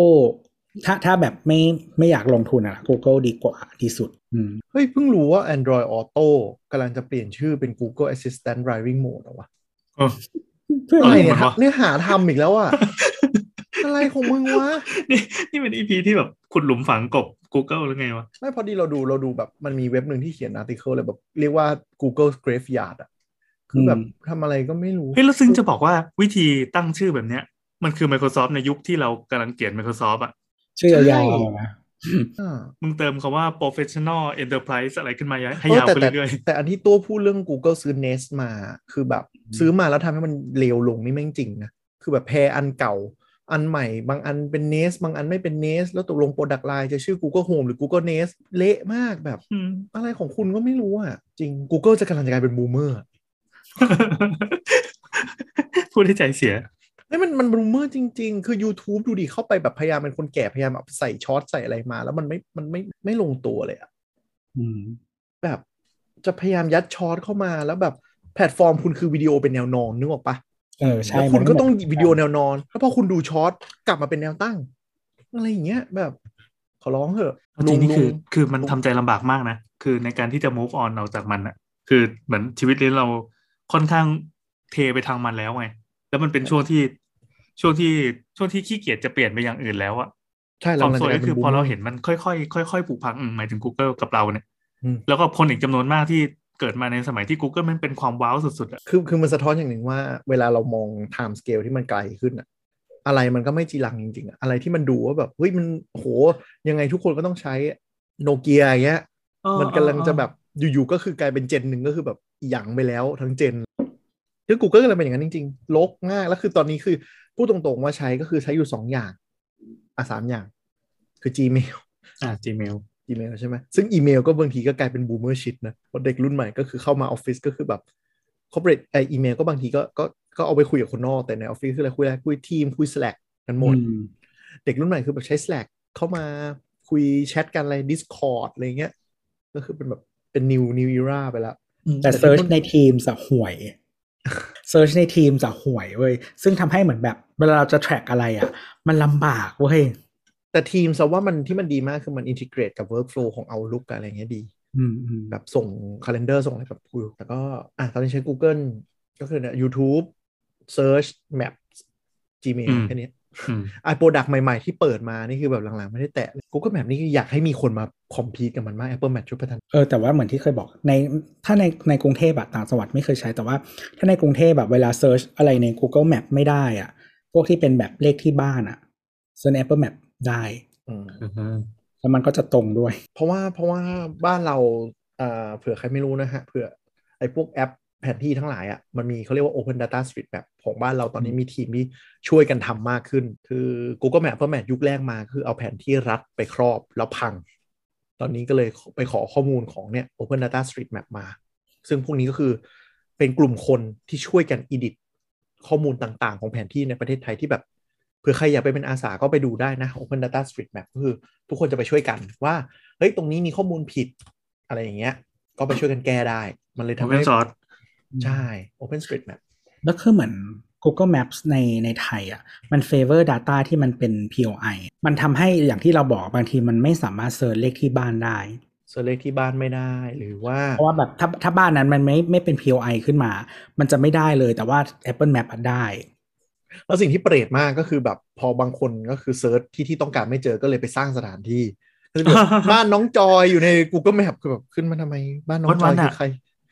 ถ้าถ้าแบบไม่ไม่อยากลงทุนอะ Google ดีกว่าดีสุดอืมเฮ้ย เพิ่งรู้ว่า Android Auto กำลังจะเปลี่ยนชื่อเป็น Google Assistant Driving Mode เหรอวะเออเพื่ออะอะไรไรเนี่ยมันวะเนี่ยหาทำอีกแล้วอะอะไรของมึงวะ นี่นี่เป็นอีพีที่แบบขุดหลุมฝังกบ Google หรือไงวะ ไม่พอดีเราดูเราดูแบบมันมีเว็บหนึ่งที่เขียนอาร์ติเคิลเลยแบบ เรียกว่า Google Graveyard อะคือแบบทำอะไรก็ไม่รู้ เฮ้ย แล้วซึ่งจะบอกว่าวิธีตั้งชื่อแบบเนี้ย มันคือ Microsoft ในยุคที่เรากำลังเกลียด Microsoft อะ ชื่อยาวใช่ๆนะอ่ามึงเติมคำว่า professional enterprise อะไรขึ้นมาให้เออยาวแต่ไปแต่เรื่อยแต่อันที่ตัวพูดเรื่อง Google ซื้อ Nest มา คือแบบซื้อมาแล้วทำให้มันเลวลงนี่แม่งจริงนะ คือแบบแพรอันเก่า อันใหม่ บางอันเป็น Nest บางอันไม่เป็น Nest แล้วตกลง Product Line จะชื่อ Google Home หรือ Google Nest เละมากแบบๆอืมอะไรของคุณก็ไม่รู้อะ จริง Google จะกำลังจะกลายเป็น boomer พูดให้ใจเสีย เฮ้ยมันมัน boomer จริง ๆ คือ YouTube ดูดิเข้าไปแบบพยายามเป็นคนแก่พยายามแบบใส่ Shorts ใส่อะไรมา แล้วมันไม่มันไม่ไม่ลงตัวเลยอะอืมแบบจะพยายามยัด Shorts เข้ามาแล้วแบบแพลตฟอร์มคุณคือวิดีโอเป็นแนวนอนนึกออกปะเออใช่แล้วคุณมันก็ต้องแบบวิดีโอแนวนอน แล้วพอคุณดู Shortsกลับมาเป็นแนวตั้ง อะไรอย่างเงี้ยแบบ ขอร้องเถอะจริงๆนี่คือลุงคือมันลุงทำใจลำบากมากนะ คือในการที่จะ move on เราจากมันอะคือเหมือนชีวิตนี้เราค่อนข้างเทไปทางมันแล้วไง แล้วมันเป็นช่วงที่ ช่วงที่ช่วงที่ขี้เกียจจะเปลี่ยนไปอย่างอื่นแล้วอะใช่คเราวามกำลังสวยจะกลายก็เป็คืนอบูมพอเมเราอร์เห็นมันค่อยๆค่อยๆผุพังอืมหมายถึง Google กับเราเนี่ยอืมแล้วก็คนอีกจำนวนมากที่เกิดมาในสมัยที่ Google มันเป็นความว้าวสุดๆอะคือคือมันสะท้อนอย่างหนึ่งว่า เวลาเรามอง time scale ที่มันไกลขึ้นอะอะไรมันก็ไม่จีรังจริงๆ อะอะไรที่มันดูว่าแบบเฮ้ยมันโหยังไงทุกคนก็ต้องใช้โนเกียอย่างเงี้ยมันกำลังจะแบบอยู่ๆก็คือกลายเป็นเจนหนึ่งก็คือแบบหยังไปแล้วทั้งเจนคือกูก็กำลังเป็นอย่างนั้นจริงๆลกง่ายแล้วคือตอนนี้คือ พูดตรงๆว่าใช้ก็คือใช้อยู่สองอย่าง อะสามอย่าง คือ Gmail อ่า Gmail Gmail ใช่ไหมซึ่งอีเมลก็บางทีก็กลายเป็นบูมเมอร์ชิดนะเพราะเด็กรุ่นใหม่ก็คือเข้ามาออฟฟิศก็คือแบบcorporate ไออีเมลก็บางทีก็ก็ก็เอาไปคุยกับคนนอก แต่ในออฟฟิศคืออะไรคุยอะไรคุย Teams คุย Slack กันหมดอืมเด็กรุ่นใหม่คือแบบใช้ Slack เข้ามาคุยแชทกันอะไร Discord อะไรเงี้ย ก็คือเป็นแบบเป็น new new era ไปแล้ว แต่แต่ search ที่มันใน Teams จะห่วย search ใน Teams จะห่วยเว้ยซึ่งทำให้เหมือนแบบเวลาเราจะ track อะไรอะ มันลำบากเว้ยแต่ Teams ซะว่ามันที่มันดีมากคือมัน integrate กับ workflow ของ Outlook กับอะไรเงี้ยดีอืมอืมแบบส่ง calendar ส่งอะไรแบบคุยแต่ก็อะตอนนี้ใช้ Google ก็คือเนี่ย YouTube Search Map Gmail อืมแค่นี้อืม ไอ product ใหม่ๆ ที่เปิดมานี่คือแบบหลังๆ ไม่ได้แตะเลย Google Map นี่คืออยากให้มีคนมา compete กับมันมาก Apple Map ช่วยพัฒนาเออแต่ว่าเหมือนที่เคยบอกในถ้าในในกรุงเทพอะต่างจังหวัดไม่เคยใช้แต่ว่า ถ้าในกรุงเทพแบบเวลา search อะไรใน Google Map ไม่ได้อะพวกที่เป็นแบบเลขที่บ้านอะเซิร์ช Apple Map ได้อืมอืมแล้วมันก็จะตรงด้วย เพราะว่าเพราะว่าบ้านเราอ่าเผื่อใครไม่รู้นะฮะเผื่อไอ้พวกแอป แผนที่ทั้งหลายอะ่ะมันมีเขาเรียกว่า Open Data Street Map ของบ้านเราตอนนี้มีทีมที่ช่วยกันทำมากขึ้น คือ Google Map เพราะแมปยุคแรกมา คือเอาแผนที่รัดไปครอบแล้วพัง ตอนนี้ก็เลยไปขอข้อมูลของเนี่ย Open Data Street Map มา ซึ่งพวกนี้ก็คือเป็นกลุ่มคนที่ช่วยกัน edit ข้อมูลต่างๆ ของแผนที่ในประเทศไทยที่แบบเผื่อใครอยากไปเป็นอาสาก็ไปดูได้นะ Open Data Street Map ก็คือทุกคนจะไปช่วยกันว่าเฮ้ยตรงนี้มีข้อมูลผิดอะไรอย่างเงี้ยก็ไปช่วยกันแก้ได้ มันเลยทำโอเพให้ open source ใช่ Open Street Map แล้วคือเหมือน Google Maps ในในไทยอะมัน favor data ที่มันเป็น POI มันทำให้อย่างที่เราบอกบางทีมันไม่สามารถ search เลขที่บ้านได้ search เลขที่บ้านไม่ได้หรือว่าเพราะว่าแบบถ้าถ้าบ้านนั้นมันไม่ไม่เป็น POI ขึ้นมา มันจะไม่ได้เลยแต่ว่า Apple Map อะได้ แล้วสิ่งที่เปรตมากก็คือแบบพอบางคนก็คือ search ที่ที่ต้องการไม่เจอก็เลยไปสร้างสถานที่ก็จะแบบบ้านน้องจอยอยู่ใน Google Map คือแบบขึ้นมาทำไม บ้านน้องจอยคือใคร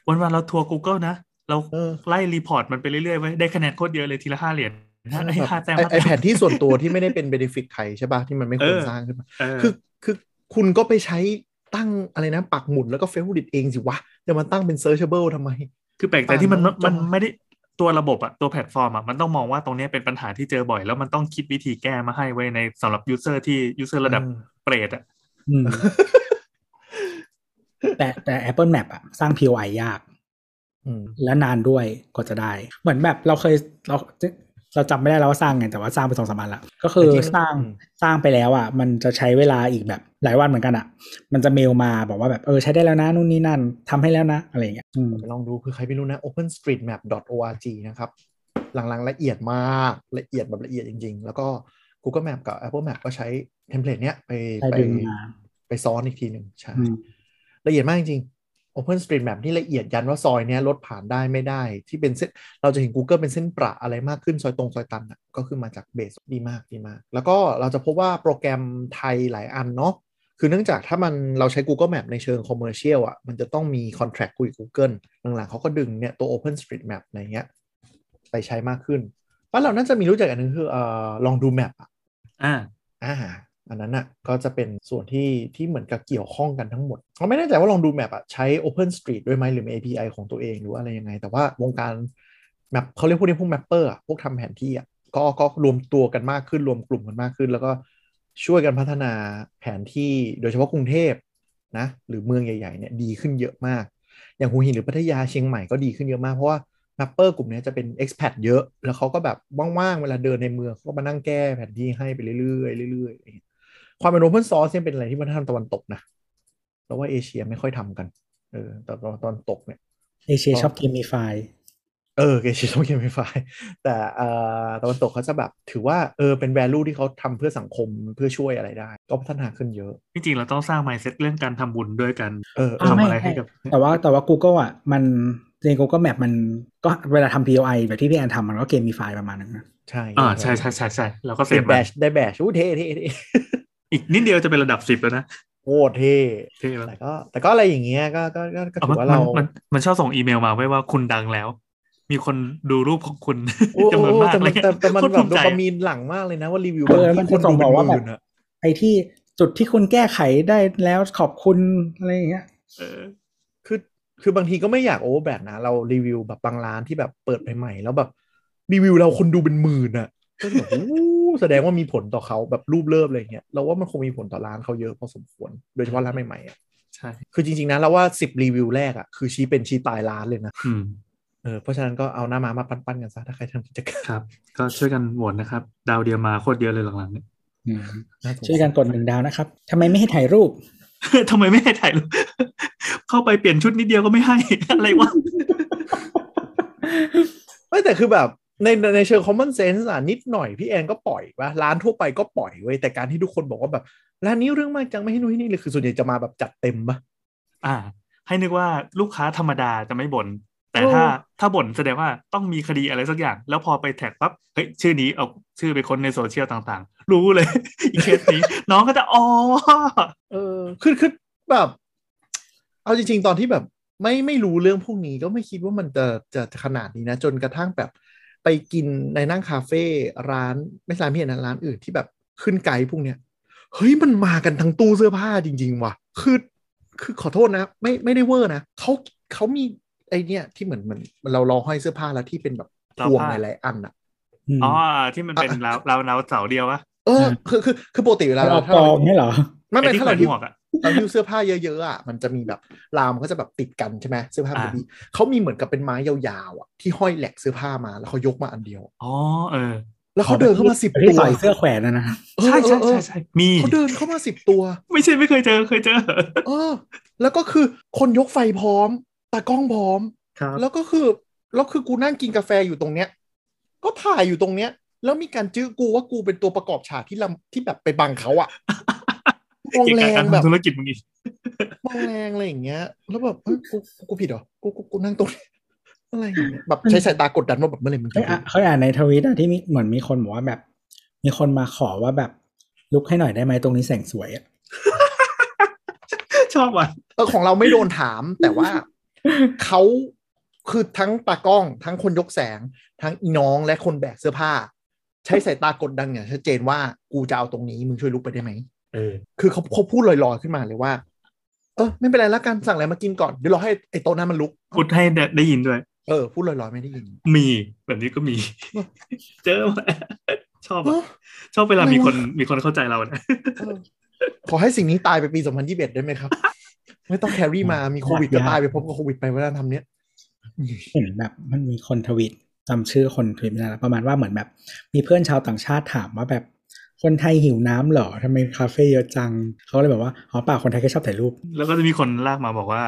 วันวันๆเราทัวร์ Google นะ เราเออไล่ report มันไปเรื่อยๆเว้ยได้คะแนนโคตรเยอะเลยทีละห้าเหรียญนะไอ้ห้าแต้มไอ้ห้าไอแต้มแผนที่ส่วนตัวที่ไม่ได้เป็น benefit ใครใช่ป่ะที่มันไม่ควรเออสร้างขึ้นมาเออคือคือคุณก็ไปใช้ตั้งอะไรนะปักหมุดแล้วก็เฟซ edit เองสิวะจะมาตั้งเป็น searchable ทำไม คือแปลกใจที่มันอ่ามัมันจอยไม่ได้ตัวระบบอะตัวแพลตฟอร์มอะมันต้องมองว่าตรงเนี้ยเป็นปัญหาที่เจอบ่อย แล้วมันต้องคิดวิธีแก้มาให้ไว้ในสำหรับ user ที่ user ระดับเออเปรตอะอืมแต่แต่ Apple Map อะสร้าง POI ยากอืม และนานด้วยกว่าจะได้ เหมือนแบบเราเคยเราเราจำไม่ได้แล้วว่าสร้างไงแต่ว่าสร้างไปสองสามวันละก็คือแต่จริงสร้างอืมสร้างไปแล้วอะ มันจะใช้เวลาอีกแบบหลายวันเหมือนกันอะ มันจะเมลมาบอกว่าแบบเออใช้ได้แล้วนะนู่นนี่นั่นทำให้แล้วนะ อะไรอย่างเงี้ยอืมไปลองดูคือใครไม่รู้นะ openstreetmap.org นะครับ หลังๆละเอียดมากละเอียดแบบละเอียดจริง ๆ แล้วก็ Google Map กับ Apple Map ก็ใช้ template เนี้ยไปใช้ไปดึงมาไปซ้อนอีกทีหนึ่งใช่อืมละเอียดมากจริง ๆ OpenStreetMap นี่ละเอียดยันว่าซอยเนี้ยรถผ่านได้ไม่ได้ ที่เป็นเส้นเราจะเห็น Google เป็นเส้นประอะไรมากขึ้นซอยตรงซอยตันอะก็คือมาจาก base ดีมากดีมาก แล้วก็เราจะพบว่าโปรแกรมไทยหลายอันเนาะคือเนื่องจากถ้ามันเราใช้ Google Map ในเชิง commercial อะมันจะต้องมีคอนแท c t คุยกับ Google หลังๆเขาก็ดึงเนี่ยตัว OpenStreetMap อะไรเงี้ยไปใช้มากขึ้นบ้านเราน่าจะมีรู้จักอันนึงคือเอ่อ Longdo Map อะอ่าอ่า อันนั้นอะก็จะเป็นส่วนที่ที่เหมือนกับเกี่ยวข้องกันทั้งหมดเราไม่แน่ใจว่า Longdo Map อะใช้ Open Street ด้วยไหมหรือมี API ของตัวเองหรืออะไรยังไง แต่ว่าวงการ map เขาเรียกพวกนี้พวก mapper อะพวกทำแผนที่อะก็ก็รวมตัวกันมากขึ้นรวมกลุ่มกันมากขึ้น แล้วก็ช่วยกันพัฒนาแผนที่โดยเฉพาะกรุงเทพนะหรือเมืองใหญ่ๆเนี่ยดีขึ้นเยอะมาก อย่างหัวหินหรือพัทยาเชียงใหม่ก็ดีขึ้นเยอะมากเพราะว่า mapper กลุ่มนี้จะเป็น expat เยอะ แล้วเขาก็แบบว่างๆ เวลาเดินในเมืองเขาก็มานั่งแก้แผนที่ให้ไปเรื่อยๆเรื่อยๆ อะไรอย่างเงี้ยความเป็น open source เนี่ยเป็นอะไรที่วัฒนธรรมตะวันตกนะเราว่าเอเชียไม่ค่อยทำกัน เออแต่ตะวันตกเนี่ย เอเชียชอบเกมมีไฟเออเอเชียต้องเกมไฟแต่เอ่อตะวันตกเขาจะแบบถือว่าเออเป็น value ที่เขาทำเพื่อสังคมเพื่อช่วยอะไรได้ ก็พัฒนาขึ้นเยอะ จริงๆเราต้องสร้าง mindset เรื่องการทำบุญด้วยกันเอออ่าทำไม่อะไรให้กับ แต่ว่าแต่ว่า Google อะมันใน Google Map มันก็เวลาทำ POI แบบที่พี่แอนทำมันก็เกมมีไฟประมาณนึงนะใช่อ่าใช่ใช่ใช่ใช่เราก็เสเสพแบมันชได้แบชอู้เท่เท่เท่ อีกนิดเดียวจะเป็นระดับสิบแล้วนะโคตรเท่เท่มากแต่ก็แต่ก็อะไรอย่างเงี้ยก็ก็ก็ก็เอาถืมันอว่าเรา มันมันชอบส่งอีเมลมาไว้ว่าคุณดังแล้ว มีคนดูรูปของคุณโอ้จำนวนโอ้มากแต่เลมันยแต่แต่มันโคตรแบภูบมิโดใจปามีนหลังมากเลยนะว่ารีวิวเออที่มันคนจะส่ดูงเป็บนอกว่าหแบบมื่นอะไอ้ที่จุดที่คุณแก้ไขได้แล้วขอบคุณอะไรอย่างเงี้ยเออคือคือบางทีก็ไม่อยากโอเวอร์แบทนะ เรารีวิวแบบบางร้านที่แบบเปิดใหม่ๆแล้วแบบรีวิวเราคนดูเป็นหมื่นอะก็แบบโอ้ แสดงว่ามีผลต่อเขาแบบรูปเริ่มอะไรเงี้ยเราว่ามันคงมีผลต่อร้านเขาเยอะพอสมควร โดยเฉพาะร้านใหม่ๆอะใช่คือจริงๆนะเราว่าสิบรีวิวแรกอะคือชี้เป็นชี้ตายร้านเลยนะอืมเออเพราะฉะนั้นก็เอาหน้ามามาปั้นๆกันซะถ้าใครทำกิจการครับ ก็ช่วยกันโหวตนะครับ ดาวเดียวมาโคตรเยอะเลยหลังๆเนี่ยอืมน่าสงสารช่วยกันกดหนึ่งดาวนะครับทำไมไม่ให้ถ่ายรูปทำไมไม่ให้ถ่ายรูปเข้าไปเปลี่ยนชุดนิดเดียวก็ไม่ให้อะไรวะไม่แต่คือแบบ ในในเชิง common sense อะนิดหน่อยพี่แอนก็ปล่อยว่าร้านทั่วไปก็ปล่อยเว้ยแต่การที่ทุกคนบอกว่าแบบร้านนี้เรื่องมากจังไม่ให้นู่นให้นี่เลยคือส่วนใหญ่จะมาแบบจัดเต็มปะอ่า ให้นึกว่าลูกค้าธรรมดาจะไม่บ่นแต่โอ้ถ้าถ้าบ่นแสดงว่าต้องมีคดีอะไรสักอย่าง แล้วพอไปแท็กปั๊บเฮ้ยชื่อนี้เอาชื่อไปค้นในโซเชียลต่างๆ รู้เลยอีเคสนี้ น้องก็จะอ๋อเออคือคือแบบ เอาจริง ๆ ตอนที่แบบไม่ไม่รู้เรื่องพวกนี้ก็ไม่คิดว่ามันจะจะขนาดนี้นะ จนกระทั่งแบบ ไปกินในนั่งคาเฟ่ร้านไม่ใช่ร้านพี่แอนนะร้านอื่นที่แบบขึ้นไกด์พวกเนี้ยเฮ้ยมันมากันทั้งตู้เสื้อผ้าจริง ๆ ว่ะ คือคือขอโทษนะ ไม่ไม่ได้เวอร์นะเขาเขามีไอเนี่ยที่เหมือนเหมือนเรารอห้อยเสื้อผ้าแล้วที่เป็นแบบพวงหลายๆอันอะมอ๋อที่มันเป็นราวราวราวเสาเดียววะเออคือคือคือปกติเวลาแล้วเราเอาถ้ากอเรางนี่เหรอไม่ไอ้ไม่ที่ถ้าแขวเรานหิ้หวมวกอะ เราหิ้วเสื้อผ้าเยอะๆอะมันจะมีแบบรามนก็จะแบบติดกันใช่ไหมเสื้อผ้ามันจะอ่ามีเขามีเหมือนกับเป็นไม้ยาวๆอะที่ห้อยแหลกเสื้อผ้ามาแล้วเขายกมาอันเดียวอ๋อเออ แล้วเขาเดินเข้ามาสิบที่ตัวใส่เสื้อแขวนนะนะเออใช่ใช่เออใช่ใช่มีเขาเดินเข้ามาสิบตัว ไม่ใช่ไม่เคยเจอเคยเจอ เออ แล้วก็คือคนยกไฟพร้อมตากล้องพร้อมครับแล้วก็คือแล้วคือกูนั่งกินกาแฟอยู่ตรงเนี้ย ก็ถ่ายอยู่ตรงเนี้ย แล้วมีการจื้อกูว่ากูเป็นตัวประกอบฉากที่ลำที่แบบไปบังเขาอะ มองเกี่ยวแรกับงการแบบทำธุรกิจมึงอีกมองแรงอะไรอย่างเงี้ย แล้วแบบเอ้ยกูกูกูผิดเหรอกูกูกูนั่งตรงนี้อะไรอย่างเงี้ยแบบใช้สายตากดดันว่าแบบเมื่อไหร่มึงเคจะยอะเคยอ่านในทวิตอะที่มีเหมือนมีคนบอกว่าแบบ มีคนมาขอว่าแบบ ลุกให้หน่อยได้ไหมตรงนี้แสงสวยอะชอบว่ะเออของเราไม่โดนถาม แต่ว่าเขาคือทั้งตากล้องทั้งคนยกแสง ทั้งอีน้องและคนแบกเสื้อผ้า ใช้สายตากดดันอย่างชัดเจนว่ากูจะเอาตรงนี้มึงช่วยลุกไปได้ไหม เออคือเขาเขาพูดลอยๆขึ้นมาเลยว่า เออไม่เป็นไรแล้วกันสั่งอะไรมากินก่อนเดี๋ยวเราให้ไอ้โต๊ะนั้นมันลุกพูดให้ได้ได้ยินด้วย เออพูดลอยๆไม่ได้ยิน มีแบบนี้ก็มีเออเจอมาชอบเออะอชอบเวลาไม่มีว่าคนมีคนเข้าใจเราเนี่ยเออขอให้สิ่งนี้ตายไปปี 2021 ได้ไหมครับ ไม่ต้องแครี่มามีโควิดก็ตายไปพร้อมกับโควิดไปวัฒนธรรมเนี้ยเห็นแบบมันมีคนทวิตจำชื่อคนทวิตไม่ได้แล้วประมาณว่าเหมือนแบบ มีเพื่อนชาวต่างชาติถามว่าแบบ คนไทยหิวน้ำเหรอทำไมคาเฟ่เยอะจัง เขาก็เลยบอกว่าอ๋อเปล่าคนไทยแค่ชอบถ่ายรูป แล้วก็จะมีคนลากมาบอกว่า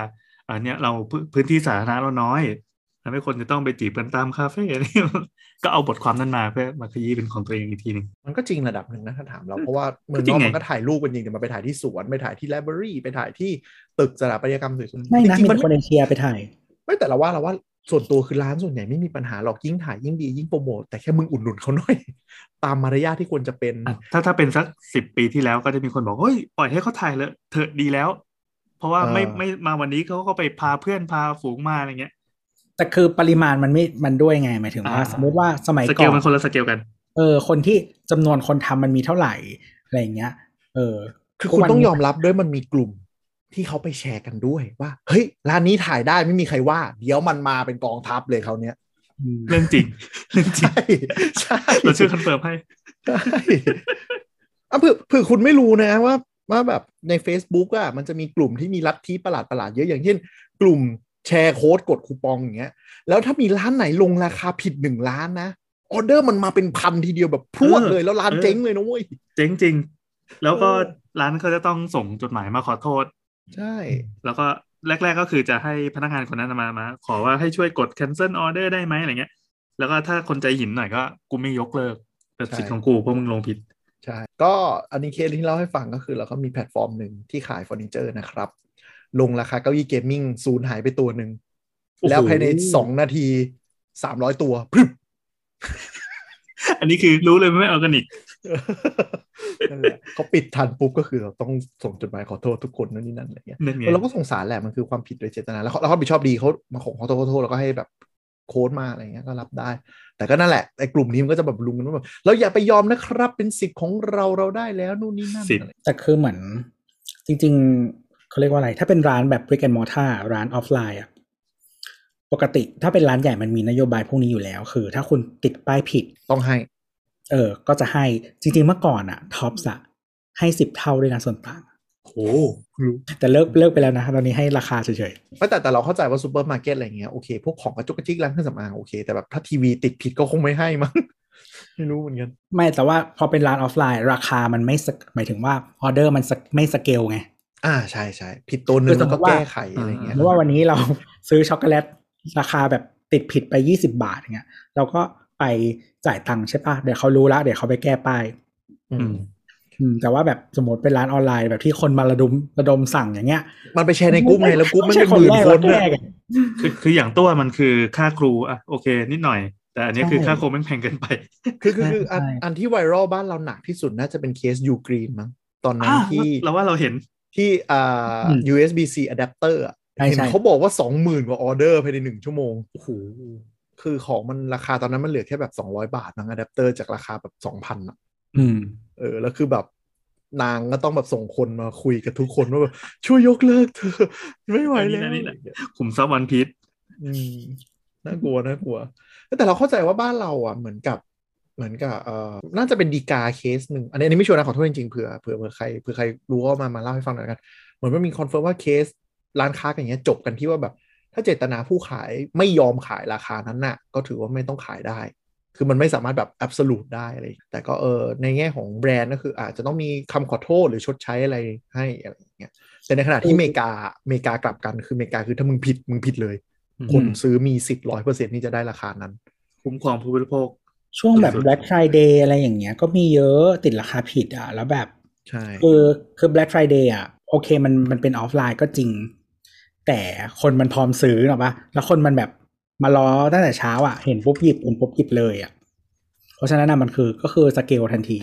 อันเนี้ยเราพื้นพื้นที่สาธารณะเราน้อยทำให้คนจะต้องไปจีบกันตามคาเฟ่อะไรเงี้ยก็เอาบทความนั้นมาเพื่อมาขยี้เป็นของตัวเองอีกทีหนึงมันก็จริงระดับหนึ่งนะถ้าถามเราเพราะว่าเมืองจรินอกงไงมันก็ถ่ายรูปกันจริงแต่มันไปถ่ายที่สวนไปถ่ายที่ไลบรารีไปถ่ายที่ตึกสถาปัตยกรรมสวยๆไม่นะจริมีงๆมันแต่คนเอเชียไปถ่ายไม่แต่เราว่าเราว่า ส่วนตัวคือร้านส่วนใหญ่ไม่มีปัญหาหรอกยิ่งถ่ายยิ่งดียิ่งโปรโมทแต่แค่มึงอุดหนุนเขาหน่อย ตามมารยาทที่ควรจะเป็นอะถ้าถ้าเป็นสักสิบปีที่แล้วก็จะมีคนบอกเฮ้ยปล่อยให้เขาถ่ายเลยเถอะดีแล้ว เพราะว่าไม่เออไม่มาวันนี้เขาก็ไปพาเพื่อนพาฝูงมาอะไรเงี้ยแต่คือปริมาณมันไม่มันด้วยไงหมายถึงว่าอ่าสมมติว่าสมัยสเกก่ลอนมันคนละสเกลกัน เออ คนที่จำนวนคนทำมันมีเท่าไหร่อะไรอย่างเงี้ย เออ คือคุณต้องยอมรับด้วยมันมีกลุ่ม ที่เขาไปแชร์กันด้วยว่า เฮ้ย ร้านนี้ถ่ายได้ไม่มีใครว่า เดี๋ยวมันมาเป็นกองทัพเลยเขาวเนี้ยอืมเรื่องจริงเรื่องจริงใช่ใช่เราช่วย confirm ให้ใช่อะเผื่อเผื่อคุณไม่รู้นะว่าว่าแบบใน Facebook อะมันจะมีกลุ่มที่มีลัทธิประหลาดประหลาดๆเยอะอย่างเช่น กลุ่มแชร์โค้ดกดคูปองอย่างเงี้ย แล้วถ้ามีร้านไหนลงราคาผิดหนึ่งล้านนะออเดอร์มันมาเป็นพันทีเดียวแบบพรวดเลยแล้วร้านเออเจ๊งเลยนะเว้ยเจ๊งจริง แล้วก็เออร้านเขาจะต้องส่งจดหมายมาขอโทษ ใช่ แล้วก็แรก ๆก็คือจะให้พนักงานคนนั้นมามา ขอว่าให้ช่วยกด cancel order ได้ไหมอะไรเงี้ย แล้วก็ถ้าคนใจหินหน่อยก็ กูไม่ยกเลิกแต่สิทธิ์ของกูเพราะมึงลงผิด ใช่ ก็อันนี้เคสที่เล่าให้ฟังก็คือเราก็มีแพลตฟอร์มหนึ่งที่ขายเฟอร์นิเจอร์นะครับ ลงราคาเก้าอี้ gaming ศูนย์หายไปตัวหนึ่งโอ้โหแล้วภายในสองนาทีสามร้อยตัวพรึบอันนี้คือรู้เลยไม่ออร์แกนิก นั่นแหละเขาปิดทันปุ๊บก็คือเราต้องส่งจดหมายขอโทษทุกคนนั่นนี่นั่นอะไรเงี้ยนั่นไงเราก็สงสารแหละมันคือความผิดโดยเจตนาแล้วเขาแล้วเขารับผิดชอบดีเขามาขอขอโทษขอโทษแล้วก็ให้แบบโค้ดมาอะไรเงี้ยก็รับได้ แต่ก็นั่นแหละไอ้กลุ่มนี้มันก็จะแบบยุงกันว่าแบบเราอย่าไปยอมนะครับเป็นสิทธิ์ของเราเราได้แล้วนู่นนี่นั่นสิทธิ์อะไรแต่คือเหมือน จริง ๆเขาเรียกว่าอะไร ถ้าเป็นร้านแบบ brick and mortar ร้านออฟไลน์อะปกติถ้าเป็นร้านใหญ่มันมีนโยบายพวกนี้อยู่แล้ว คือ ถ้าคุณติดป้ายผิดต้องให้ เออ ก็จะให้จริง ๆ เมื่อก่อนอะท็อปส์อะให้สิบเท่าด้วยนะส่วนต่างโอ้รู้แต่เลิกเลิกไปแล้วนะ ตอนนี้ให้ราคาเฉยไม่แต่แต่เราเข้าใจว่าซูเปอร์มาร์เก็ตอะไรเงี้ยโอเค พวกของกระจุกกระจิกร้านเครื่องสำอางโอเค แต่แบบถ้าทีวีติดผิดก็คงไม่ให้มั้งไม่รู้เหมือนกันๆไม่แต่ว่าพอเป็นร้านออฟไลน์ ราคามันไม่สกหมายถึงว่าออเดอร์มันสกไม่สเกลไง อ่าใช่ใช่ผิดตัวหนึ่งคือสแล้มวมุก็ติว่าแก้ไขอะไรเงี้ยเพราะว่าวันนี้เราซื้อช็อกโกแลตราคาแบบติดผิดไปยี่สิบาทอย่างเงี้ยเราก็ ไปจ่ายตังค์ใช่ปะเดี๋ยวเขารู้ละเดี๋ยวเขาไปแก้ป้ายอืมอืมแต่ว่าแบบสมมติเป็นร้านออนไลน์แบบที่คนมาระดมระดมสั่งอย่างเงี้ย มันไปแชร์ในกลุ่มไงแล้วกลุ่มมันไใช่เป็นหมื่นแรกคนแรนะกอะคือคืออย่างตัวมันคือค่าครูอะโอเค นิดหน่อย แต่อันนี้คือใช่ค่าครูแม่งแพงเกินไป คือคือคืออันใช่อันที่ไวรัลบ้านเราหนักที่สุดน่าจะเป็นเคส Ugreen มั้งตอนนั้นอ่าที่เราว่าเราเห็นที่อ่าอืม USB-C adapter อะใช่เห็นใช่เขาบอกว่าสองหมื่นกว่าออเดอร์ภายในหนึ่งชั่วโมงโอ้โห คือของมันราคาตอนนั้นมันเหลือแค่แบบสองร้อยบาทมั้งอะแดปเตอร์จากราคาแบบสองพันอะอืมเออ แล้วคือแบบนางก็ต้องแบบส่งคนมาคุยกับทุกคนว่าแบบช่วยยกเลิกเธอะไม่ไหวแล้วอันนี้นะนี่นะขุมทรัพย์ One Piece อืมน่ากลัวน่ากลัว แต่เราเข้าใจว่าบ้านเราอะเหมือนกับเหมือนกับเอ่อน่าจะเป็นฎีกาเคสหนึ่งอันนี้อันนี้ไม่ชัวร์นะขอโทษจริงๆเผื่อเผื่อเผื่อใครเผื่อใครรู้ก็มามาเล่าให้ฟังหน่อยละกัน เหมือนว่ามี confirm ว่าเคสร้านค้ากันอย่างเงี้ยจบกันที่ว่าแบบ ถ้าเจตนาผู้ขายไม่ยอมขายราคานั้นน่ะ ก็ถือว่าไม่ต้องขายได้ คือมันไม่สามารถแบบ absolute ได้อะไรแต่ก็เออในแง่ของแบรนด์ก็คืออาจจะต้องมีคำขอโทษหรือชดใช้อะไรให้อะไรอย่างเงี้ยแต่ในขณะที่อเมริกาอเมริกากลับกันคืออเมริกาคือถ้ามึงผิดมึงผิดเลย คนซื้อมีสิทธิ์ร้อยเปอร์เซ็นที่จะได้ราคานั้น คุ้มครองผู้บริโภคช่วงแบบสุดๆ Black Friday อะไรอย่างเงี้ย ก็มีเยอะติดราคาผิดอะ แล้วแบบ ใช่ คือคือ Black Friday อะ โอเคมันมันเป็นออฟไลน์ก็จริง แต่คนมันพร้อมซื้อหรอกปะแล้วคนมันแบบมารอตั้งแต่เช้าอะเห็นปุ๊บหยิบเห็นปุ๊บหยิบเลยอะ เพราะฉะนั้นน่ะมันคือก็คือสเกลทันที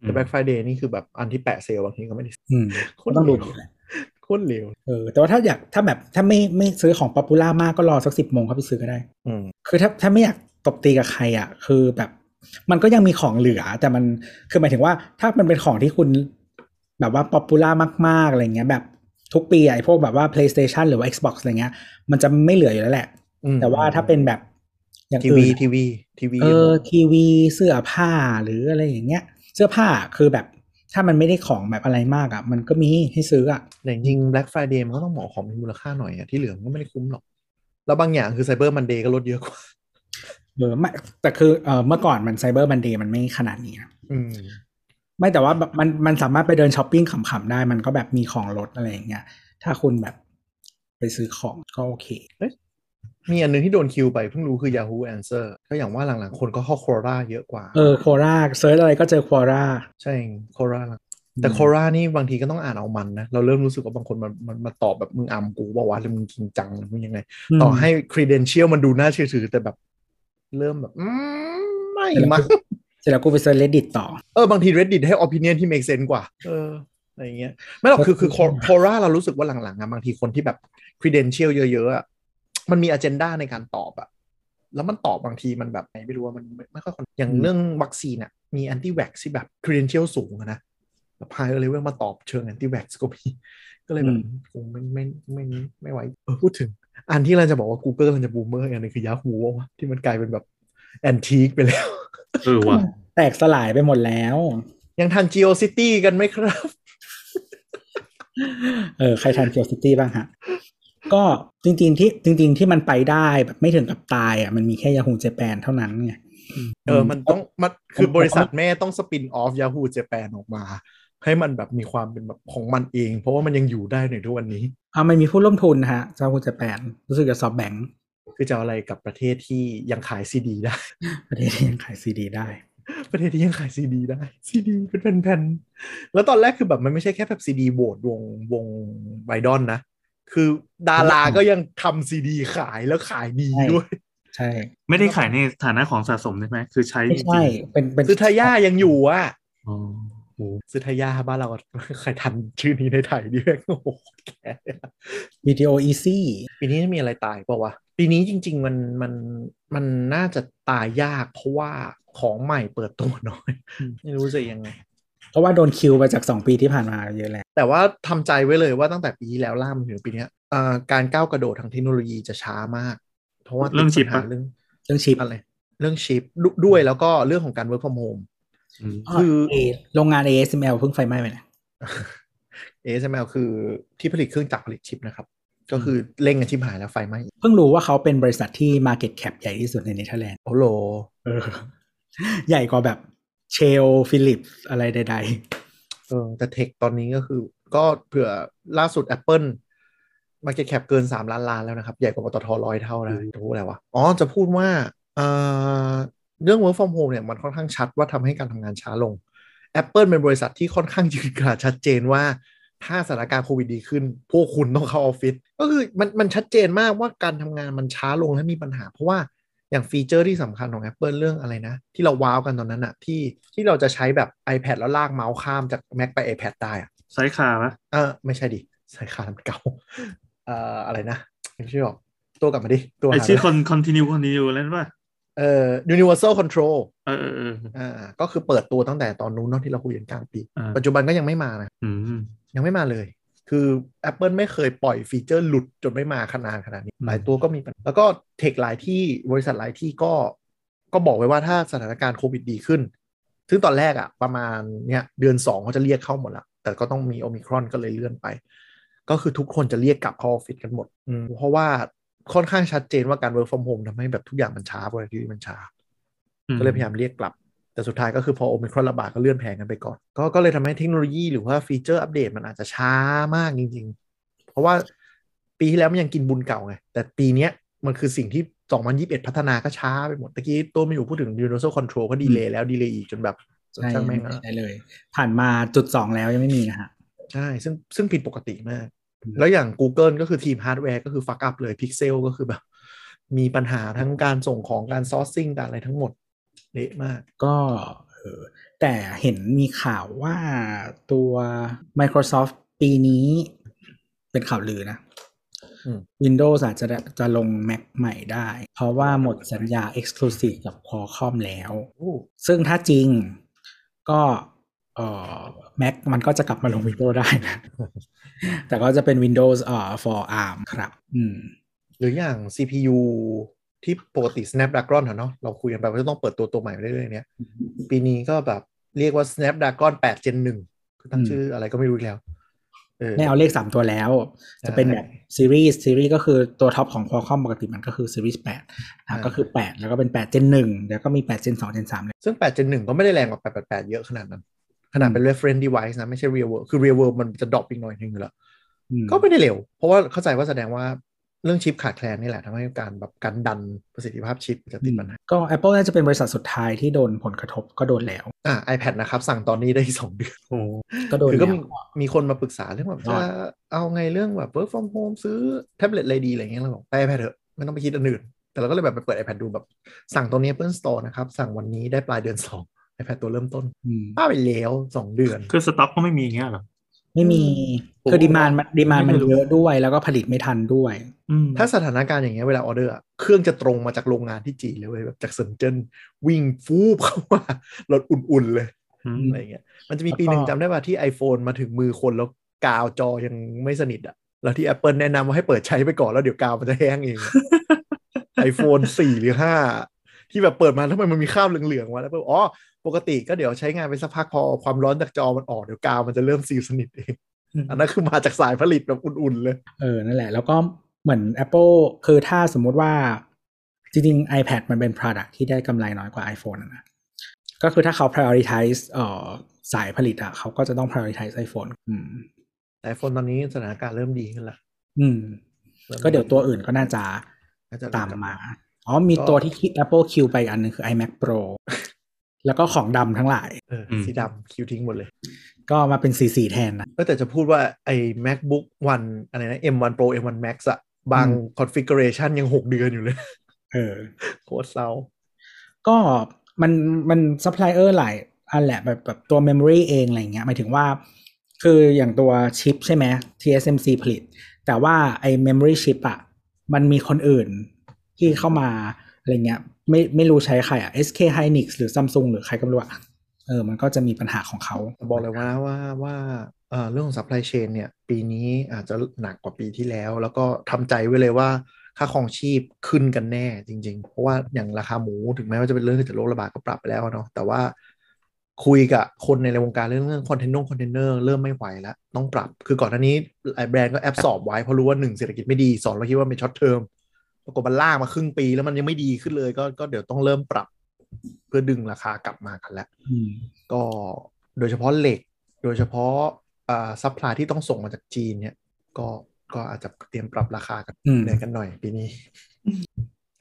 แต่ Black Friday นี่คือแบบอันที่แปะเซลล์บางทีก็ไม่ได้อืมโคก็ตรต้องเหลดูวโคตรเหลวเออแต่ว่าถ้าอยากถ้าแบบถ้าไม่ไม่ซื้อของ popular มากก็รอสักสิบโมงเข้าไปซื้อก็ได้ อืมคือถ้าถ้าไม่อยากตบตีกับใครอะ คือแบบมันก็ยังมีของเหลือ แต่มันคือหมายถึงว่าถ้ามันเป็นของที่คุณแบบว่า popular มากๆอะไรเงี้ยแบบ ทุกปีอะไอ้พวกแบบว่า PlayStation หรือว่า Xbox อะไรเงี้ย มันจะไม่เหลืออยู่แล้วแหละอืมแต่ว่าถ้าเป็นแบบ อย่างทีอื่วีนอะทีวีทีวีเออทีวีเสื้อผ้าหรืออะไรอย่างเงี้ย เสื้อผ้าคือแบบถ้ามันไม่ได้ของแบบอะไรมากอะ มันก็มีให้ซื้ออะแต่จริงๆ Black Friday มันก็ต้องเหมาะของมีมูลค่าหน่อยอะที่เหลือมันก็ไม่ได้คุ้มหรอก แล้วบางอย่างคือ Cyber Monday ก็ลดเยอะกว่าเออไม่แต่คือเออเมื่อก่อนมัน Cyber Monday์มันไม่ขนาดนี้นะอืม ไม่แต่ว่าแบบมันมันสามารถไปเดินช้อปปิ้งขำๆได้ มันก็แบบมีของลดอะไรอย่างเงี้ย ถ้าคุณแบบไปซื้อของก็โอเคมีอันหนึ่งที่โดน kill ไปเพิ่งรู้คือ Yahoo Answer ก็อย่างว่าหลังๆ คนก็เข้า Quora เยอะกว่า เออ Quora search อะไรก็เจอ Quora ใช่ Quora แต่ Quora นี่บางทีก็ต้องอ่านเอามันนะ เราเริ่มรู้สึกว่าบางคนมันมันมาตอบแบบมึงอำกูบอกว่าหรือมึงจริงจังหรือมึงยังไง ต่อให้ credential มันดูน่าเชื่อถือแต่แบบ เริ่มแบบอืมไม่มา เสร็จแล้วกูไปเซิร์ช reddit ต่อ เออบางที reddit ให้ opinion ที่ make sense กว่า เอออะไรอย่างเงี้ย ไม่หรอกคือคือ Quora เรารู้สึกว่าหลังๆอะบางทีคนที่แบบ credential เยอะๆอะมันมี agenda ในการตอบอะแล้วมันตอบบางทีมันแบบไหนไม่รู้ว่ามันไม่ไม่ค่อยคนอย่างอืมเรื่องวัคซีนอะมี anti vax ที่แบบ credential สูงอะนะแบบ high level มาตอบเชิง anti vax ก็มีก็เลยแบบคงไม่ไม่ไม่ไม่ไม่ไหวเออพูดถึงอันที่เราจะบอกว่า Google มันจะ boomer อันนึงคือ Yahoo วะที่มันกลายเป็นแบบ antique ไปแล้วเออว่ะแตกสลายไปหมดแล้ว ยังทัน GeoCity กันไหมครับ เออ ใครทันเกียวซิตี้บ้างฮะ ก็จริง ๆ ที่จริง ๆ ที่มันไปได้แบบไม่ถึงกับตายอะมันมีแค่ Yahoo Japan เท่านั้นไงเออ มันต้องมันคือบริษัทแม่ต้องสปินออฟ Yahoo Japan ออกมาให้มันแบบมีความเป็นแบบของมันเอง เพราะว่ามันยังอยู่ได้ในทุกวันนี้เอามันมีผู้ร่วมทุนนะฮะ Yahoo Japan รู้สึกจะซอฟแบงคื อจะเอาอะไรกับประเทศที่ยังขายซีดีได้ ประเทศที่ยังขายซีดีได้ ประเทศที่ยังขายซีดีได้ซีดีเป็นแผ่นๆแล้วตอนแรกคือแบบมันไม่ใช่แค่แบบซีดีโหวตวงวงไวดอนนะ คือดาราก็ยังทำซีดีขายแล้วขายดีใช่ด้วยใช่ ไม่ได้ขายในฐานะของสะสมใช่ไหมคือใช้ไม่จริใช่งเป็นเป็นซื้อทายายังอยู่อะๆอ๋อโหซื้อทายาบ้านเราใครทันชื่อนี้ในไทยดิแม่งโอ้โหแก่วิดีโออีซี่ปีนี้มีอะไรตายเปล่าวะ ปีนี้จริง ๆ มันมันมันน่าจะตายยากเพราะว่าของใหม่เปิดตัวน้อย ไม่รู้จะยังไง เพราะว่าโดนคิวไปจากสองปีที่ผ่านมาเยอะแล้ว แต่ว่าทำใจไว้เลยว่าตั้งแต่ปีที่แล้วล่ามถึงปีเนี้ยอ่าการก้าวกระโดดทางเทคโนโลยีจะช้ามาก เพราะว่าติดเรื่องชิปปัญหาปะเรื่องเรื่องชิปอะไร เรื่องชิปดด้วยแล้วก็เรื่องของการ work from home อืมคือเอโรงงาน ASML เพิ่งไฟไหม้ไปนะ ASML คือที่ผลิตเครื่องจักรผลิตชิปนะครับ ก็คือเร่งกันชิบหายแล้วไฟไหม้เพิ่งรู้ว่าเขาเป็นบริษัทที่ Market Cap ใหญ่ที่สุดในเนเธอร์แลนด์โอ้โหเออใหญ่กว่าแบบ Shell Philips อะไรใดเออแต่ tech ตอนนี้ก็คือ ก็เผื่อล่าสุด Apple Market Cap เกิน 3 ล้านล้านแล้วนะครับ ใหญ่กว่าปตทร้อยเท่านะจะพูดอะไรวะอ๋อจะพูดว่าเอ่อเรื่อง work from home เนี่ยมันค่อนข้างชัดว่าทำให้การทำงานช้าลง Apple เป็นบริษัทที่ค่อนข้างยืนกระดาษชัดเจนว่า ถ้าสถานการณ์โควิดดีขึ้น พวกคุณต้องเข้าออฟฟิศก็คือมันมันชัดเจนมากว่าการทำงานมันช้าลงและมีปัญหา เพราะว่าอย่างฟีเจอร์ที่สำคัญของ Apple เรื่องอะไรนะ ที่เราว้าวกันตอนนั้นอะที่ที่เราจะใช้แบบ iPad แล้วลากเมาส์ข้ามจาก Mac ไป iPad ได้อะ Sidecar ปะเออไม่ใช่ดิ Sidecar มันเก่าเอ่ออะไรนะไม่ใช่หรอกตัวกลับมาดิตัวไอหาชื่อไม่คได้น continue continue แล้วป่ะเอ่อ universal control เออเออเอออ่าก็คือเปิดตัวตั้งแต่ตอนนู้นเนาะที่เราคุยกันกลางปีอ่าปัจจุบันก็ยังไม่มานะอืม ยังไม่มาเลย คือ Apple ไม่เคยปล่อยฟีเจอร์หลุดจนไม่มาขนาดขนาดนี้อืมหลายตัวก็มีปัญหาแล้วก็เทคหลายที่บริษัทหลายที่ก็ก็บอกไว้ว่าถ้าสถานการณ์โควิดดีขึ้น ซึ่งตอนแรกอะประมาณเนี่ยเดือนสองเขาจะเรียกเข้าหมดละ แต่ก็ต้องมีโอมิครอนก็เลยเลื่อนไป ก็คือทุกคนจะเรียกกลับเข้าออฟฟิศกันหมดอืมเพราะว่าค่อนข้างชัดเจนว่าการ work from home ทำให้แบบทุกอย่างมันช้า productivity มันช้า ก็เลยพยายามเรียกกลับ แต่สุดท้ายก็คือพอโอมิครอนระบาดก็เลื่อนแผนกันไปก่อน ก็ก็เลยทำให้เทคโนโลยีหรือว่าฟีเจอร์อัปเดตมันอาจจะช้ามากจริง ๆ เพราะว่าปีที่แล้วมันยังกินบุญเก่าไง แต่ปีเนี้ยมันคือสิ่งที่ 2021 พัฒนาก็ช้าไปหมดตะกี้ตัวไม่อยู่พูดถึง universal control ก็ delay แล้ว delay อีกจนแบบใช่ช่างแม่งอะใช่เลย ผ่านมาจุดสองแล้วยังไม่มีนะฮะ ใช่ ซึ่งซึ่งผิดปกติมากอืมแล้วอย่าง Google ก็คือทีมฮาร์ดแวร์ก็คือ fuck up เลย Pixel ก็คือแบบ มีปัญหาทั้งการส่งของการ sourcing การอะไรทั้งหมด เละมาก ก็เออแต่เห็นมีข่าวว่าตัว Microsoft ปีนี้เป็นข่าวลือนะอืม Windows อาจจะจะลง Mac ใหม่ได้ เพราะว่าหมดสัญญา Exclusive กับ Qualcomm แล้วโอ้ซึ่งถ้าจริงก็เอ่อ Mac มันก็จะกลับมาลง Windows ได้นะ แต่ก็จะเป็น Windows เอ่อ for ARM ครับ อืม หรืออย่าง CPU ที่ปกติ Snapdragon อะเนาะเราคุยกันไปว่าจะต้องเปิดตัวตัวใหม่เรื่อยๆเนี้ยปีนี้ก็แบบเรียกว่า Snapdragon 8 Gen 1คือตั้งอืมชื่ออะไรก็ไม่รู้อีกแล้วเออไม่เอาเลขสามตัวแล้ว จะเป็นแบบซีรีส์ซีรีส์ก็คือตัวท็อปของ Qualcomm ปกติมันก็คือซีรีส์แปดนะก็คือแปดแล้วก็เป็นแปดเจนหนึ่งแล้วก็มีแปดเจนสองเจนสามเลยซึ่ง8 Gen 1ก็ไม่ได้แรงกว่า8 8 8เยอะขนาดนั้น ขนาดเป็น reference device นะ ไม่ใช่ real world คือ real world มันจะดรอปอีกหน่อยนึงอยู่แล้วอืมก็ไม่ได้เร็ว เพราะว่าเข้าใจว่าแสดงว่า เรื่องชิปขาดแคลนนี่แหละทำให้การแบบการดันประสิทธิภาพชิปจะติดปัญหาก็ Apple น่าจะเป็นบริษัทสุดท้ายที่โดนผลกระทบก็โดนแล้วอ่า iPad นะครับ สั่งตอนนี้ได้สองเดือนโอ้ก็โดนคือก็แล้วมีมีคนมาปรึกษาเรื่องแบบยจะอดเอาไงเรื่องแบบ work from home ซื้อแท็บเล็ตอะไรดีอะไรเงี้ยเราบอกไป iPad เถอะไม่ต้องไปคิดอันอื่น แต่เราก็เลยแบบไปเปิด iPad ดูแบบ สั่งตัวนี้ Apple Store นะครับ สั่งวันนี้ได้ปลายเดือน2 iPad ตัวเริ่มต้นอืมปาไปแล้วสองเดือน คือสต็อกก็ไม่มีอย่างเงี้ยเหรอ ไม่มีโอ้คือ demand มัน demand มันไม่รู้เยอะด้วยแล้วก็ผลิตไม่ทันด้วยอืมถ้าสถานการณ์อย่างเงี้ยเวลาออเดอร์อะเครื่องจะตรงมาจากโรงงานที่จีนเลยเว้ยแบบจากเซินเจิ้นวิ่งฟูบเข้ามารถอุ่นๆเลยอืมอะไรเงี้ยมันจะมีปีหนึ่งแล้วก็จำได้ป่ะที่ iPhone มาถึงมือคนแล้วกาวจอยังไม่สนิทอะแล้วที่ Apple แนะนำว่าให้เปิดใช้ไปก่อนแล้วเดี๋ยวกาวมันจะแห้งเอง iPhone 4 หรือ 5 ที่แบบเปิดมาทำไมมันมีคราบเหลืองๆวะแล้วอ๋อปกติก็เดี๋ยวใช้งานไปสักพักพอความร้อนจากจอมันออกเดี๋ยวกาวมันจะเริ่มซีลสนิทเองอันนั้นคือมาจากสายผลิตแบบอุ่นๆเลย เออ นั่นแหละ แล้วก็เหมือน Apple คือถ้าสมมุติว่า จริงๆ iPad มันเป็น product ที่ได้กำไรน้อยกว่า iPhone อะนะ ก็คือถ้าเขา prioritize เอ่อสายผลิตอะเขาก็จะต้อง prioritize iPhone อืมแต่ iPhone ตอนนี้สถานการณ์เริ่มดีขึ้นละ อืม ก็เดี๋ยวตัวอื่นก็น่าจะน่จะตามมา อ๋อมีตัวที่ Apple คิวไปอีกอันหนึงคือ iMac Pro แล้วก็ของดำทั้งหลายเออสีดำคิวทิ้งหมดเลย ก็มาเป็นสีสีแทนนะก็แต่จะพูดว่าไอ้ macbook one อะไรนะ m1 pro m1 max อะบางอืม configuration ยังหกเดือนอยู่เลย เออโคตรเศร้า ก็มันมันซัพพลายเออร์หลายอันแหละแบบแบบตัว Memory เองอะไรเงี้ยหมายถึงว่า คืออย่างตัวชิปใช่ไหม TSMC ผลิต แต่ว่าไอ้ Memory chip อะมันมีคนอื่น ที่เข้ามาอะไรเงี้ยไม่ไม่รู้ใช้ใครอะ SK Hynix หรือ Samsung หรือใครก็ไม่รู้อะเออมันก็จะมีปัญหาของเขา บอกเลยว่าว่าว่าเออเรื่องของ supply chain เนี่ย ปีนี้อาจจะหนักกว่าปีที่แล้ว แล้วก็ทำใจไว้เลยว่าค่าครองชีพขึ้นกันแน่จริง ๆ เพราะว่าอย่างราคาหมูถึงแม้ว่าจะเป็นเรื่องจากโรคระบาดก็ปรับไปแล้วเนาะแต่ว่าคุยกับคนในวงการเรื่องเรื่องคอนเทนเนอร์คอนเทนเนอร์เริ่มไม่ไหวแล้ว ต้องปรับ คือก่อนหน้านี้หลายแบรนด์ก็ absorb ไว้เพราะรู้ว่าหนึ่งเศรษฐกิจไม่ดีสองเราคิดว่าเป็น short term ปรากฏมันลากมาครึ่งปีแล้วมันยังไม่ดีขึ้นเลย ก็ก็เดี๋ยวต้องเริ่มปรับ เพื่อดึงราคากลับมากันแล้วอืมก็โดยเฉพาะเหล็ก โดยเฉพาะอ่า supply ที่ต้องส่งมาจากจีนเนี่ย ก็ก็อาจจะเตรียมปรับราคากันอืมเหนื่อยกันหน่อยปีนี้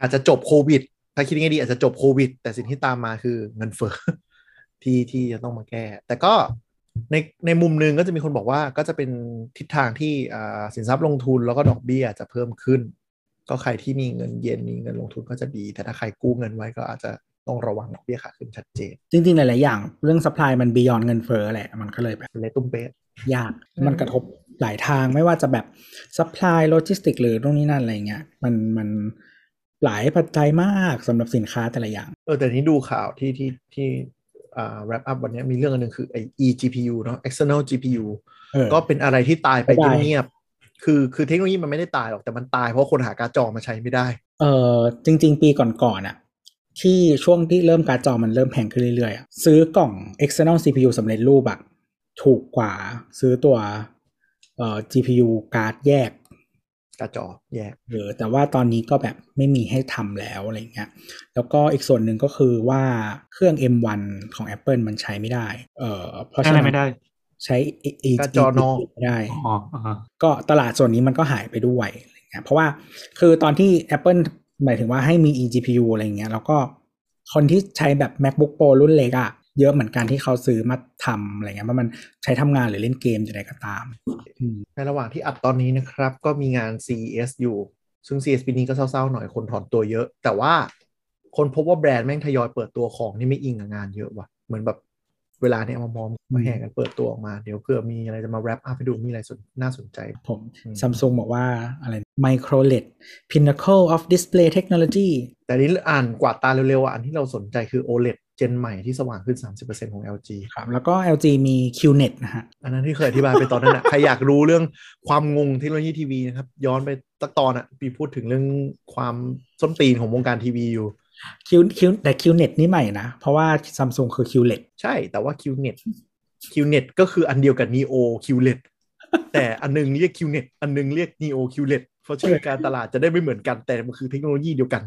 อาจจะจบโควิด ถ้าคิดง่ายๆดีอาจจะจบโควิด แต่สิ่งที่ตามมาคือเงินเฟ้อที่ที่จะต้องมาแก้ แต่ก็ในในมุมหนึ่งก็จะมีคนบอกว่าก็จะเป็นทิศทางที่อ่าสินทรัพย์ลงทุนแล้วก็ดอกเบี้ยจะเพิ่มขึ้น ก็ใครที่มีเงินเย็นมีเงินลงทุนก็จะดี แต่ถ้าใครกู้เงินไว้ก็อาจจะต้องระวังดอกเบี้ยขาขึ้นชัดเจน จริงๆ หลาย ๆ อย่าง เรื่อง supply มัน beyond เงินเฟ้อแหละ มันก็เลยแบบเละตุ้มเป๊ะยาก มันกระทบหลายทางไม่ว่าจะแบบ supply logistics หรือตรงนี้นั่นอะไรเงี้ยมันมันหลายปัจจัยมากสำหรับสินค้าแต่ละอย่าง เออแต่นี้ดูข่าวที่ที่ที่อ่า wrap up วันนี้มีเรื่องอันหนึงคือไอ้ eGPU เนาะ external GPU เออก็เป็นอะไรที่ตายไปไม่ได้เงียบๆ คือคือเทคโนโลยีมันไม่ได้ตายหรอกแต่มันตายเพราะคนหาการ์ดจอมาใช้ไม่ได้ เออจริง ๆ ปีก่อนๆอะที่ช่วงที่เริ่มการ์ดจอมันเริ่มแพงขึ้นเรื่อยๆอะซื้อกล่อง external GPU สำเร็จรูปอะถูกกว่าซื้อตัวเอ่อ GPU การ์ดแยกการ์ดจอแยกเออแต่ว่าตอนนี้ก็แบบไม่มีให้ทำแล้วอะไรเงี้ยแล้วก็อีกส่วนหนึ่งก็คือว่าเครื่อง M1 ของ Apple มันใช้ไม่ได้ เออเพราะใช่ฉะอะไรนั้นไม่ได้ ใช้ E- E- การ์ดจอนอกไม่ได้อ๋ออ่าก็ตลาดส่วนนี้มันก็หายไปด้วยอะไรเงี้ยเพราะว่าคือตอนที่ Apple หมายถึงว่าให้มี eGPU อะไรเงี้ยแล้วก็คนที่ใช้แบบ MacBook Pro รุ่นเล็กอะเยอะเหมือนกันที่เขาซื้อมาทำอะไรเงี้ยว่ามันใช้ทำงานหรือเล่นเกมอยู่ใดก็ตามอืมในระหว่างที่อัดตอนนี้นะครับ ก็มีงาน CES อยู่ ซึ่ง CES ปีนี้ก็เศร้าๆหน่อยคนถอนตัวเยอะ แต่ว่าคนพบว่าแบรนด์แม่งทยอยเปิดตัวของที่ไม่อิงกับงานเยอะว่ะ เหมือนแบบ เวลาเนี่ยมามองมาแห่กันเปิดตัวออกมา เดี๋ยวเผื่อมีอะไรจะมาแรปอัพให้ดูมีอะไรสนน่าสนใจผมอืมซัมซุงบอกว่าอะไร Micro LED Pinnacle of Display Technology แต่นี้อ่านกวาดตาเร็วๆอะอันที่เราสนใจคือ OLED เจนใหม่ที่สว่างขึ้น 30%ของ LG ครับ แล้วก็ LG มี QNET นะฮะ อันนั้นที่เคยอธิบายไปตอนนั้นอะใครอยากรู้เรื่องความงงเทคโนโลยีทีวีนะครับ ย้อนไปตักตอนอะปีพูดถึงเรื่องความส้นตีนของวงการทีวีอยู่ Q Q แต่ QNET นี่ใหม่นะ เพราะว่าซัมซุงคือ QLED ใช่แต่ว่า QNET QNET ก็คืออันเดียวกับ Neo QLED แต่อันหนึงเรียก QNET อันหนึงเรียก Neo QLED เพราะชื่อการตลาดจะได้ไม่เหมือนกันแต่มันคือเทคโนโลยีเดียวกัน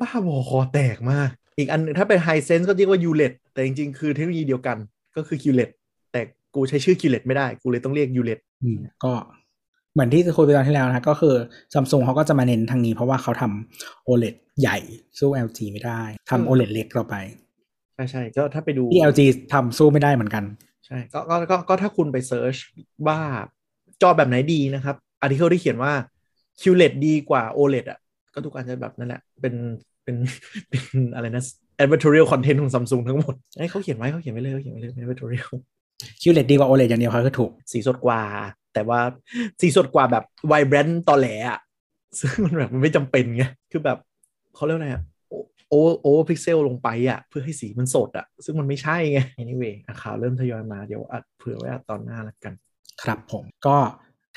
บ้าบอคอแตกมาก อีกอันหนึงถ้าเป็น High Sense ก็เรียกว่า ULED แต่จริงๆ คือเทคโนโลยีเดียวกันก็คือ QLED แต่กูใช้ชื่อ QLED ไม่ได้ กูเลยต้องเรียก ULED อืมก็ เหมือนที่คุยไปตอนที่แล้วนะก็คือซัมซุงเขาก็จะมาเน้นทางนี้ เพราะว่าเขาทำ OLED ใหญ่สู้ LG ไม่ได้ทำ OLED เล็กเราไปใช่ใช่ก็ถ้าไปดูที่ LG ทำสู้ไม่ได้เหมือนกันใช่ก็ก็ก็ก็ถ้าคุณไป search ว่าจอแบบไหนดีนะครับ article ที่เขียนว่า QLED ดีกว่า OLED อะก็ทุกอันจะแบบนั่นแหละเป็นเป็นเป็นอะไรนะ advertorial content ของซัมซุงทั้งหมดไอ้ยเขาเขียนไว้เขาเขียนไว้เลยเขาเขียนไว้เลยเป็น advertorial QLED ดีกว่า OLED อย่างเดียวเขาก็ถูก สีสดกว่า แต่ว่าสีสดกว่าแบบ vibrant ตอแหลอะซึ่งมันแบบมันไม่จำเป็นไงคือแบบเขาเรียกว่าอะไรอะโอโอพิกเซลลงไปอะ เพื่อให้สีมันสดอะ ซึ่งมันไม่ใช่ไง anyway อะข่าวเริ่มทยอยมาเดี๋ยวอัดเผื่อไว้อัดตอนหน้าละกัน ครับผมก็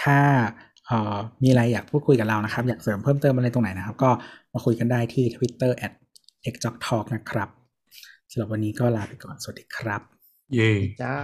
ถ้าเอ่อมีอะไรอยากพูดคุยกับเรานะครับ อยากเสริมเพิ่มเติมอะไรตรงไหนนะครับ ก็มาคุยกันได้ที่ Twitter at x j o k talk นะครับสำหรับวันนี้ก็ลาไปก่อน สวัสดีครับ เย่จ้า